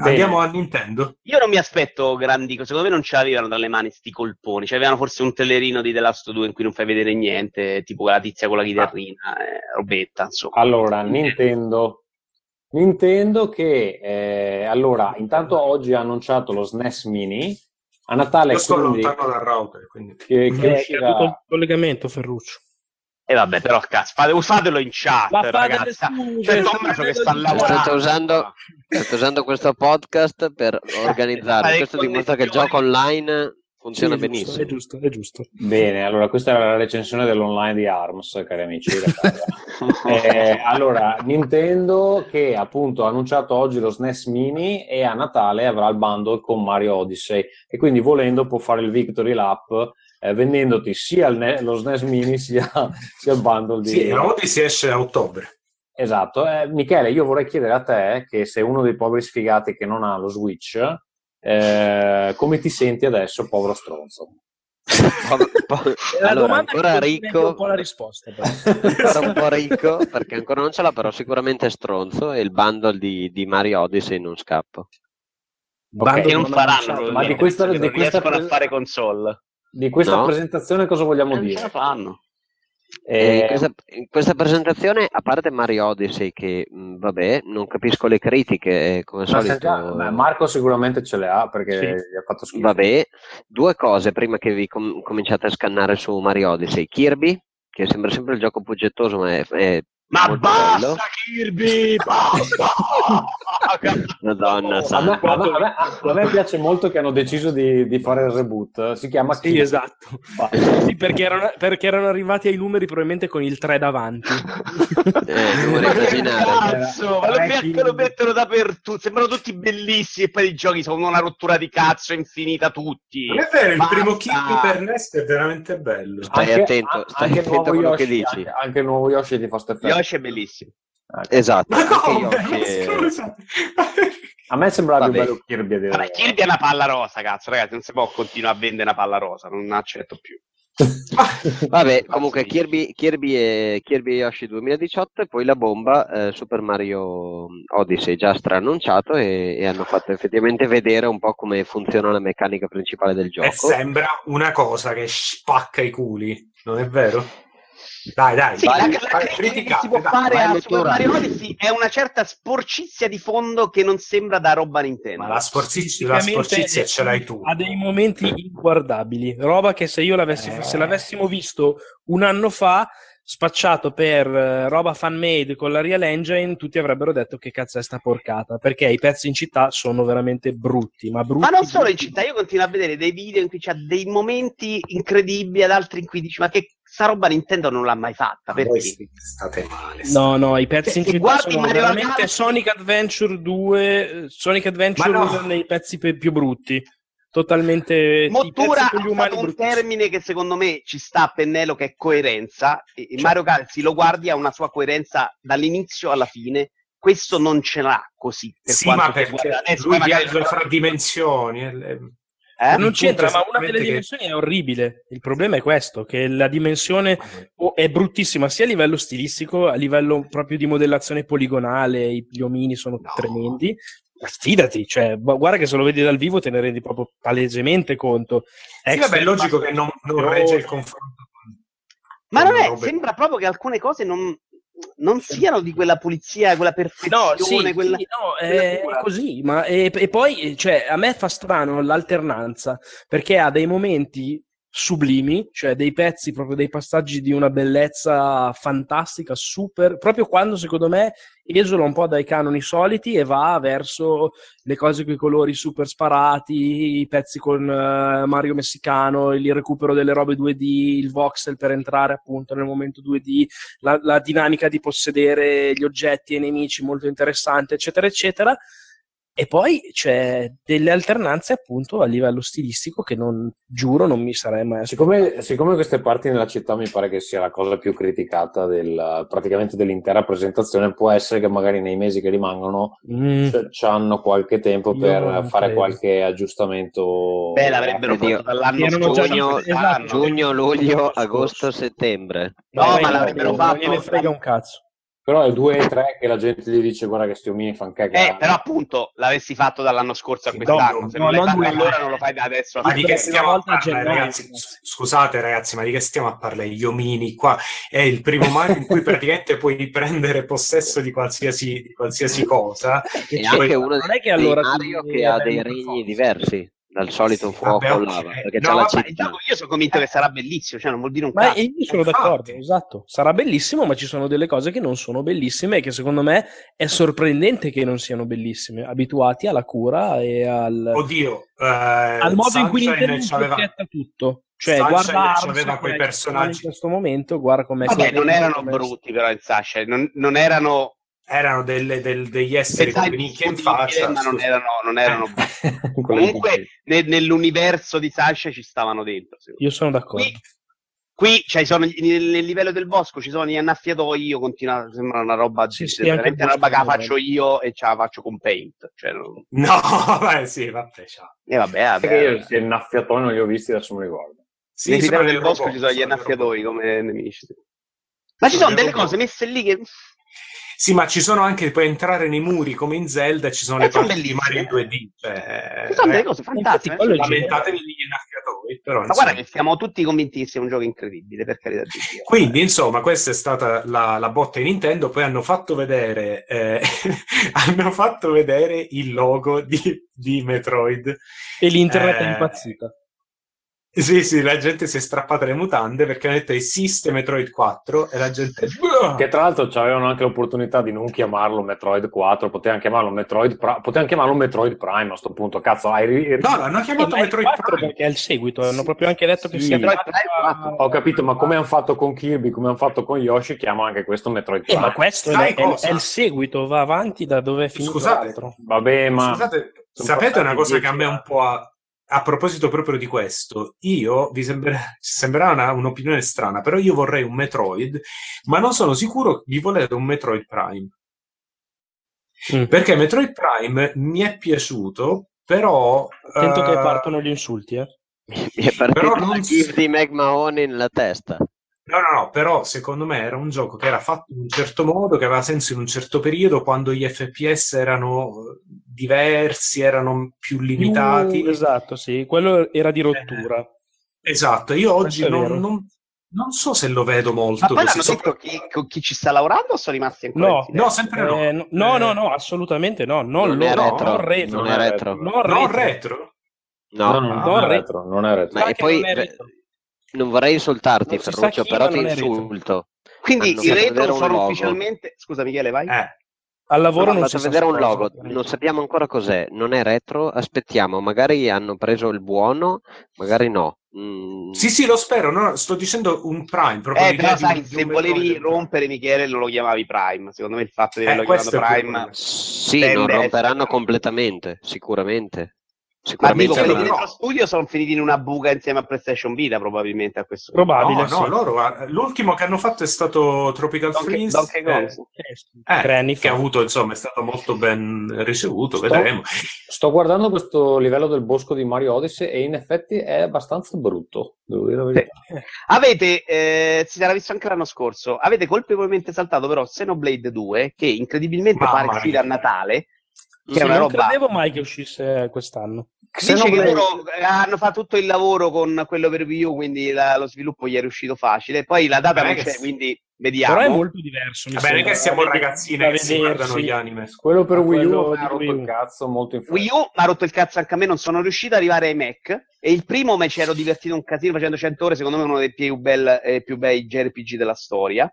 andiamo a Nintendo. Io non mi aspetto grandi cose, secondo me non ce l'avevano tra le mani sti colponi, cioè avevano forse un telerino di The Last 2 in cui non fai vedere niente, tipo quella tizia con la chitarrina, eh, robetta, insomma. Allora, Nintendo. Nintendo che, eh, allora, intanto oggi ha annunciato lo SNES Mini, a Natale Io sto quindi, lontano dal router, quindi... che, che Eh, uscirà... il collegamento, Ferruccio. E vabbè, però cazzo, fate- fatelo in chat, Ma ragazzi. su, Cioè, Tommaso che sta lavorando. State usando, state usando questo podcast per organizzarlo. Fare Questo dimostra che il gioco online funziona Sì, è giusto, benissimo. È giusto, è giusto. Bene, allora questa era la recensione dell'online di ARMS, cari amici. [LAUGHS] Eh, allora, Nintendo che appunto ha annunciato oggi lo SNES Mini e a Natale avrà il bundle con Mario Odyssey e quindi volendo può fare il Victory Lap eh, vendendoti sia il ne- lo SNES Mini sia, [LAUGHS] sia il bundle di... Sì, Odyssey esce a ottobre. Esatto. Eh, Michele, io vorrei chiedere a te, che sei uno dei poveri sfigati che non ha lo Switch, eh, come ti senti adesso, povero stronzo? [LAUGHS] La allora, ancora ricco, un po' la risposta. però. ancora un po' ricco perché ancora non ce l'ha, però sicuramente stronzo. E il bundle di, di Mario Odyssey non scappa. Bando che non non faranno, probabilmente, Ma di questa- perché di non questa pre- a fare console. Di questa No. presentazione cosa vogliamo Non ce dire? la fanno. E Eh, in, questa, in questa presentazione, a parte Mario Odyssey, che mh, vabbè, non capisco le critiche, eh, come ma solito. sentiamo- beh, Marco sicuramente ce le ha perché Sì. gli ha fatto schifo. Vabbè, due cose prima che vi com- cominciate a scannare su Mario Odyssey. Kirby, che sembra sempre il gioco puggettoso, ma è, è Ma molto basta bello. Kirby, basta! [LAUGHS] Madonna, A me, a me- a me- a me piace molto che hanno deciso di, di fare il reboot. Si chiama Sì, Kirby. esatto. Sì, perché, erano, perché erano arrivati ai numeri probabilmente con il 3 davanti. [LAUGHS] Eh, numeri Ma che immaginare. cazzo, ma lo, met- lo mettono dappertutto, sembrano tutti bellissimi e poi i giochi sono una rottura di cazzo infinita tutti. Non è vero, il Basta. primo Kirby per NES è veramente bello. Stai attento, stai anche il attento a nuovo quello che Yoshi, dici. Anche, anche il nuovo Yoshi ti fa sto effetto. Yoshi è bellissimo. Ecco. Esatto, Ma come? Yoshi [LAUGHS] Scusa. A me sembrava più bello Kirby a dire Vabbè. Kirby è una palla rosa, cazzo, ragazzi, non si può continuare a vendere una palla rosa, non accetto più. [LAUGHS] Vabbè, comunque Kirby, Kirby, e, Kirby e Yoshi 2018 e poi la bomba eh, Super Mario Odyssey già straannunciato e, e hanno fatto effettivamente vedere un po' come funziona la meccanica principale del E gioco. sembra una cosa che spacca i culi, non è vero? Dai, dai, Sì, vai, la, la critica che si può dai. fare vai, a Super. Mario Odyssey è una certa sporcizia di fondo che non sembra da roba Nintendo. Ma la sporcizia, la sporcizia ce l'hai tu. Ha dei momenti inguardabili, roba che se io l'avessi, Eh. se l'avessimo visto un anno fa, spacciato per eh, roba fan made con la Real Engine, tutti avrebbero detto che cazzo è sta porcata, perché i pezzi in città sono veramente brutti, ma brutti. Ma non solo in città, io continuo a vedere dei video in cui c'ha dei momenti incredibili, ad altri in cui dici ma che sta roba Nintendo non l'ha mai fatta, Ma voi perché? state male. No, no, i pezzi Se- in se città guardi sono Mario veramente Galaxy- Sonic Adventure 2, eh, Sonic Adventure no. nei pezzi pe- più brutti. Totalmente Mottura ha umani un termine che secondo me ci sta a pennello che è coerenza. E e Mario Galaxy lo guardi ha una sua coerenza dall'inizio alla fine. Questo non ce l'ha così. Per Sì, ma perché adesso, lui viaggia fra dimensioni. e le- Eh? Non c'entra, ma una delle esattamente che- dimensioni è orribile. Il problema è questo, che la dimensione è bruttissima sia a livello stilistico, a livello proprio di modellazione poligonale, i- gli omini sono No. tremendi. Ma Fidati, cioè, gu- guarda che se lo vedi dal vivo te ne rendi proprio palesemente conto. Sì, Extra- vabbè, è logico che non, non regge il confronto. con- Ma non è, sembra proprio che alcune cose non, non siano di quella pulizia, quella No, perfezione, sì, quella... sì, no, quella è così, ma e, e poi cioè, a me fa strano l'alternanza perché ha dei momenti sublimi, cioè dei pezzi, proprio dei passaggi di una bellezza fantastica, super, proprio quando secondo me esula un po' dai canoni soliti e va verso le cose con i colori super sparati, i pezzi con eh, Mario messicano, il recupero delle robe 2D, il voxel per entrare appunto nel momento 2D, la, la dinamica di possedere gli oggetti e i nemici molto interessante, eccetera, eccetera. E poi c'è delle alternanze appunto a livello stilistico che non giuro non mi sarei mai Siccome, siccome queste parti nella città mi pare che sia la cosa più criticata del, praticamente dell'intera presentazione, può essere che magari nei mesi che rimangono Mm. ci hanno qualche tempo Io per non fare credo. qualche aggiustamento. Beh, l'avrebbero fatto dall'anno già scorso. giugno, quest'anno. giugno, luglio, agosto, settembre. No, Dai, ma l'avrebbero non fatto- gliene frega un cazzo. Però è 2 e 3 che la gente gli dice guarda che sti omini fan cagare. Eh, però appunto l'avessi fatto dall'anno scorso a quest'anno. no, Se no, non l'hai non fatto due, allora non lo fai da adesso. Ma di che stiamo a parlare, gennaio, ragazzi? Scusate, ragazzi, ma di che stiamo a parlare? Gli omini qua è il primo mago in cui praticamente puoi prendere possesso di qualsiasi, di qualsiasi cosa. E Cioè, anche uno non è che allora Mario che ha dei regni diversi dal solito Sì, fuoco vabbè, lava, perché No, c'è la vabbè, città. Diciamo, io sono convinto che sarà bellissimo, cioè non vuol dire un Ma cazzo. io sono Infatti. d'accordo, esatto. Sarà bellissimo, ma ci sono delle cose che non sono bellissime e che secondo me è sorprendente che non siano bellissime, abituati alla cura e al, Oddio, eh, al modo in cui Sunshine Nintendo impacchetta tutto. Cioè, Sunshine guarda Arms, c'aveva quei personaggi. in questo momento, guarda com'è Vabbè, non erano brutti però in Sasha, non, non erano erano delle- del- degli esseri con pensai le nicchie in faccia. ma non erano, non erano [LAUGHS] Con comunque etichette. ne- nell'universo di Sasha ci stavano dentro. Io sono d'accordo. Qui, qui cioè, sono, nel, nel livello del bosco ci sono gli annaffiatoi, io continuo, sembra una roba, Sì, sì, veramente una roba che la faccio io e ce la faccio con Paint. Cioè, non- [LAUGHS] No, beh, sì, vabbè, ciao. e vabbè, vabbè. Perché io gli innaffiatoi non li ho visti, adesso mi ricordo. Sì, nel livello del bosco robot, ci sono gli annaffiatoi come nemici. Ma ci Sono delle robot. cose messe lì che Sì, ma ci sono anche, puoi entrare nei muri come in Zelda, ci sono Eh, le sono parti di. Mario 2D. Cioè, sono delle eh, cose fantastiche. è il lamentatevi degli innaffiatori, però Ma insomma. guarda che siamo tutti convinti che sia un gioco incredibile, per carità di Dio. Quindi, insomma, questa è stata la, la botta di Nintendo. Poi hanno fatto vedere, eh, [LAUGHS] hanno fatto vedere il logo di, di Metroid. E l'internet è Eh, impazzita. Sì, sì, la gente si è strappata le mutande perché hanno detto esiste Metroid 4 e la gente... Che tra l'altro avevano anche l'opportunità di non chiamarlo Metroid 4, potevano chiamarlo Metroid, Pri- potevano chiamarlo Metroid Prime a sto punto. Cazzo, hai No, no, hanno chiamato Ma è il Metroid 4 Prime. perché è il seguito, hanno proprio anche detto che Sì. sia Metroid Prime 4. Ho capito, ma come hanno fatto con Kirby, come hanno fatto con Yoshi, chiamo anche questo Metroid Eh, Prime. ma questo è, è- cosa? è il seguito, va avanti da dove è finito Scusate. l'altro. Vabbè, ma Scusate, sapete una cosa che a me un anni. po' ha... A proposito proprio di questo, io vi sembra- sembrerà una- un'opinione strana, però io vorrei un Metroid, ma non sono sicuro di volere un Metroid Prime. Mm. Perché Metroid Prime mi è piaciuto, però... Attento che eh, partono gli insulti, eh. Mi è partita Però non di Meg Mahoney nella testa. No, no, no, però secondo me era un gioco che era fatto in un certo modo, che aveva senso in un certo periodo, quando gli FPS erano diversi, erano più limitati. Più- esatto, sì, quello era di rottura. Esatto, io oggi non, non- non so se lo vedo molto Ma poi così. l'hanno sopra- detto chi, con chi ci sta lavorando o sono rimasti ancora No? No, sempre no. Eh, no, no, no, no, assolutamente no. Non, Non è retro, non retro. non è retro. Non No, retro. retro? No, No, no, Ah, non è re- retro, non è retro. Ma e poi non retro. Non vorrei insultarti, Ferruccio, però ti insulto. Quindi i retro sono logo. ufficialmente... Scusa Michele, vai. Eh, Al lavoro No, non si vedere un logo, non sappiamo ancora cos'è, non è retro, aspettiamo, magari hanno preso il buono, magari no. Mm, Sì, sì, lo spero, no, sto dicendo un Prime, proprio Eh, però sai, se volevi rompere Michele non lo chiamavi Prime. Secondo me il fatto di Eh, averlo questo chiamato Prime... Sì, non a essere- romperanno completamente, sicuramente. Ma Sicuramente dico, quelli no. avranno- Retro Studio sono finiti in una buca insieme a PlayStation Vita probabilmente a questo Probabile, No, no, sì. loro, eh, l'ultimo che hanno fatto è stato Tropical Donkey, Freeze, Donkey Kong, eh, sì. Eh, sì, eh, tre anni che ha avuto, insomma, è stato molto ben ricevuto, Sto- vedremo. Sto guardando questo livello del bosco di Mario Odyssey e in effetti è abbastanza brutto, devo dire la verità. Avete, eh, si sarà visto anche l'anno scorso, avete colpevolmente saltato però Xenoblade 2 che incredibilmente Mamma pare uscire a Natale, che non roba... credevo mai che uscisse quest'anno. Dice che Xenoblade- loro eh, hanno fatto tutto il lavoro con quello per Wii U, quindi la- lo sviluppo gli è riuscito facile. Poi la data Beh, non che c'è, quindi vediamo. Però è molto diverso. mi Vabbè, non sembra, che siamo da da che si guardano gli anime. Quello per Wii U mi ha rotto Wii U. il cazzo molto in. Wii U mi ha rotto il cazzo anche a me, non sono riuscito ad arrivare ai Mac. E il primo me ci ero divertito un casino facendo 100 ore, secondo me è uno dei più, bel, eh, più bei JRPG della storia.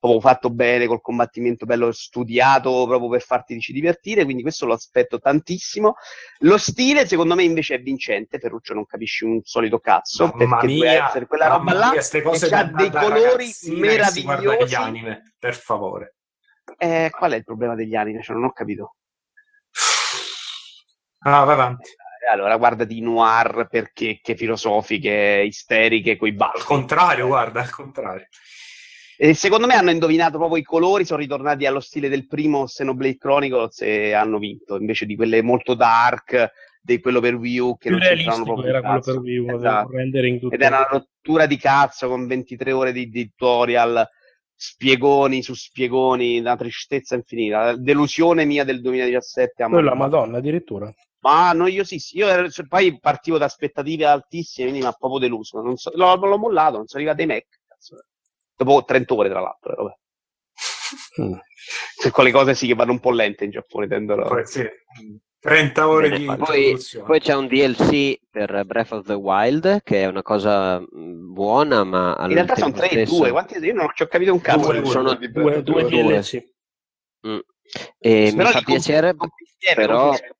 Proprio fatto bene, col combattimento bello studiato, proprio per farti divertire, quindi questo lo aspetto tantissimo. Lo stile, secondo me, invece è vincente. Ferruccio non capisci un solito cazzo, Mamma perché mia, essere quella roba là mia, cose da- dei colori meravigliosi. gli anime, per favore. Eh, qual è il problema degli anime? Cioè, non ho capito. Ah, va avanti. Eh, Allora, guarda di noir perché che filosofiche, isteriche, coi Al baffi. contrario, guarda, al contrario. E secondo me hanno indovinato proprio i colori, sono ritornati allo stile del primo Xenoblade Chronicles e hanno vinto, invece di quelle molto dark, di quello per Wii U che Più non realistico proprio era quello per Wii U, Esatto. Ed era una rottura di cazzo con 23 ore di, tutorial, spiegoni su spiegoni, una tristezza infinita. Delusione mia del 2017. a Quella, madonna, addirittura. Ma noiosissimo. Io ero- cioè, poi partivo da aspettative altissime, quindi mi ha proprio deluso. Non so- l'ho, l'ho mollato, non sono arrivati ai Mac. Cazzo. Dopo 30 ore, tra l'altro. eh, vabbè. Mm. Se quelle cose sì che vanno un po' lente in Giappone, tendono. Poi sì, 30 ore di Poi, poi c'è un DLC per Breath of the Wild che è una cosa mh, buona, ma In realtà sono tempo 3 e stesso 2. Quanti... Io non ci ho capito un cazzo. Due, sono Due, due Due. DLC. Mm. E mi Però fa li compri- piacere, insieme, però insieme.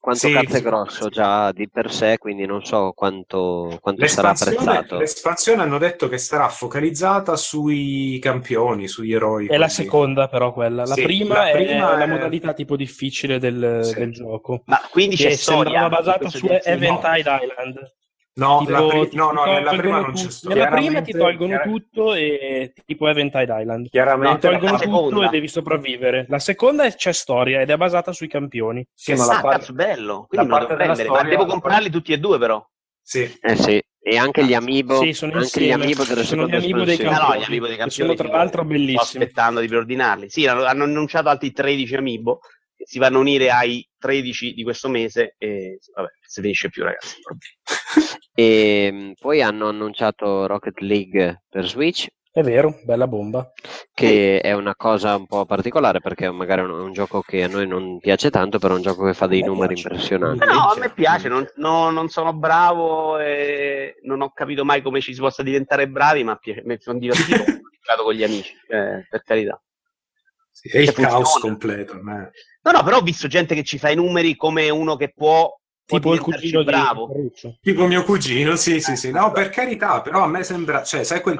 Quanto Sì, cazzo è sì. grosso già di per sé, quindi non so quanto, quanto sarà apprezzato. l'espansione hanno detto che sarà focalizzata sui campioni, sugli eroi. È la così. seconda, però, quella. La Sì, prima, la è prima la è- modalità tipo difficile del, Sì. del gioco. Ma quindi c'è storia. basata su? Eventide Island. No, Tipo, la pri- no, no, nella tolgono prima non c'è storia. Nella prima ti tolgono chiara- tutto e tipo Eventide Island. Ti Chiaramente, tolgono la tutto seconda. e devi sopravvivere. La seconda è- c'è storia ed è basata sui campioni. sì, ma la Ah, parte- bello. la parte devo della storia- Ma devo comprarli tutti e due, però. Sì. Eh sì, e anche gli amiibo, Sì, sono anche gli amiibo della Sono seconda gli amiibo dei. Ah, no, campioni. gli amiibo dei che campioni. sono tra l'altro Sto bellissimi. aspettando di preordinarli. Sì, hanno, annunciato altri 13 amiibo che si vanno a unire ai 13 di questo mese e vabbè, se finisce più, ragazzi. [LAUGHS] E mh, poi hanno annunciato Rocket League per Switch, È vero, bella bomba. che è una cosa un po' particolare perché magari è un, un gioco che a noi non piace tanto, però è un gioco che fa dei numeri piace. impressionanti. No, a me piace, non, no- non sono bravo e non ho capito mai come ci si possa diventare bravi, ma mi sono divertito, [LAUGHS] ho giocato con gli amici, eh, per carità. Sì, è il Che caos funziona. completo. ma- No, no, però ho visto gente che ci fa i numeri come uno che può, Tipo il cugino di bravo. Ferruccio. Tipo mio cugino, sì, sì, sì. No, per carità, però a me sembra, cioè, sai quel-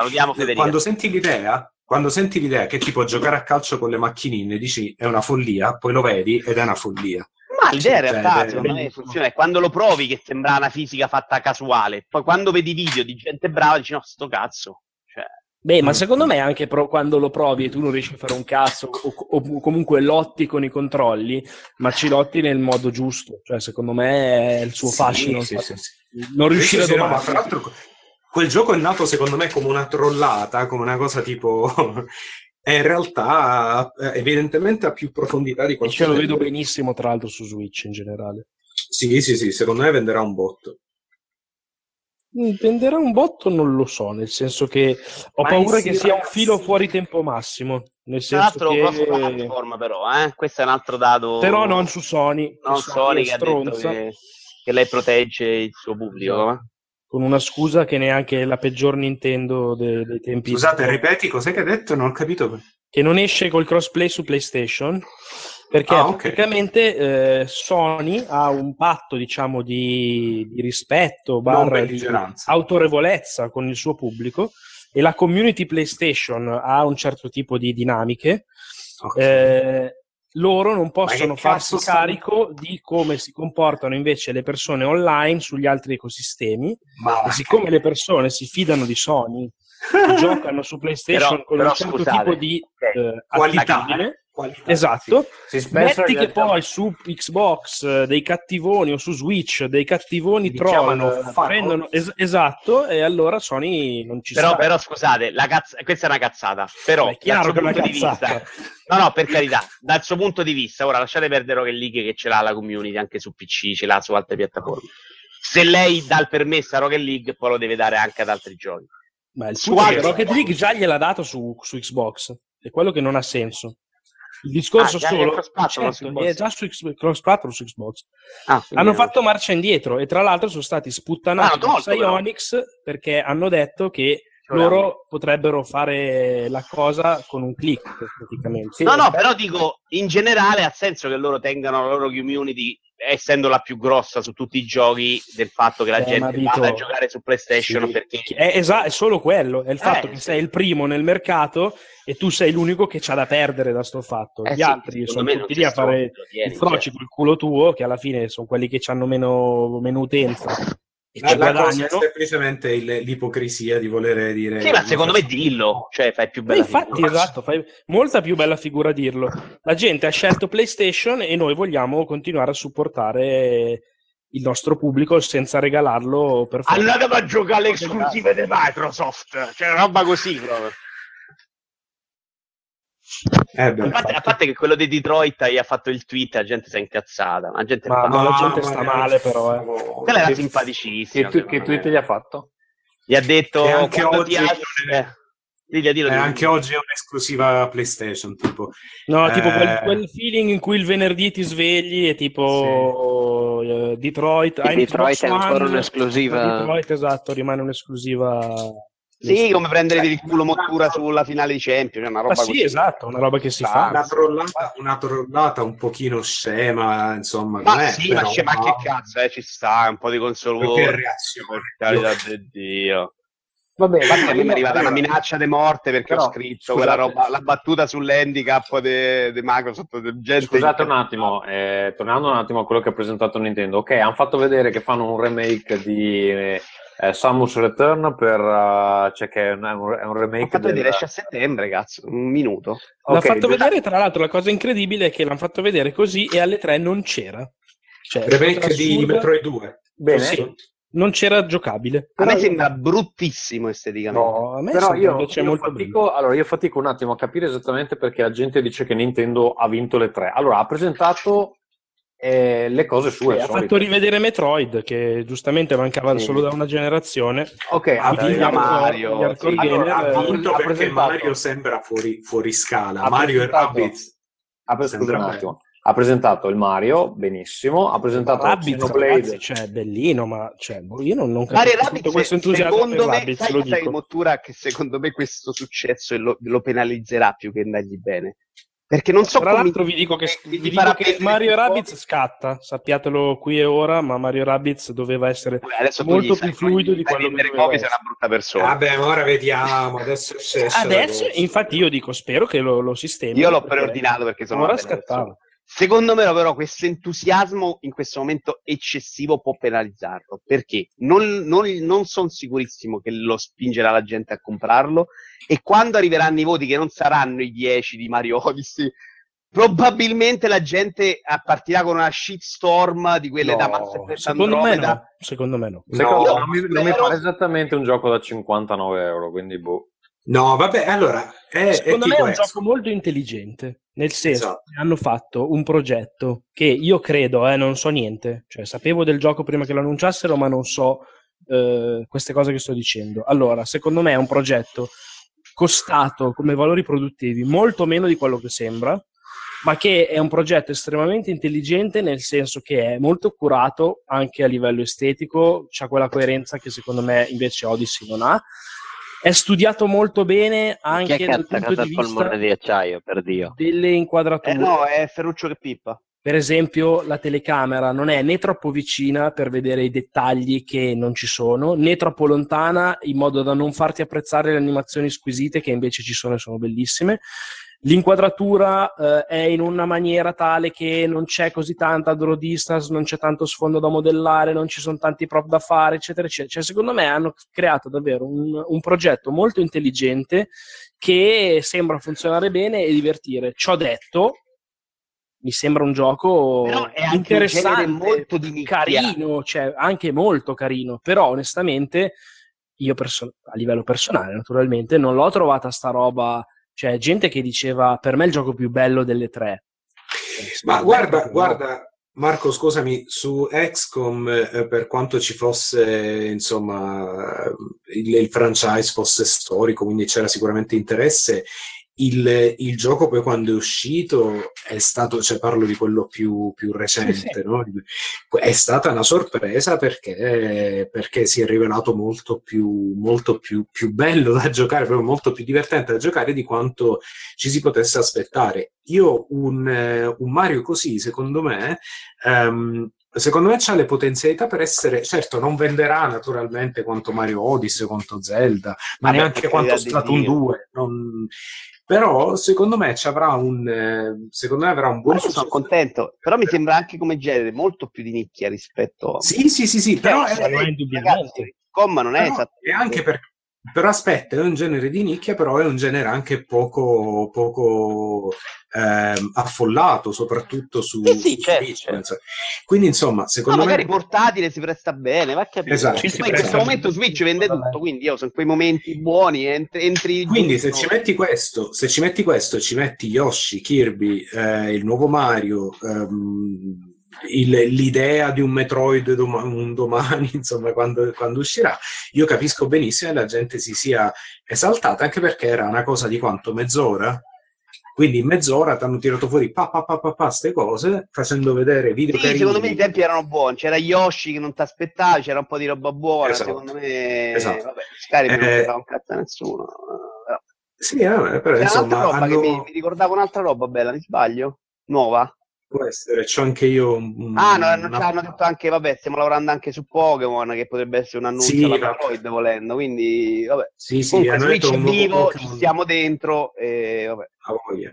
quando senti l'idea, quando senti l'idea che tipo giocare a calcio con le macchinine, dici è una follia, poi lo vedi ed è una follia. Ma l'idea in Cioè, realtà, è secondo me, funziona. È quando lo provi che sembra una fisica fatta casuale. Poi quando vedi video di gente brava dici no, sto cazzo. Beh, ma Mm. secondo me anche pro- quando lo provi e tu non riesci a fare un cazzo o, o comunque lotti con i controlli, ma ci lotti nel modo giusto. Cioè, secondo me è il suo Sì, fascino. sì, sì. Non riuscire Sì, a domarlo. fra l'altro quel gioco è nato secondo me come una trollata, come una cosa tipo... [LAUGHS] e in realtà eh, evidentemente ha più profondità di E quanto... ce lo vedo benissimo, tra l'altro, su Switch in generale. Sì, sì, sì, secondo me venderà un botto. Venderà un botto? Non lo so, nel senso che ho Ma paura eh sì, che sia un filo fuori tempo massimo. Nel tra senso l'altro cross che... platform però, eh? Questo è un altro dato. Però non su Sony. non che Sony che ha detto stronza, che, che lei protegge il suo pubblico. eh. Con una scusa che neanche la peggior Nintendo de- dei tempi... Scusate, ripeti, cos'è che hai detto? Non ho capito. che non esce col crossplay su PlayStation perché Ah, ok. praticamente eh, Sony ha un patto diciamo di, di rispetto barra di autorevolezza con il suo pubblico e la community PlayStation ha un certo tipo di dinamiche Ok. eh, loro non possono farsi carico di come si comportano invece le persone online sugli altri ecosistemi Ma e siccome le persone si fidano di Sony [LAUGHS] giocano su PlayStation Però- con però un certo scusate, tipo di ok, eh, qualità, eh, qualità. Esatto. Si spessa Metti che poi su Xbox eh, dei cattivoni o su Switch dei cattivoni troll chiamano eh, prendono es- esatto e allora Sony non ci Però, sta. però scusate, la cazz- questa è una cazzata. Però, Beh, è chiaro che è una cazzata. vista, no, no, per carità, dal suo punto di vista, ora lasciate perdere Rocket League che ce l'ha la community anche su PC, ce l'ha su altre piattaforme. Se lei dà il permesso a Rocket League, poi lo deve dare anche ad altri giochi. Ma il su punto è che Rocket League già gliel'ha dato su, su Xbox, è quello che non ha senso. Il discorso Ah, è solo su certo, Xbox? è già su X- cross-platform su Xbox. Ah, Hanno no. fatto marcia indietro e tra l'altro sono stati Ah, sputtanati hanno da però. Psyonix perché hanno detto che Ci volevamo. loro potrebbero fare la cosa con un click praticamente. No, no, però dico, in generale ha senso che loro tengano la loro community essendo la più grossa su tutti i giochi del fatto che la Eh, gente Vito- vada a giocare su PlayStation Sì. perché È, esa- è solo quello, è il fatto Eh, che sì. sei il primo nel mercato e tu sei l'unico che c'ha da perdere da sto fatto. Eh Gli sì, altri sono tutti lì a fare i froci col culo tuo, che alla fine sono quelli che hanno meno, meno utenza e La, la cosa è guadagnano. semplicemente il- l'ipocrisia di voler dire... Sì, ma secondo me dillo, cioè fai più Ma bella infatti, figura. esatto, fai molta più bella figura dirlo. La gente ha scelto PlayStation e noi vogliamo continuare a supportare il nostro pubblico senza regalarlo per forza. Andatemi a giocare alle esclusive di Microsoft, cioè una roba così proprio. Eh beh, A parte, a parte che quello di Detroit gli ha fatto il tweet, la gente si è incazzata. La gente Ma, ma la gente ma sta male, però. Eh. Quella era Che- simpaticissima. Che, tu- che tweet gli ha fatto? Gli ha detto E anche oggi è- eh, dillo, dillo, eh, dillo. anche oggi è un'esclusiva PlayStation, tipo. No, tipo Eh, quel, quel feeling in cui il venerdì ti svegli e tipo eh, Detroit, Detroit è ancora un'esclusiva. Detroit, esatto, rimane un'esclusiva. Sì, come prendere il culo mottura sulla finale di Champions, una Ma roba sì, così. esatto, una roba che si Una fa. trollata, una trollata un pochino scema, insomma. Ma non è, sì, ma, però, c'è- ma che cazzo, eh, ci sta, un po' di consolone. Che reazione. Per carità di Dio. Vabbè, Infatti a me mi è arrivata una minaccia di morte perché Però, ho scritto scusate. quella roba, la battuta sull'handicap di Microsoft. Del gente Scusate un attimo, eh, tornando un attimo a quello che ha presentato Nintendo, ok, hanno fatto vedere che fanno un remake di eh, Samus Return per, eh, cioè che è un, è un remake fatto del... vedere, esce a settembre, cazzo, un minuto. L'ha Ok, fatto vedere, tra l'altro, la cosa incredibile è che l'hanno fatto vedere così e alle tre non c'era. Cioè, Remake di Metroid 2. Bene, Sì, non c'era giocabile. A me sembra bruttissimo esteticamente. No, a me Però sembra io, io molto fatico, allora io fatico un attimo a capire esattamente perché la gente dice che Nintendo ha vinto le tre. Allora, ha presentato eh, le cose sue. bello. ha solite. fatto rivedere Metroid, che giustamente mancava Sì. solo da una generazione. Ok, Ha ha, vinto Mario, hardcore sì. Allora, eh, ha vinto perché presentato- Mario sembra fuori, fuori scala. Ha Mario e presentato- Rabbids. ha pre- scusa Sembra un bello. attimo. Ha presentato il Mario, benissimo. Ha presentato Rabbids, ragazzi, cioè, bellino, ma cioè, boh, io non, non Mario capisco Rabbids, tutto questo entusiasmo secondo per me, Rabbids, sai, lo dico. Mottura che secondo me questo successo lo, lo penalizzerà più che andargli bene. Perché non so Tra come l'altro vi dico che, che vi gli dico che Mario Rabbids scatta, sappiatelo qui e ora, ma Mario Rabbids doveva essere adesso tu molto più fluido di quello che doveva essere. una brutta persona. Vabbè, ma ora vediamo. Adesso la Adesso, infatti, io dico, spero che lo, lo sistemi. Io l'ho preordinato perché sono ora scattava. persona. Secondo me, però, questo entusiasmo in questo momento eccessivo può penalizzarlo. Perché non, non, non sono sicurissimo che lo spingerà la gente a comprarlo. E quando arriveranno i voti, che non saranno i 10 di Mario Odyssey, probabilmente la gente partirà con una shitstorm di quelle da Mass No, Effect secondo me no. Secondo me no. Secondo No, non mi, non mi pare esattamente un gioco da 59 euro, quindi boh. No, vabbè, allora. È, è Secondo me è un Exo. gioco molto intelligente, nel senso Esatto. che hanno fatto un progetto che io credo, eh, non so niente, cioè sapevo del gioco prima che lo annunciassero, ma non so eh, queste cose che sto dicendo. Allora, secondo me è un progetto costato come valori produttivi molto meno di quello che sembra, ma che è un progetto estremamente intelligente nel senso che è molto curato anche a livello estetico, c'ha quella coerenza che secondo me invece Odyssey non ha. È studiato molto bene Chi anche è ha dal punto di vista di acciaio, per Dio? delle inquadrature. Eh no, è Ferruccio che pippa. Per esempio, la telecamera non è né troppo vicina per vedere i dettagli che non ci sono, né troppo lontana in modo da non farti apprezzare le animazioni squisite che invece ci sono e sono bellissime. L'inquadratura eh, è in una maniera tale che non c'è così tanta draw distance, non c'è tanto sfondo da modellare, non ci sono tanti prop da fare, eccetera, eccetera. Cioè, secondo me hanno creato davvero un, un progetto molto intelligente che sembra funzionare bene e divertire. Ciò detto, mi sembra un gioco anche un interessante, molto di carino, cioè anche molto carino, però onestamente io perso- a livello personale naturalmente non l'ho trovata sta roba, cioè gente che diceva per me è il gioco più bello delle tre. Ma guarda, guarda, Marco, scusami, su XCOM, eh, per quanto ci fosse, insomma, il, il franchise fosse storico, quindi c'era sicuramente interesse, il, il gioco poi quando è uscito è stato, cioè parlo di quello più, più recente, Sì, sì. no? è stata una sorpresa perché, perché si è rivelato molto, più, molto più, più bello da giocare, proprio molto più divertente da giocare di quanto ci si potesse aspettare. Io un, un Mario così, secondo me, ehm, secondo me c'ha le potenzialità per essere, certo non venderà naturalmente quanto Mario Odyssey, quanto Zelda, ma neanche quanto Splatoon Dio. 2. non- Però secondo me ci avrà un, eh, secondo me avrà un buon Ma io sono successo. contento, però mi sembra anche come genere molto più di nicchia rispetto a... Sì, sì, sì, sì, però Cioè, è, lo è ragazzi, indubbiamente. Comma non è Però esattamente... è anche per- però aspetta, è un genere di nicchia, però è un genere anche poco, poco ehm, affollato, soprattutto su, Sì, sì, su certo, Switch, certo. penso. Quindi, insomma, No, secondo magari me... portatile si presta bene, va a capire. Esatto. Sì, in questo momento. Switch vende tutto, quindi io sono quei momenti buoni, entri, entri Quindi se ci metti questo, se ci metti questo, ci metti Yoshi, Kirby, eh, il nuovo Mario, ehm, il- l'idea di un Metroid doma- un domani, [LAUGHS] insomma, quando, quando uscirà, io capisco benissimo che la gente si sia esaltata, anche perché era una cosa di quanto? Mezz'ora? Quindi in mezz'ora ti hanno tirato fuori pa pa pa pa pa ste cose, facendo vedere video Sì, carini. secondo me i tempi erano buoni. C'era Yoshi che non ti aspettavi, c'era un po' di roba buona. Esatto. Secondo me, Esatto. vabbè, Skyrim non Eh, ci fa un cazzo a nessuno. Però- Sì, eh, però C'era insomma, hanno- che mi, mi ricordava un'altra roba bella, mi sbaglio? Nuova? Può essere, c'ho anche io un- Ah, no, hanno, una- hanno detto anche, vabbè, stiamo lavorando anche su Pokémon, che potrebbe essere un annuncio Sì, alla. Metroid volendo, quindi, vabbè. Sì, sì, Comunque hanno Switch detto è un vivo, ci stiamo dentro, e vabbè. a voglia.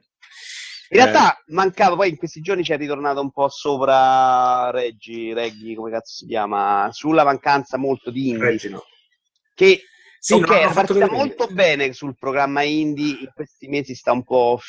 In Eh, realtà mancava, poi in questi giorni c'è ritornato un po' sopra Reggi, Reggi, come cazzo si chiama, sulla mancanza molto di indie, Reggi no. che Sì, ok, non hanno era fatto partita molto bene sul programma indie, in questi mesi sta un po'...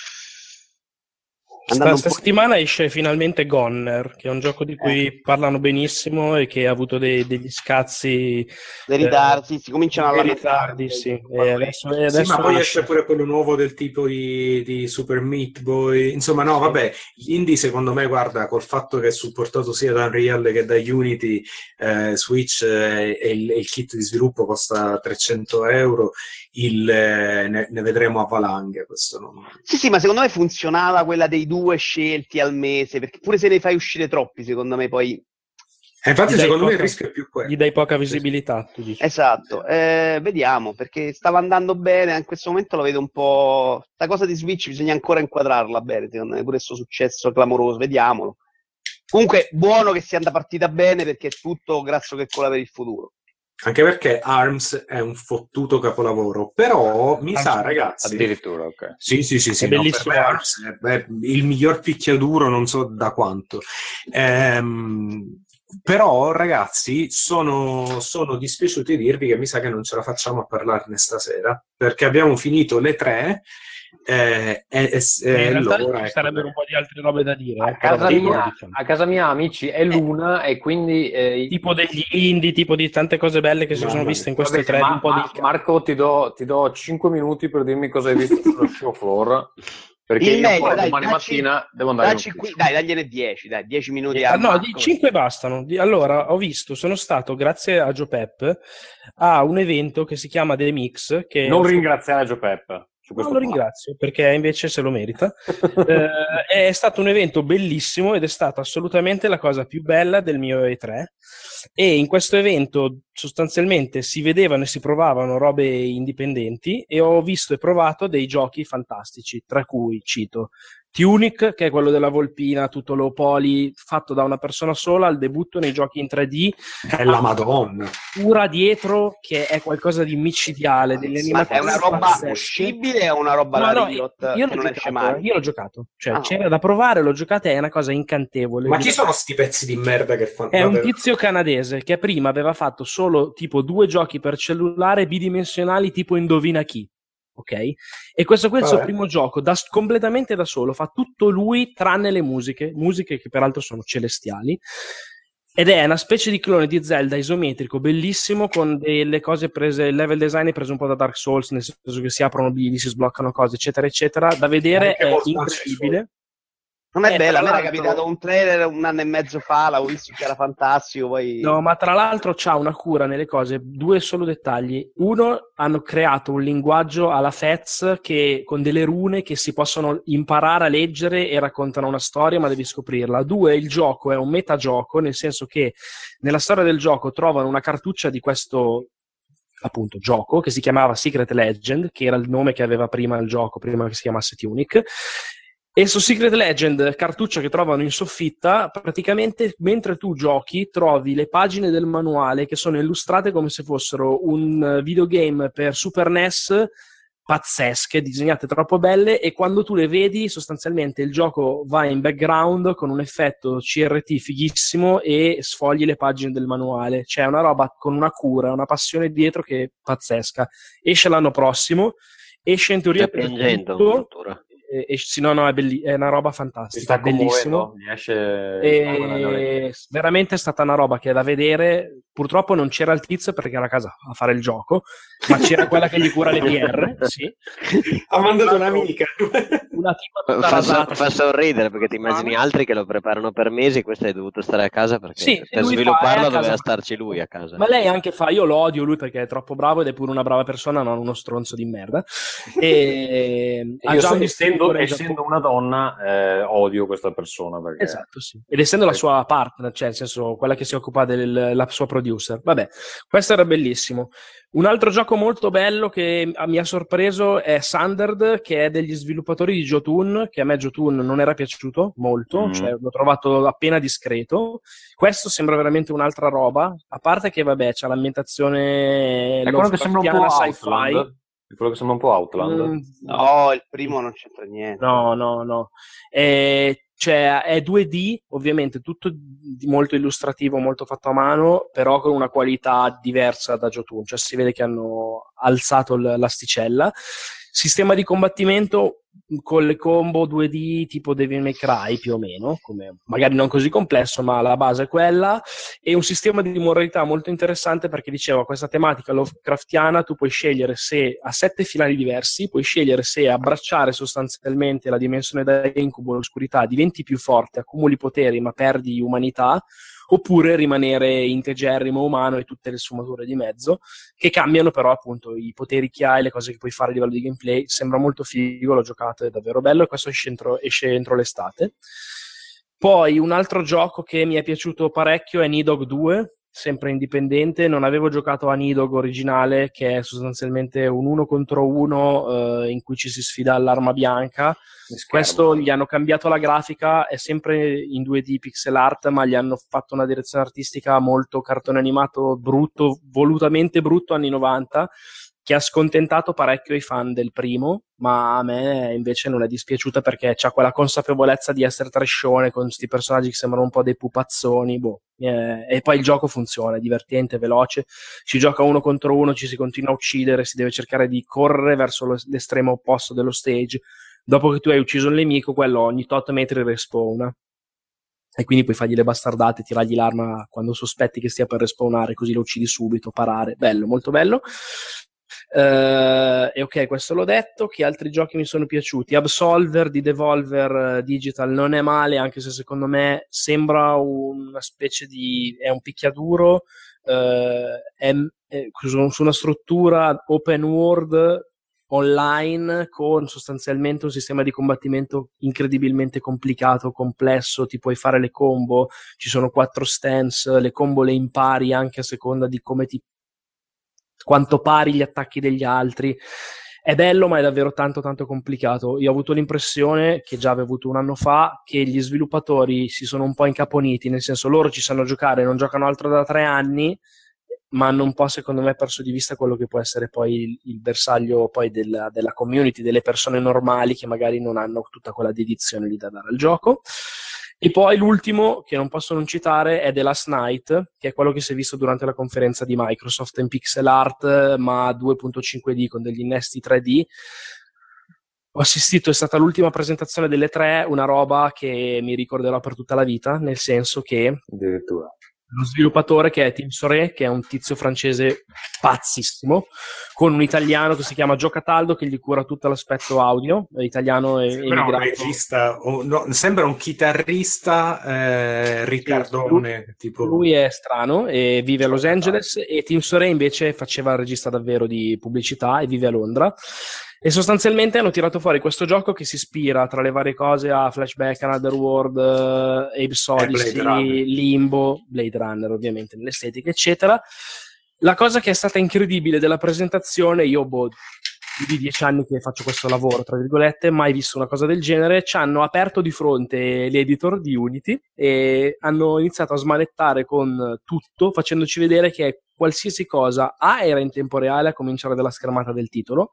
Sta, andando un sta po'... settimana esce finalmente Gonner, che è un gioco di cui Eh. parlano benissimo e che ha avuto dei- degli scazzi. dei ritardi, si cominciano a ritardi, sì. E adesso, e Sì, adesso ma poi esce. esce pure quello nuovo del tipo di, di Super Meat Boy. Insomma, no, vabbè, indie secondo me, guarda, col fatto che è supportato sia da Unreal che da Unity, eh, Switch eh, e il, e il kit di sviluppo costa 300 euro, il, eh, ne, ne vedremo a valanghe. Questo non... Sì, sì, ma secondo me funzionava quella dei due scelti al mese, perché pure se ne fai uscire troppi, secondo me poi... E infatti, Gli dai secondo me il poca- rischio è più quello. Gli dai poca visibilità, tu dici. Esatto, eh, vediamo, perché stava andando bene, in questo momento lo vedo un po'... Sta cosa di Switch bisogna ancora inquadrarla bene, secondo me, pure questo successo clamoroso, vediamolo. Comunque, buono che sia andata partita bene, perché è tutto grasso che cola per il futuro. Anche perché ARMS è un fottuto capolavoro, però mi ARMS sa, ragazzi, Addirittura, ok. Sì, sì, sì, sì, È no, bellissimo. per me Arms è beh, il miglior picchiaduro, non so da quanto. Ehm, però, ragazzi, sono, sono dispiaciuti di dirvi che mi sa che non ce la facciamo a parlarne stasera, perché abbiamo finito le tre eh, e, e- e in realtà l'ora ci è- sarebbero un po' di altre robe da dire. A eh, casa, mia, diciamo. a casa mia, amici, è l'una e quindi... eh, tipo degli indie, tipo di tante cose belle che si sono viste in queste tre. ma- un po' ma- di... Marco, ti do, ti do 5 minuti per dirmi cosa hai visto sullo [LAUGHS] show floor. Perché Il io meglio, poi dai, domani dacci- mattina devo andare Dacci in qui, dai, dagliene 10, dai, 10 minuti Ah, no, di Marco. 5 bastano. Allora, ho visto, sono stato, grazie a Joe Pep, a un evento che si chiama The Mix. Che Non ringraziare Gio Pep. Su No, lo ringrazio perché invece se lo merita. Eh, è stato un evento bellissimo ed è stata assolutamente la cosa più bella del mio E3. E in questo evento sostanzialmente si vedevano e si provavano robe indipendenti e ho visto e provato dei giochi fantastici, tra cui cito Tunic, che è quello della Volpina, tutto low poly, fatto da una persona sola al debutto nei giochi in 3D, È la Madonna. pura dietro che è qualcosa di micidiale, delle Ma è una roba pazzesche. uscibile o una roba No, da no, io l'ho non esce mai? io l'ho giocato, cioè Ah, c'era da provare, l'ho giocata, è una cosa incantevole. Ma chi sono sti pezzi di merda che fanno? È un tizio canadese che prima aveva fatto solo tipo due giochi per cellulare bidimensionali tipo Indovina chi. Ok? E questo qui è il suo primo gioco, da, completamente da solo, fa tutto lui tranne le musiche, musiche che peraltro sono celestiali. Ed è una specie di clone di Zelda isometrico, bellissimo, con delle cose prese, il level design è preso un po' da Dark Souls, nel senso che si aprono bivi, si sbloccano cose, eccetera, eccetera. Da vedere è incredibile. Non è Eh, bella, a me era capitato un trailer un anno e mezzo fa, l'avevo visto che era fantastico, poi... No, ma tra l'altro c'ha una cura nelle cose, due solo dettagli. Uno, hanno creato un linguaggio alla Fez che, con delle rune che si possono imparare a leggere e raccontano una storia, ma devi scoprirla. Due, il gioco è un metagioco, nel senso che nella storia del gioco trovano una cartuccia di questo appunto gioco che si chiamava Secret Legend, che era il nome che aveva prima il gioco, prima che si chiamasse Tunic. E su Secret Legend, cartuccia che trovano in soffitta, praticamente mentre tu giochi trovi le pagine del manuale che sono illustrate come se fossero un eh, videogame per Super NES pazzesche, disegnate troppo belle e quando tu le vedi sostanzialmente il gioco va in background con un effetto CRT fighissimo e sfogli le pagine del manuale. C'è una roba con una cura, una passione dietro che è pazzesca. Esce l'anno prossimo, esce in teoria Sta per tutto. addirittura. Sì, no, no, è, belli- è una roba fantastica, sta bellissimo. esce. E veramente è stata una roba che è da vedere. Purtroppo non c'era il tizio perché era a casa a fare il gioco, ma c'era quella che gli cura le PR. Sì. Ha mandato un'amica. Una tipa Fa, fa- rasata. fa sorridere perché ti immagini altri che lo preparano per mesi e questo hai dovuto stare a casa perché Sì, per fa, è svilupparlo a casa. doveva starci lui a casa. Ma lei anche fa, io lo odio lui perché è troppo bravo ed è pure una brava persona, non uno stronzo di merda. [LAUGHS] E ha Io so- essendo, essendo una donna, eh, odio questa persona perché Esatto, sì. Ed essendo la sua partner, cioè nel senso quella che si occupa della sua producer. Vabbè, questo era bellissimo. Un altro gioco molto bello che mi ha sorpreso è Sundered, che è degli sviluppatori di Jotun, che a me Jotun non era piaciuto molto, Mm. cioè l'ho trovato appena discreto. Questo sembra veramente un'altra roba, a parte che vabbè, c'è l'ambientazione è quello che sembra un po' Lovecraftiana, sci-fi. Outland. È quello che sembra un po' Outland. Mm, No, il primo non c'entra niente. No, no, no. Eh, cioè, è 2D, ovviamente, tutto molto illustrativo, molto fatto a mano, però con una qualità diversa da Jotun. Cioè, si vede che hanno alzato l'asticella. Sistema di combattimento con le combo 2D tipo Devil May Cry più o meno, come- magari non così complesso, ma la base è quella. E un sistema di moralità molto interessante perché diceva questa tematica Lovecraftiana, tu puoi scegliere se a sette finali diversi, puoi scegliere se abbracciare sostanzialmente la dimensione da incubo, l'oscurità, diventi più forte, accumuli poteri ma perdi umanità, oppure rimanere integerrimo umano e tutte le sfumature di mezzo, che cambiano però appunto i poteri che hai, le cose che puoi fare a livello di gameplay. Sembra molto figo, l'ho giocato, è davvero bello e questo esce entro, esce entro l'estate. Poi un altro gioco che mi è piaciuto parecchio è Nidog 2, sempre indipendente. Non avevo giocato a Nidog originale, che è sostanzialmente un uno contro uno eh, in cui ci si sfida all'arma bianca. Questo gli hanno cambiato la grafica, è sempre in 2D pixel art, ma gli hanno fatto una direzione artistica molto cartone animato brutto, volutamente brutto anni 90 che ha scontentato parecchio i fan del primo, ma a me invece non è dispiaciuta perché c'ha quella consapevolezza di essere trascione con questi personaggi che sembrano un po' dei pupazzoni, boh. Eh, e poi il gioco funziona, è divertente, veloce, si gioca uno contro uno, ci si continua a uccidere, si deve cercare di correre verso lo- l'estremo opposto dello stage. Dopo che tu hai ucciso il nemico, quello ogni tot metri respawna. E quindi puoi fargli le bastardate, tirargli l'arma quando sospetti che stia per respawnare, così lo uccidi subito, parare. Bello, molto bello. Eh, e ok, questo l'ho detto. Che altri giochi mi sono piaciuti? Absolver di Devolver eh, Digital non è male, anche se secondo me sembra una specie di. è un picchiaduro. eh, è, è su su una struttura open world online con sostanzialmente un sistema di combattimento incredibilmente complicato, complesso, ti puoi fare le combo, ci sono quattro stance, le combo le impari anche a seconda di come ti quanto pari gli attacchi degli altri. È bello, ma è davvero tanto tanto complicato. Io ho avuto l'impressione, che già avevo avuto un anno fa, che gli sviluppatori si sono un po' incaponiti, nel senso loro ci sanno giocare, non giocano altro da tre anni, ma hanno un po' secondo me perso di vista quello che può essere poi il, il bersaglio poi della, della community, delle persone normali che magari non hanno tutta quella dedizione lì da dare al gioco. E poi l'ultimo, che non posso non citare, è The Last Night, che è quello che si è visto durante la conferenza di Microsoft in pixel art, ma 2.5D con degli innesti 3D. Ho assistito, è stata l'ultima presentazione delle tre, una roba che mi ricorderò per tutta la vita, nel senso che Addirittura. Lo sviluppatore che è Tim Sore, che è un tizio francese pazzissimo, con un italiano che si chiama Gio Cataldo che gli cura tutto l'aspetto audio, italiano e Sembra un regista, o- no, sembra un chitarrista eh, Riccardone. tipo... Lui è strano e vive a Los Angeles e Tim Sore invece faceva il regista davvero di pubblicità e vive a Londra. E sostanzialmente hanno tirato fuori questo gioco che si ispira tra le varie cose a Flashback, Another World, eh, Apes Odyssey, Blade Runner. Limbo, Blade Runner ovviamente nell'estetica, eccetera. La cosa che è stata incredibile della presentazione, io boh, più di dieci anni che faccio questo lavoro, tra virgolette, mai visto una cosa del genere, ci hanno aperto di fronte l'editor di Unity e hanno iniziato a smanettare con tutto, facendoci vedere che qualsiasi cosa A era in tempo reale a cominciare dalla schermata del titolo,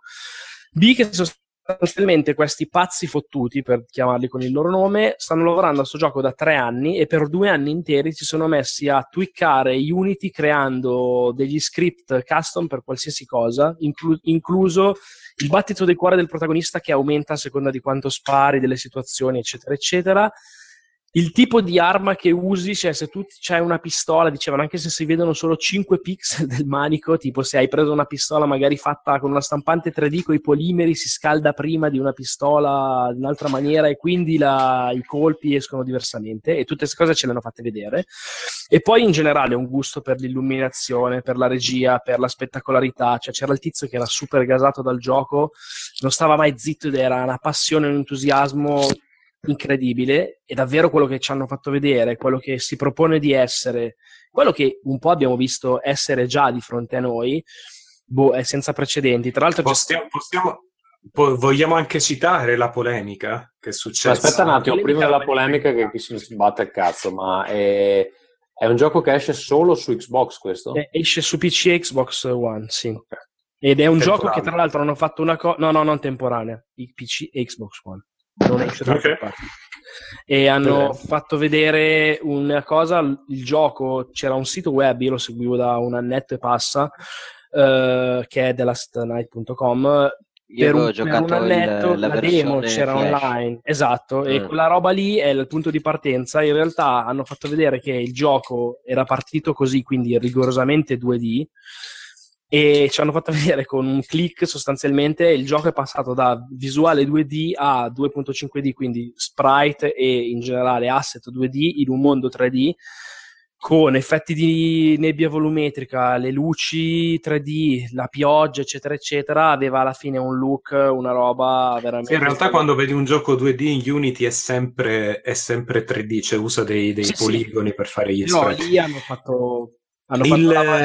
B che sostanzialmente questi pazzi fottuti, per chiamarli con il loro nome, stanno lavorando a questo gioco da tre anni e per due anni interi si sono messi a tweakare Unity creando degli script custom per qualsiasi cosa, inclu- incluso il battito del cuore del protagonista che aumenta a seconda di quanto spari, delle situazioni, eccetera, eccetera. Il tipo di arma che usi, cioè se tu c'hai una pistola, dicevano anche se si vedono solo 5 pixel [LAUGHS] del manico, tipo se hai preso una pistola magari fatta con una stampante 3D con i polimeri, si scalda prima di una pistola in un'altra maniera e quindi la- i colpi escono diversamente e tutte queste cose ce le hanno fatte vedere. E poi in generale un gusto per l'illuminazione, per la regia, per la spettacolarità, cioè c'era il tizio che era super gasato dal gioco, non stava mai zitto ed era una passione, un entusiasmo incredibile e davvero quello che ci hanno fatto vedere, quello che si propone di essere, quello che un po' abbiamo visto essere già di fronte a noi, boh, è senza precedenti. Tra l'altro, Possiamo, possiamo- po- vogliamo anche citare la polemica che è successa? Aspetta un attimo, prima della polemica che chi se ne sbatte il cazzo, ma è, è un gioco che esce solo su Xbox questo? eh, esce su PC e Xbox One, sì. Ed è un gioco Temporanea. che tra l'altro hanno fatto una cosa, no, no, non temporanea, PC e Xbox One. Non esce da altre Ok. parti. E hanno Bene. fatto vedere una cosa, il gioco, c'era un sito web, io lo seguivo da un annetto e passa, eh, che è thelastnight.com. Io Per un, avevo per giocato un annetto il- la la demo c'era Flash. online, esatto, e Mm. quella roba lì è il punto di partenza. In realtà hanno fatto vedere che il gioco era partito così, quindi rigorosamente 2D, e ci hanno fatto [LAUGHS] vedere con un click sostanzialmente il gioco è passato da visuale 2D a 2.5D, quindi sprite e in generale asset 2D in un mondo 3D con effetti di nebbia volumetrica, le luci 3D, la pioggia, eccetera, eccetera, aveva alla fine un look, una roba veramente... Sì, in realtà quando vedi un gioco 2D in Unity è sempre, è sempre 3D, cioè usa dei, dei Sì, sì. poligoni per fare gli Però sprite. lì hanno fatto... Hanno Il- fatto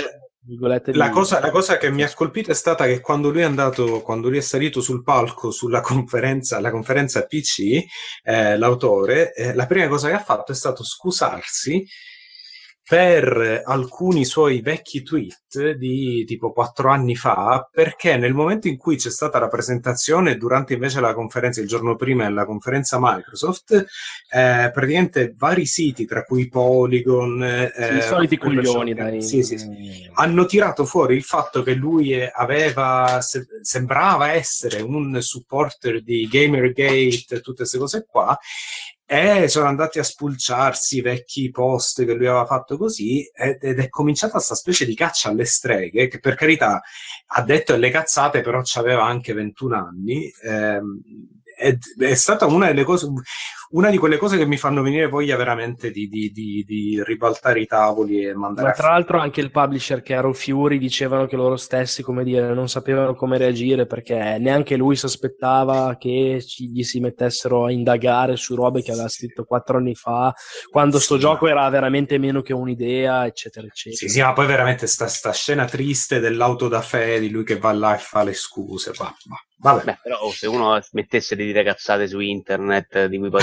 la cosa, la cosa che mi ha colpito è stata che quando lui è andato, quando lui è salito sul palco sulla [LAUGHS] conferenza, la conferenza PC, eh, l'autore, eh, la prima cosa che ha fatto è stato scusarsi per alcuni suoi vecchi tweet di tipo quattro anni fa, perché nel momento in cui c'è stata la presentazione, durante invece la conferenza, il giorno prima la conferenza Microsoft, eh, praticamente vari siti, tra cui Polygon, eh, Sì, i soliti coglioni, dai. sì, sì, sì hanno tirato fuori il fatto che lui aveva, se- sembrava essere un supporter di Gamergate, tutte queste cose qua, e sono andati a spulciarsi i vecchi post che lui aveva fatto così, ed ed è cominciata questa specie di caccia alle streghe, che per carità ha detto le cazzate, però aveva anche 21 anni. ehm, ed è stata una delle cose, una di quelle cose che mi fanno venire voglia veramente di, di- di- di ribaltare i tavoli e mandare Ma a tra l'altro anche il publisher che Arrow Fury dicevano che loro stessi, come dire, non sapevano come reagire perché neanche lui si aspettava che ci- gli si mettessero a indagare su robe che aveva scritto quattro anni fa, quando sto Sì. gioco era veramente meno che un'idea, eccetera, eccetera. Sì, sì, ma poi veramente sta, sta scena triste dell'auto da fè di lui che va là e fa le scuse. Va, va. Vabbè. Beh, però oh, se uno smettesse di dire cazzate su internet di cui poi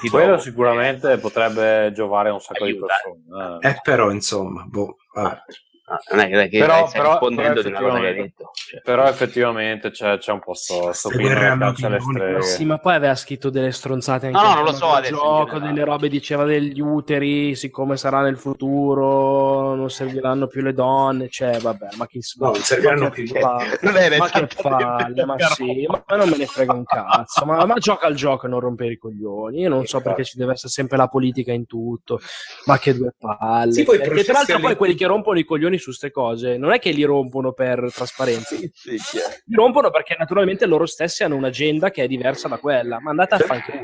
ti Quello sicuramente potrebbe giovare a un sacco Aiuta. di persone. eh. Eh, però, insomma, boh, vabbè. Ah, non è che, Però, stai però, rispondendo però di una cosa che hai effettivamente, detto. Cioè, però effettivamente c'è, c'è un po' sto, sto caccia alle streghe. Sì, ma poi aveva scritto delle stronzate anche No, non lo so adesso gioco, delle robe diceva degli uteri, siccome sarà nel futuro, non serviranno più le donne, cioè vabbè, ma chi No, non serviranno ma più. che palle, era ma che palle, ma sì, ma, non me ne frega un cazzo, ma, ma gioca al gioco e non rompere i coglioni, io non so perché ci deve essere sempre la politica in tutto, ma che due palle, Sì, poi tra l'altro poi quelli che rompono i coglioni su ste cose, non è che li rompono per trasparenza, Sì, chiaro. li rompono perché naturalmente loro stessi hanno un'agenda che è diversa da quella, ma andate a Sì. fanculo.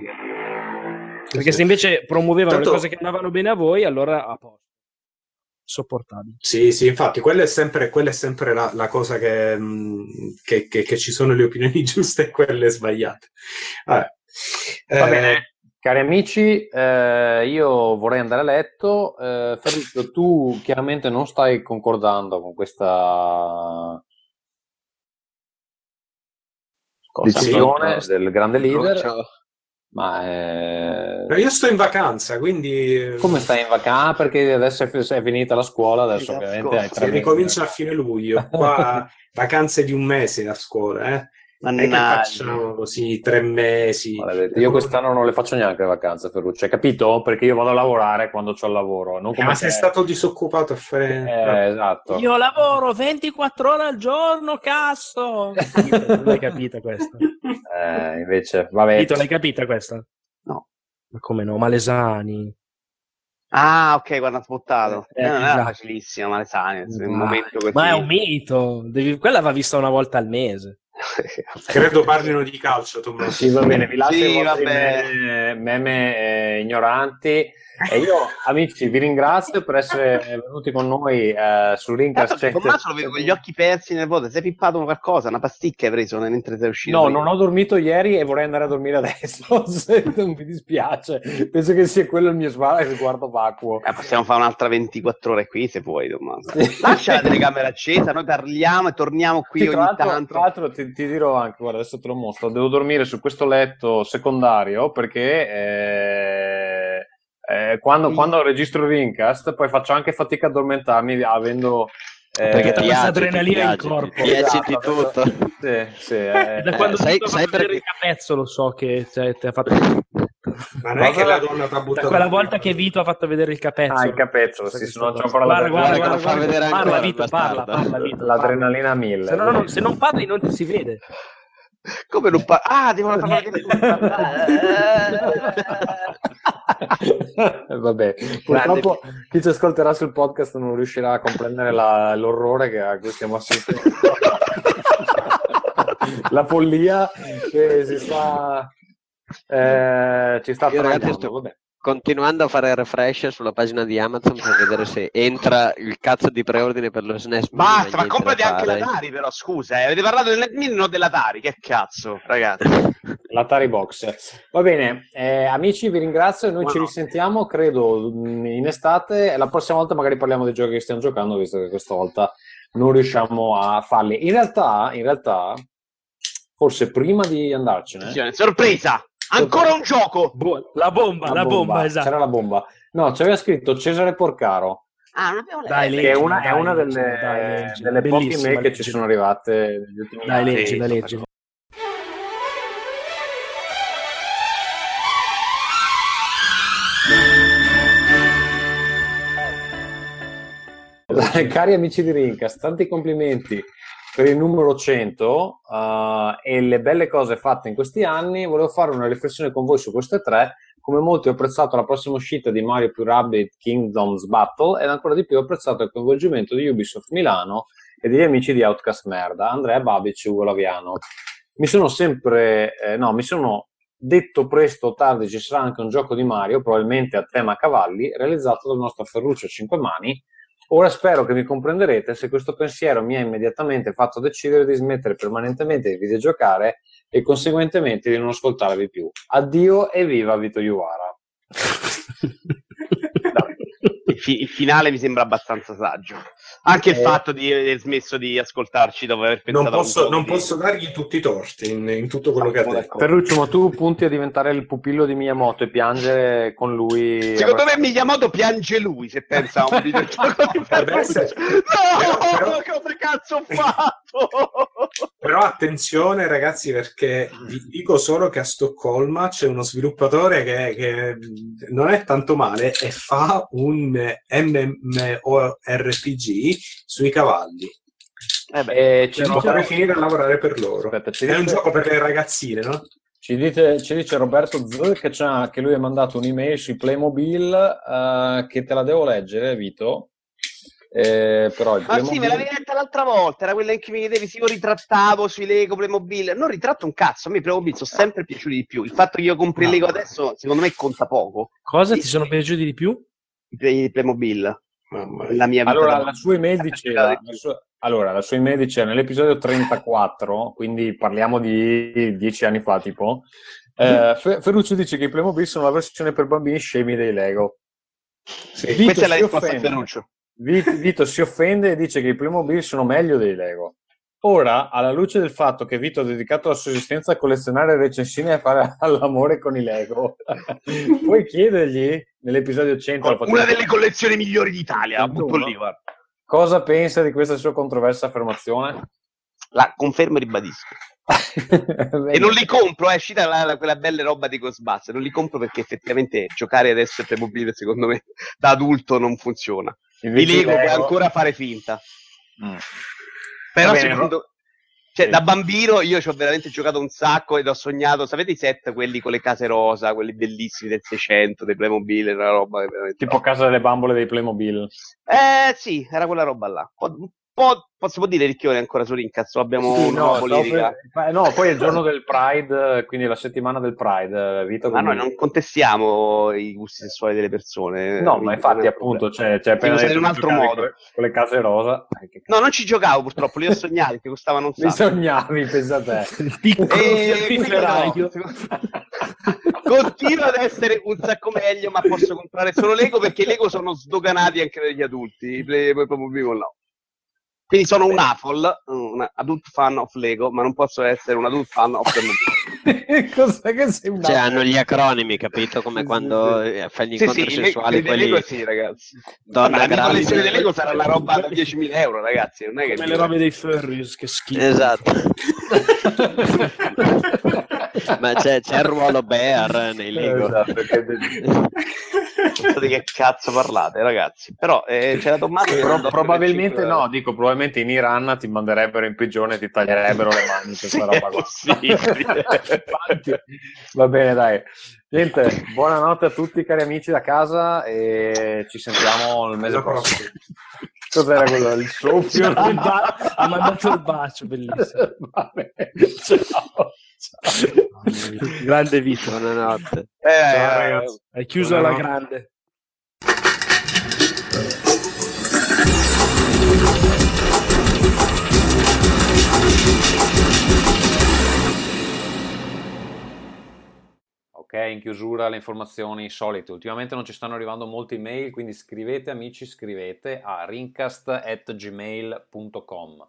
Perché se invece promuovevano Tanto- le cose che andavano bene a voi, allora a posto. Sopportabile. Sì, sì, infatti, quella è sempre, quella è sempre la, la cosa che, mh, che, che- che ci sono le opinioni [LAUGHS] giuste e quelle sbagliate. Vabbè. Va Eh, bene, cari amici, eh, io vorrei andare a letto. Eh, Ferruccio, tu chiaramente non stai concordando con questa decisione del grande leader, Ciao. ma eh, no, io sto in vacanza, quindi come stai in vacanza? Perché adesso è, è finita la scuola, adesso La ovviamente hai ricomincia a fine luglio. Qua [LAUGHS] vacanze di un mese a scuola, eh? Mannaggia. facciamo così tre mesi. Maledetto. Io quest'anno non le faccio neanche le vacanze, Ferruccio, hai capito? Perché io vado a lavorare quando ho il lavoro, non Eh, come ma te. sei stato disoccupato a fare... Eh, esatto. Io lavoro 24 ore al giorno, cazzo! Non l'hai capita questa? Eh, invece, vabbè. Vito, l'hai capita questa? No. Ma come no? Malesani. Ah, ok, quando ha sputtato. Eh, Eh, non era esatto. facilissimo, ma le sane, in un Ma-. Ma è un mito. Devi- Quella va vista una volta al mese. [LAUGHS] Credo parlino di calcio, Tommaso. Sì, va bene, vi lascio Sì, i meme, eh, ignoranti. E io, amici, vi ringrazio per essere venuti con noi eh, su Rincast. Tanto, Tommaso lo vedo con gli occhi persi nel vuoto. Sei pippato qualcosa? Una pasticca hai preso mentre sei uscito? No, prima? non ho dormito ieri e vorrei andare a dormire adesso. [LAUGHS] non mi dispiace. Penso che sia quello il mio sguardo, sguardo vacuo. Eh, possiamo fare un'altra 24 ore qui se vuoi, Tommaso. Lascia la telecamera accesa, noi parliamo e torniamo qui Sì, tra ogni l'altro, tanto. tra l'altro ti, ti dirò anche, guarda, adesso te lo mostro, devo dormire su questo letto secondario perché eh, eh, quando, quando registro Rincast poi faccio anche fatica a addormentarmi avendo... eh, Perché ti questa agiti, adrenalina in corpo. Ti agiti Esatto, tutto. Sì, sì, eh. Da quando sai- ho sai vedere perché- il capezzo lo so che cioè, ti ha fatto... Ma non è che la donna ti ha Da buttato quella volta che Vito ha fatto vedere il capezzo. Ah, il capezzolo, sì, se no sto- c'ho ancora guarda, guarda, guarda guarda, parla, Vito, parla, parla, Vito, parla. l'adrenalina mille. Non- se non parli non ti si vede. Come non pa- Ah, devono far vedere Eh, Vabbè, purtroppo chi ci ascolterà sul podcast non riuscirà a comprendere la- l'orrore che, a cui stiamo assistendo. [LAUGHS] la follia che si sta eh, ci sta Io, ragazzi, sto- vabbè. Continuando a fare refresh sulla pagina di Amazon per vedere se entra il cazzo di preordine per lo SNES. Basta, ma comprati anche l'Atari, però scusa, eh. avete parlato del Net Mini, non dell'Atari, che cazzo, ragazzi. [LAUGHS] l'Atari Box. Va bene, eh, amici, vi ringrazio e noi ci Buonanotte. risentiamo, credo, in estate. La prossima volta magari parliamo dei giochi che stiamo giocando, visto che questa volta non riusciamo a farli. In realtà, in realtà, forse prima di andarcene, Sorpresa! Ancora un gioco! Bo- la bomba, la, bomba, esatto. c'era la bomba. No, c'aveva scritto Cesare Porcaro. Ah, non abbiamo Dai, letto. che è una, è dai, una delle, dai, leggila, delle poche mail che ci sono arrivate negli ultimi Dai, anni. leggila. Dai, Cari amici di Rincast, tanti complimenti per il numero 100 eh, e le belle cose fatte in questi anni. Volevo fare una riflessione con voi su queste tre. Come molti ho apprezzato la prossima uscita di Mario più Rabbids Kingdoms Battle ed ancora di più ho apprezzato il coinvolgimento di Ubisoft Milano e degli amici di Outcast Merda, Andrea Babic e Ugo Laviano. Mi sono sempre, eh, no, mi sono detto presto o tardi ci sarà anche un gioco di Mario, probabilmente a tema cavalli, realizzato dal nostro Ferruccio Cinquemani, Ora spero che mi comprenderete se questo pensiero mi ha immediatamente fatto decidere di smettere permanentemente di videgiocare e conseguentemente di non ascoltarvi più. Addio e viva Vito Iuvara. [LAUGHS] fi- il finale mi sembra abbastanza saggio. Anche il Eh. fatto di aver smesso di ascoltarci dopo aver pensato Non posso, non di- posso dargli tutti i torti in, in tutto quello che ha detto. Ferruccio, ma tu punti a diventare il pupillo di Miyamoto e piangere con lui. Secondo me Miyamoto piange lui se pensa a un [LAUGHS] videogioco di Ferruccio. No, cosa cazzo ho fatto? [LAUGHS] Però attenzione ragazzi perché vi dico solo che a Stoccolma c'è uno sviluppatore che, che non è tanto male e fa un MMORPG sui cavalli. Eh E ci Devo dice- fare finire a lavorare per loro. Aspetta, È un gioco per le ragazzine, no? Ci dice, ci dice Roberto Z che, c'ha- che lui ha mandato un'email sui Playmobil eh, che te la devo leggere, Vito. Eh, però il Ma sì, me l'avevi letta l'altra volta, era quella in cui mi chiedevi se io ritrattavo sui Lego Playmobil. Non ritratto un cazzo, a me i Playmobil sono sempre piaciuti di più. Il fatto che io compri il Lego adesso, secondo me, conta poco. Cosa ti sono piaciuti di più? I Play- Playmobil. La mia vita Allora, la sua email [LAUGHS] diceva, la sua- allora, la sua email diceva nell'episodio 34, quindi parliamo di dieci anni fa, tipo, eh, Fe- Ferruccio dice che i Playmobil sono la versione per bambini scemi dei Lego. Vito Questa è la risposta a. Ferruccio. Vito, Vito si offende e dice che i Playmobil sono meglio dei Lego. Ora, alla luce del fatto che Vito ha dedicato la sua esistenza a collezionare recensine e a fare [LAUGHS] all'amore con i Lego, [LAUGHS] puoi chiedergli nell'episodio 100 lo facciamo- Una delle collezioni migliori d'Italia, butto lì, guarda. cosa pensa di questa sua controversa affermazione? La confermo e ribadisco. [LAUGHS] E non li compro, è uscita la- la- quella bella roba di Ghostbusters, non li compro perché effettivamente giocare adesso a Playmobil secondo me da adulto non funziona. Invece I Lego puoi ancora fare finta. Mm. Però bene, secondo... Cioè, da bambino io ci ho veramente giocato un sacco ed ho sognato, sapete i set, quelli con le case rosa, quelli bellissimi del 600, dei Playmobil, una roba che veramente... Tipo Casa delle Bambole dei Playmobil. Eh sì, era quella roba là. Un po', po'- posso dire Ricchione ancora su Rincazzo, abbiamo Sì, una no, politica. per- eh, no, poi è il giorno del Pride, quindi la settimana del Pride, eh, Vito. Ma noi quindi- non contestiamo i gusti sessuali delle persone. No, quindi ma infatti, appunto, c'è, usare detto in un altro modo. con le- Con le case rosa. Eh, No, non ci giocavo purtroppo, li ho sognati che costavano un [LAUGHS] sacco. sognavi, pensa te. [LAUGHS] Il piccolo E fiammiferaio. Continua ad essere un sacco meglio, ma posso comprare solo Lego perché Lego sono sdoganati anche dagli adulti. Poi proprio no. Quindi sono un AFOL, un adult fan of Lego, ma non posso essere un adult fan of Playmobil. [LAUGHS] Cos'è che sei un Cioè, hanno gli acronimi, capito? Come quando eh, fai gli Sì, incontri sì, i Le- sessuali, i quelli Lego sì, ragazzi. donna Vabbè, la collezione di Lego sarà una roba da 10.000 euro, ragazzi. Non è che Come le robe dei furries, che schifo. Esatto. [LAUGHS] [LAUGHS] Ma c'è, c'è il ruolo bear nei Lego. Esatto, che- so di che cazzo parlate, ragazzi. Però eh, c'era Tommaso che Pro- probabilmente 35 no, dico probabilmente in Iran ti manderebbero in prigione e ti taglierebbero le mani per Sì, questa roba qua. Va bene, dai. Niente, buonanotte a tutti cari amici da casa e ci sentiamo il mese prossimo. Cos'era quello? Il soffio? [LAUGHS] Ha mandato il bacio, bellissimo. [LAUGHS] Vabbè, ciao. [LAUGHS] Grande Vito. Buonanotte. Eh, Ciao, eh, ragazzi. Hai chiuso alla grande. Ok, in chiusura le informazioni solite. Ultimamente non ci stanno arrivando molte email, quindi scrivete amici, scrivete a rincast.gmail.com.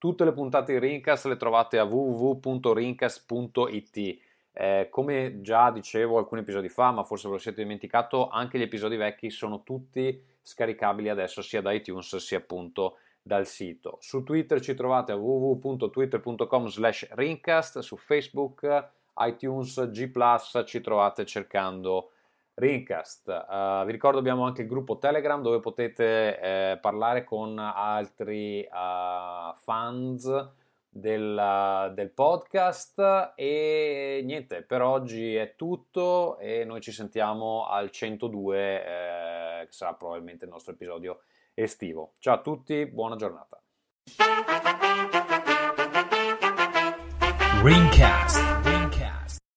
Tutte le puntate di Rincast le trovate a www.rincast.it. Eh, come già dicevo alcuni episodi fa, ma forse ve lo siete dimenticato, anche gli episodi vecchi sono tutti scaricabili adesso sia da iTunes sia appunto dal sito. Su Twitter ci trovate a www.twitter.com slash rincast, su Facebook, iTunes, G+, ci trovate cercando Rincast. Eh, vi ricordo abbiamo anche il gruppo Telegram dove potete eh, parlare con altri eh, fans del, del podcast e niente, per oggi è tutto e noi ci sentiamo al 102 eh, che sarà probabilmente il nostro episodio estivo. Ciao a tutti, buona giornata. Ringcast.